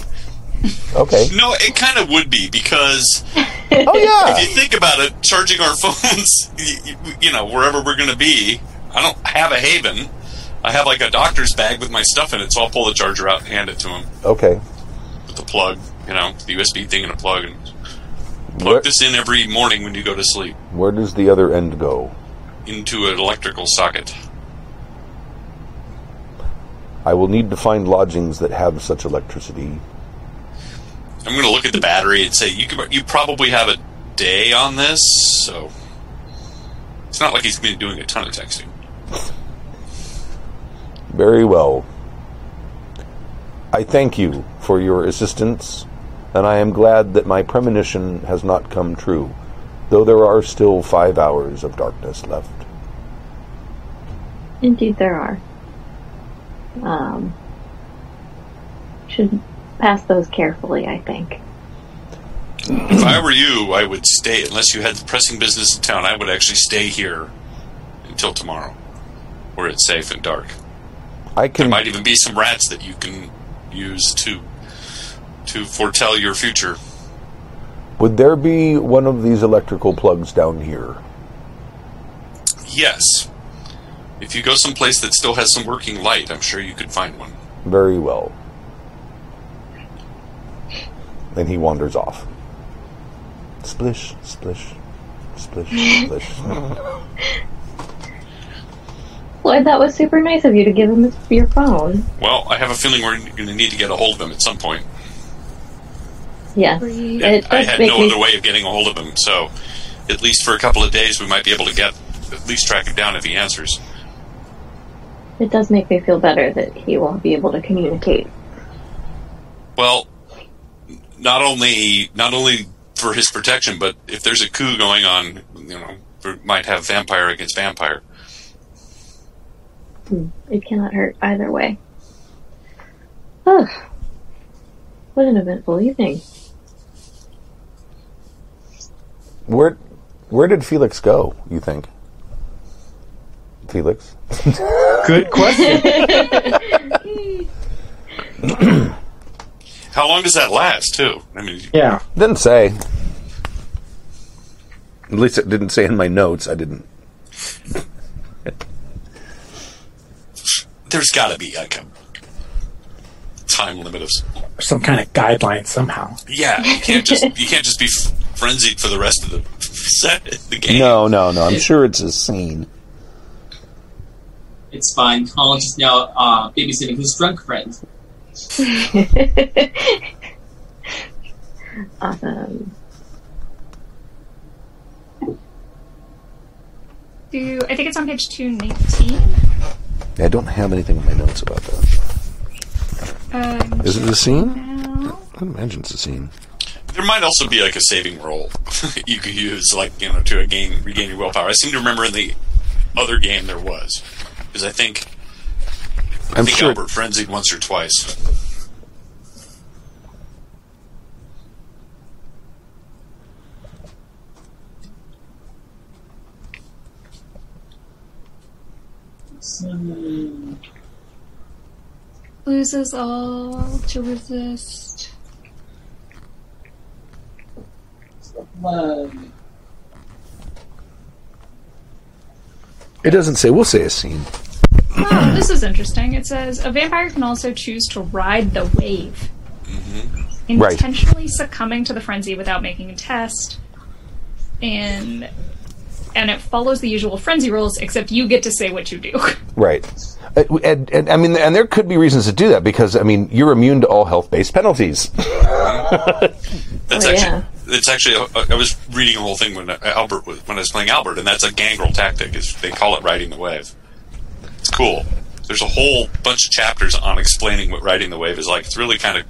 Okay. No, it kind of would be because Oh if you think about it, charging our *laughs* phones, you, you know, wherever we're going to be. I don't have a haven. I have like a doctor's bag with my stuff in it, so I'll pull the charger out and hand it to him Okay. with the plug, you know, the USB thing and a plug, and plug Where, this in every morning when you go to sleep where does the other end go? into an electrical socket. I will need to find lodgings that have such electricity. I'm going to look at the battery and say you could, you probably have a day on this, so it's not like he's been doing a ton of texting. Very well. I thank you for your assistance, and I am glad that my premonition has not come true, though there are still five hours of darkness left. Indeed, there are. Um, should pass those carefully. I think. If I were you, I would stay unless you had pressing business in town. I would actually stay here until tomorrow, where it's safe and dark. I There can. might even be some rats that you can use to to foretell your future. Would there be one of these electrical plugs down here? Yes. If you go someplace that still has some working light, I'm sure you could find one. Very well. Then he wanders off. Splish, splish, splish, splish. *laughs* Floyd, that was super nice of you to give him this, your phone. Well, I have a feeling we're going to need to get a hold of him at some point. Yes, And it I had no me. other way of getting a hold of him, so at least for a couple of days we might be able to get at least track him down if he answers. It does make me feel better that he will be able to communicate. Well, not only not only for his protection, but if there's a coup going on, you know, we might have vampire against vampire. Hmm, it cannot hurt either way. Ugh. What an eventful evening. Where, where did Felix go? You think? Felix. Good question. How long does that last, too? I mean, yeah. Didn't say. At least it didn't say in my notes. I didn't. there's got to be like a time limit of. Some kind of guideline somehow. Yeah, you can't just you can't just be frenzied for the rest of the *laughs* set the game. No, no, no. I'm sure it's a scene. It's fine. Collins is now uh, babysitting his drunk friend. *laughs* Awesome. Do I think it's on page two nineteen? I don't have anything in my notes about that. Um, Is it a scene? now. I imagine it's a scene. There might also be like a saving roll *laughs* you could use, like you know, to gain regain your willpower. I seem to remember in the other game there was, because I think I I'm think sure. Albert frenzied once or twice. Loses all to resist. It doesn't say. We'll say a scene. Oh, this is interesting. It says a vampire can also choose to ride the wave, Right. intentionally succumbing to the frenzy without making a test, and and it follows the usual frenzy rules, except you get to say what you do. *laughs* Right. Uh, And, and I mean, and there could be reasons to do that because I mean, you're immune to all health-based penalties. *laughs* That's Oh, actually yeah. it's actually uh, I was reading a whole thing when uh, Albert was when I was playing Albert, and that's a gangrel tactic. Is they call it riding the wave. It's cool. There's a whole bunch of chapters on explaining what riding the wave is like. It's really kind of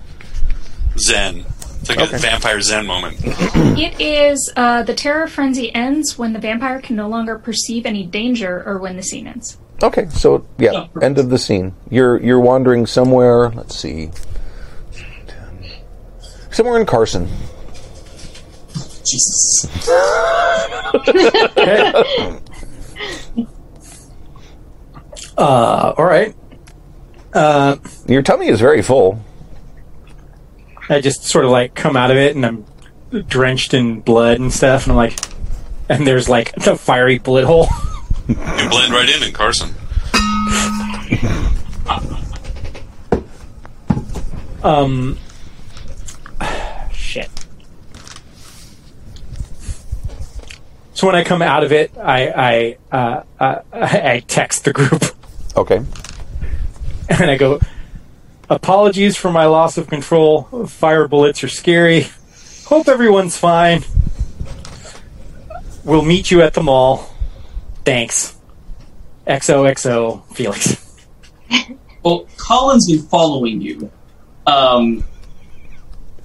zen. It's like a vampire zen moment. *clears throat* it is uh, the terror frenzy ends when the vampire can no longer perceive any danger, or when the scene ends. Okay, so yeah, Yeah, end of the scene. You're you're wandering somewhere. Let's see, somewhere in Carson. Jesus. *laughs* *laughs* Uh, all right. Uh, Your tummy is very full. I just sort of like come out of it and I'm drenched in blood and stuff, and I'm like, and there's like a fiery bullet hole. *laughs* You blend right in in Carson. Um, shit. So when I come out of it, I I uh, uh, I text the group *laughs* Okay. *laughs* and I go, "Apologies for my loss of control. Fire bullets are scary. Hope everyone's fine. We'll meet you at the mall. Thanks. XOXO Felix." *laughs* Well, Colin's been following you. Um,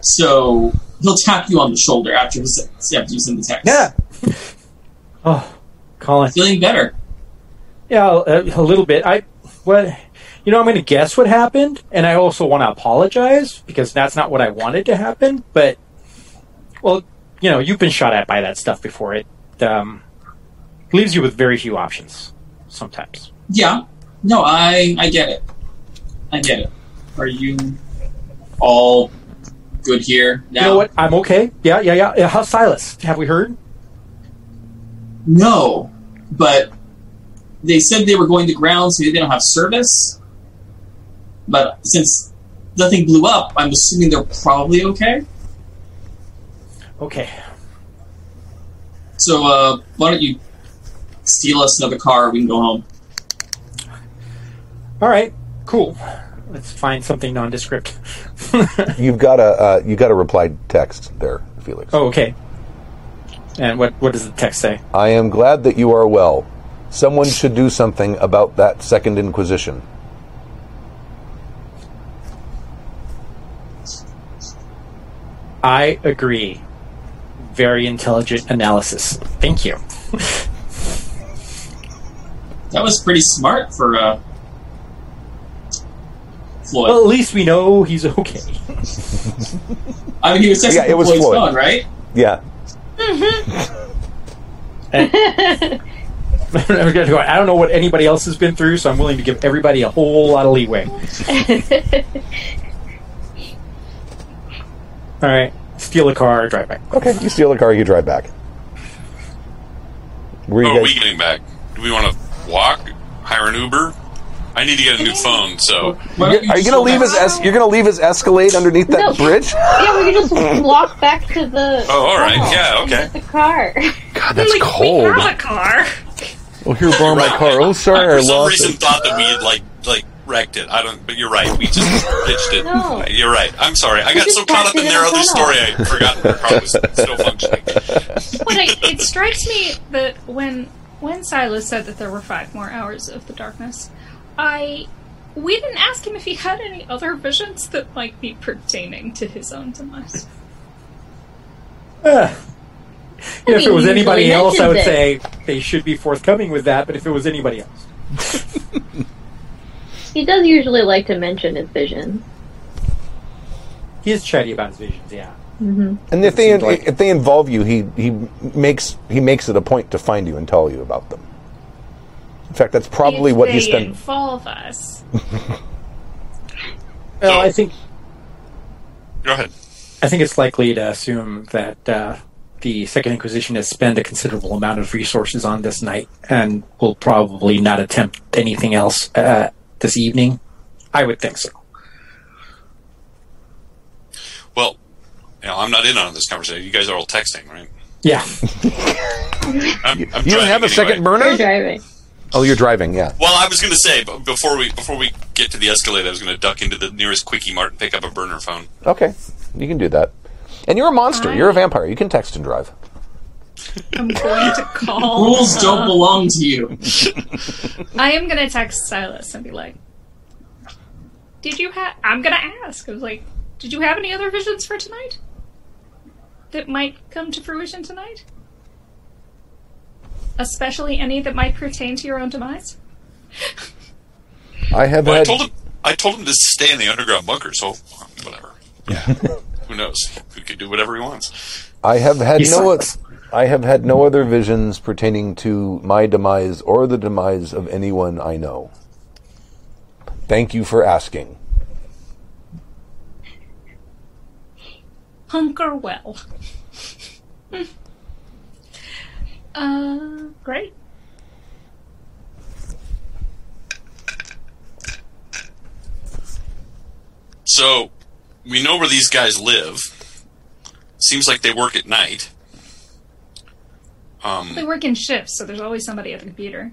so he'll tap you on the shoulder after, you s- after you send the text. Yeah. *laughs* Oh, Colin. Feeling better. Yeah, a, a little bit. I what you know, I'm going to guess what happened, and I also want to apologize because that's not what I wanted to happen. But well, you know, you've been shot at by that stuff before. It um, leaves you with very few options sometimes. Yeah. No, I I get it. I get it. Are you all good here now? You know what? I'm okay. Yeah, yeah, yeah. yeah. How's Silas? Have we heard? No, but they said they were going to ground, so they don't have service. But since nothing blew up, I'm assuming they're probably okay. Okay. So uh, why don't you steal us another car? We can go home. All right. Cool. Let's find something nondescript. *laughs* You've got a uh, you got a replied text there, Felix. oh, okay. And what what does the text say? I am glad that you are well. Someone should do something about that second Inquisition. I agree. Very intelligent analysis. Thank you. *laughs* That was pretty smart for uh, Floyd. Well, at least we know he's okay. I mean, he was texting Yeah, it was Floyd's Floyd. phone, right? Yeah. *laughs* I don't know what anybody else has been through, so I'm willing to give everybody a whole lot of leeway. *laughs* All right, steal a car, drive back. Okay. You steal a car. You drive back. Where How you oh, are we getting back? Do we want to walk? Hire an Uber? I need to get a new phone, so Are you just going to leave his es- You're going to leave his Escalade underneath that No. bridge? yeah, we can just *laughs* walk back to the. Oh, all right. Yeah, okay. get The car. God, that's *laughs* Like, cold. We have a car. Oh, here, borrow my car. Oh, sorry, I I for some lost reason it. thought that we had like like wrecked it. I don't. But you're right. We just *laughs* ditched it. No. You're right. I'm sorry. I got so caught up in in their other story, I forgot the car was *laughs* still functioning. But I, it strikes me that when when Silas said that there were five more hours of the darkness, I we didn't ask him if he had any other visions that might be pertaining to his own demise. Uh, if mean, it was anybody else, I would mentions say they should be forthcoming with that. But if it was anybody else, *laughs* He does usually like to mention his visions. he is chatty about his visions. Yeah. hmm And if they like- if they involve you, he he makes he makes it a point to find you and tell you about them. In fact, that's probably if what they he spent. involve us. Well, I think Go ahead. I think it's likely to assume that uh, the Second Inquisition has spent a considerable amount of resources on this night and will probably not attempt anything else uh, this evening. I would think so. Well, you know, I'm not in on this conversation. You guys are all texting, right? Yeah. *laughs* I'm, I'm You don't have a anyway. second You're burner? driving. Oh, you're driving. Yeah. Well, I was going to say, but before we before we get to the Escalade, I was going to duck into the nearest Quickie Mart and pick up a burner phone. Okay, you can do that. And you're a monster. I- You're a vampire. You can text and drive. I'm going to *laughs* call. Rules don't belong to you. *laughs* I am gonna text Silas and be like, "Did you have?" I'm gonna ask. I was like, "Did you have any other visions for tonight that might come to fruition tonight? Especially any that might pertain to your own demise." I have Well, I told him I told him to stay in the underground bunker, so whatever. *laughs* Who knows? He could do whatever he wants. I have had He no. sucks. I have had no other visions pertaining to my demise or the demise of anyone I know. Thank you for asking. Hunker well. *laughs* uh, great. So we know where these guys live. Seems like they work at night. Um, They work in shifts, so there's always somebody at the computer.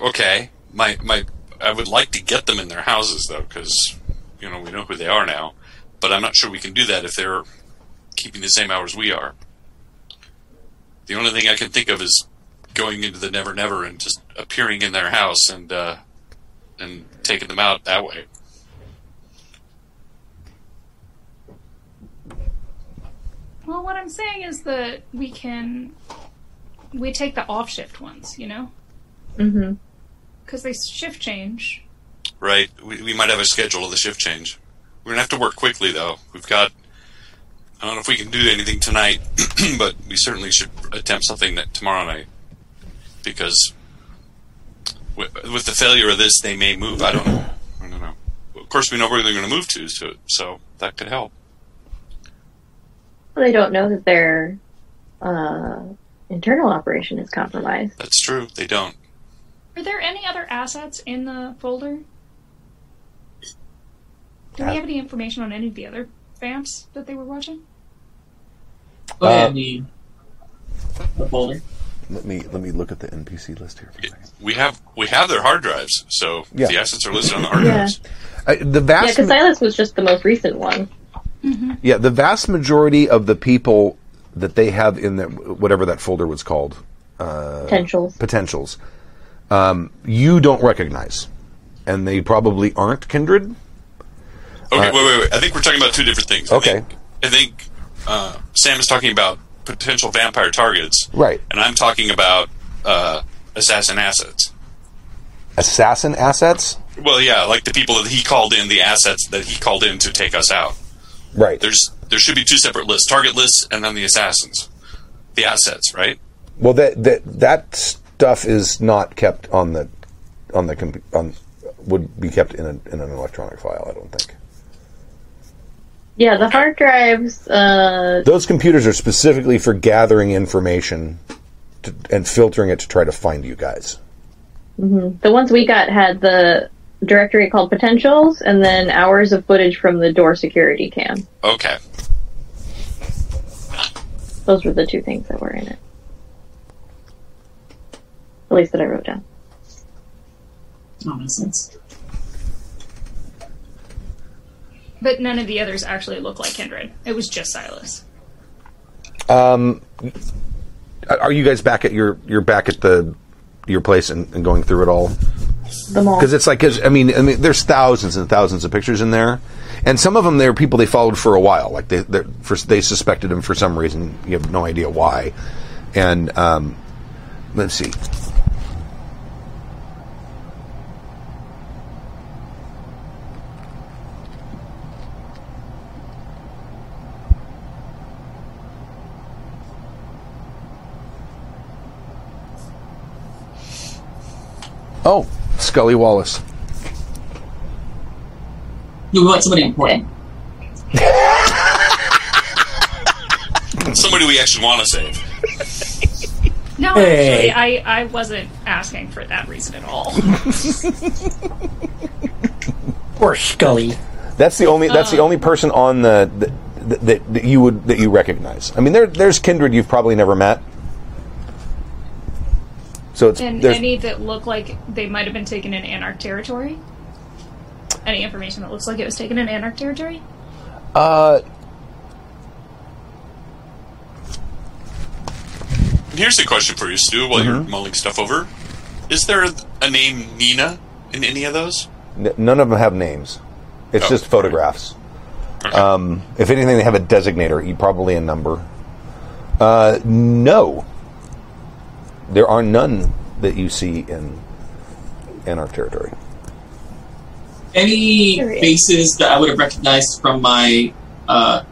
okay, my my, I would like to get them in their houses though, because you know we know who they are now. But I'm not sure we can do that if they're keeping the same hours we are. The only thing I can think of is going into the Never Never and just appearing in their house and uh, and taking them out that way. Well, what I'm saying is that we can we take the off shift ones, you know, hmm because they shift change. Right. We, we might have a schedule of the shift change. We're gonna have to work quickly though. We've got. I don't know if we can do anything tonight, *clears throat* but we certainly should attempt something that tomorrow night, because with, with the failure of this, they may move. I don't know. I don't know. Of course, we know where they're going to move to, so, so that could help. Well, they don't know that their uh, internal operation is compromised. That's true. They don't. Are there any other assets in the folder? Do we have any information on any of the other vamps that they were watching? Go ahead, Uh, the, the folder. Let me let me look at the NPC list here for a second. We have we have their hard drives, so Yeah. the assets are listed on the hard Yeah. drives. I, the Yeah, vast because Silas was just the most recent one. Yeah, the vast majority of the people that they have in their whatever that folder was called Potentials. potentials, um, you don't recognize, and they probably aren't kindred. Okay, Uh, wait, wait, wait. I think we're talking about two different things. I Okay. think, I think uh, Sam is talking about potential vampire targets, Right. and I'm talking about uh, assassin assets. Assassin assets. Well, yeah, like the people that he called in, the assets that he called in to take us out. Right. There's there should be two separate lists: target lists and then the assassins, the assets, right? Well, that that that stuff is not kept on the on the comp- on would be kept in, a, in an electronic file. I don't think Yeah, the hard drives. Uh, those computers are specifically for gathering information to, and filtering it to try to find you guys. the ones we got had the directory called Potentials, and then hours of footage from the door security cam. Okay, Those were the two things that were in it. At least that I wrote down. Oh, makes sense. But none of the others actually look like Kindred. It was just Silas. Um, are you guys back at your you're back at the your place and, and going through it all? The mall. Because it's like, 'cause, I mean, I mean, there's thousands and thousands of pictures in there, and some of them they're people they followed for a while. Like they for, they suspected him for some reason. You have no idea why. And um, let's see. Oh, Scully Wallace. We want somebody important. Somebody we actually want to save. No, Hey. actually, I, I wasn't asking for that reason at all. *laughs* Poor Scully. That's the only. That's the uh. only person on the that, that, that you would that you recognize. I mean, there there's kindred you've probably never met. So it's and any that look like they might have been taken in Anarch territory? Any information that looks like it was taken in Anarch territory? uh here's a question for you, Stu, while you're Mm-hmm. mulling stuff over. Is there a name Nina in any of those? n- none of them have names. It's Oh, just photographs. Okay. Um, if anything, they have a designator, probably a number. Uh, no, there are none that you see in in our territory. Any faces that I would have recognized from my uh,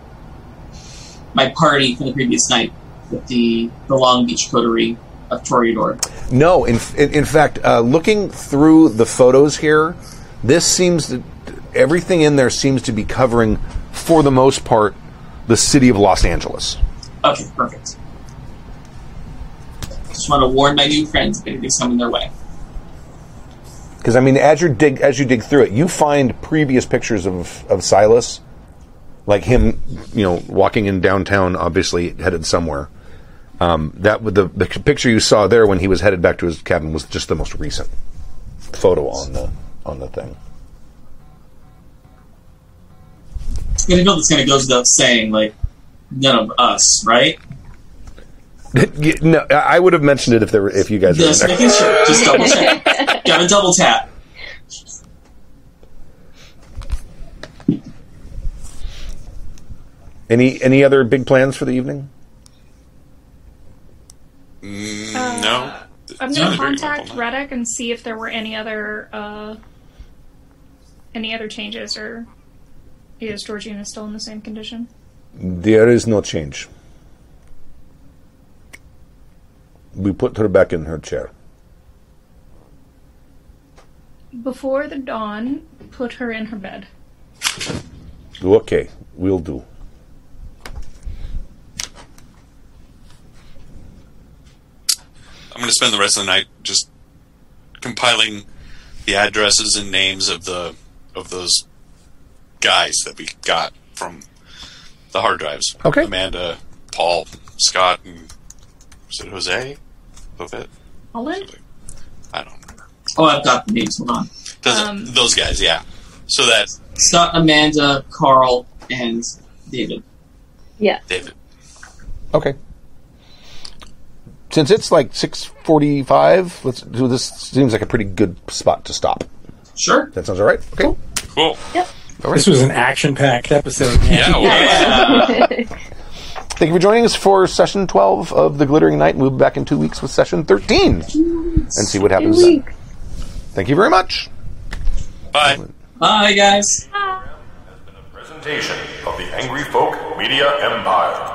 my party from the previous night with the the Long Beach coterie of Toreador. No, in in, in fact, uh, looking through the photos here, this seems to, everything in there seems to be covering, for the most part, the city of Los Angeles. Okay, perfect. Just want to warn my new friends if anything's coming their way. Because I mean, as you dig as you dig through it, you find previous pictures of of Silas, like him, you know, walking in downtown, obviously headed somewhere. Um, that with the the picture you saw there when he was headed back to his cabin was just the most recent photo on the on the thing. And I know this kind of goes without saying, like, none of us, right? *laughs* Yeah, no, I I would have mentioned it if there were, if you guys were in Just there. making sure. Just double check. *laughs* Gotta double tap. Any any other big plans for the evening? Mm, no. I'm going to contact local. Radek and see if there were any other uh, any other changes, or is Georgina still in the same condition? There is no change. We put her back in her chair. Before the dawn, put her in her bed. Okay, we'll do. I'm going to spend the rest of the night just compiling the addresses and names of the of those guys that we got from the hard drives. Okay. Amanda, Paul, Scott, and was it Jose? Bobet? Holland? I don't remember. Oh, I've got the names. Hold on. Does it- Um, those guys, yeah. So that Scott, Amanda, Carl, and David. Yeah. David. Okay. Since it's like six forty-five, let's do this. Seems like a pretty good spot to stop. Sure. That sounds all right. Okay. Cool. All right. This was an action-packed episode. Man. Yeah. *laughs* *laughs* Well, Thank you for joining us for session twelve of the Glittering Night. We'll be back in two weeks with session thirteen and see what happens then. Thank you very much. Bye. Bye, guys. Presentation of the Angry Folk Media Empire.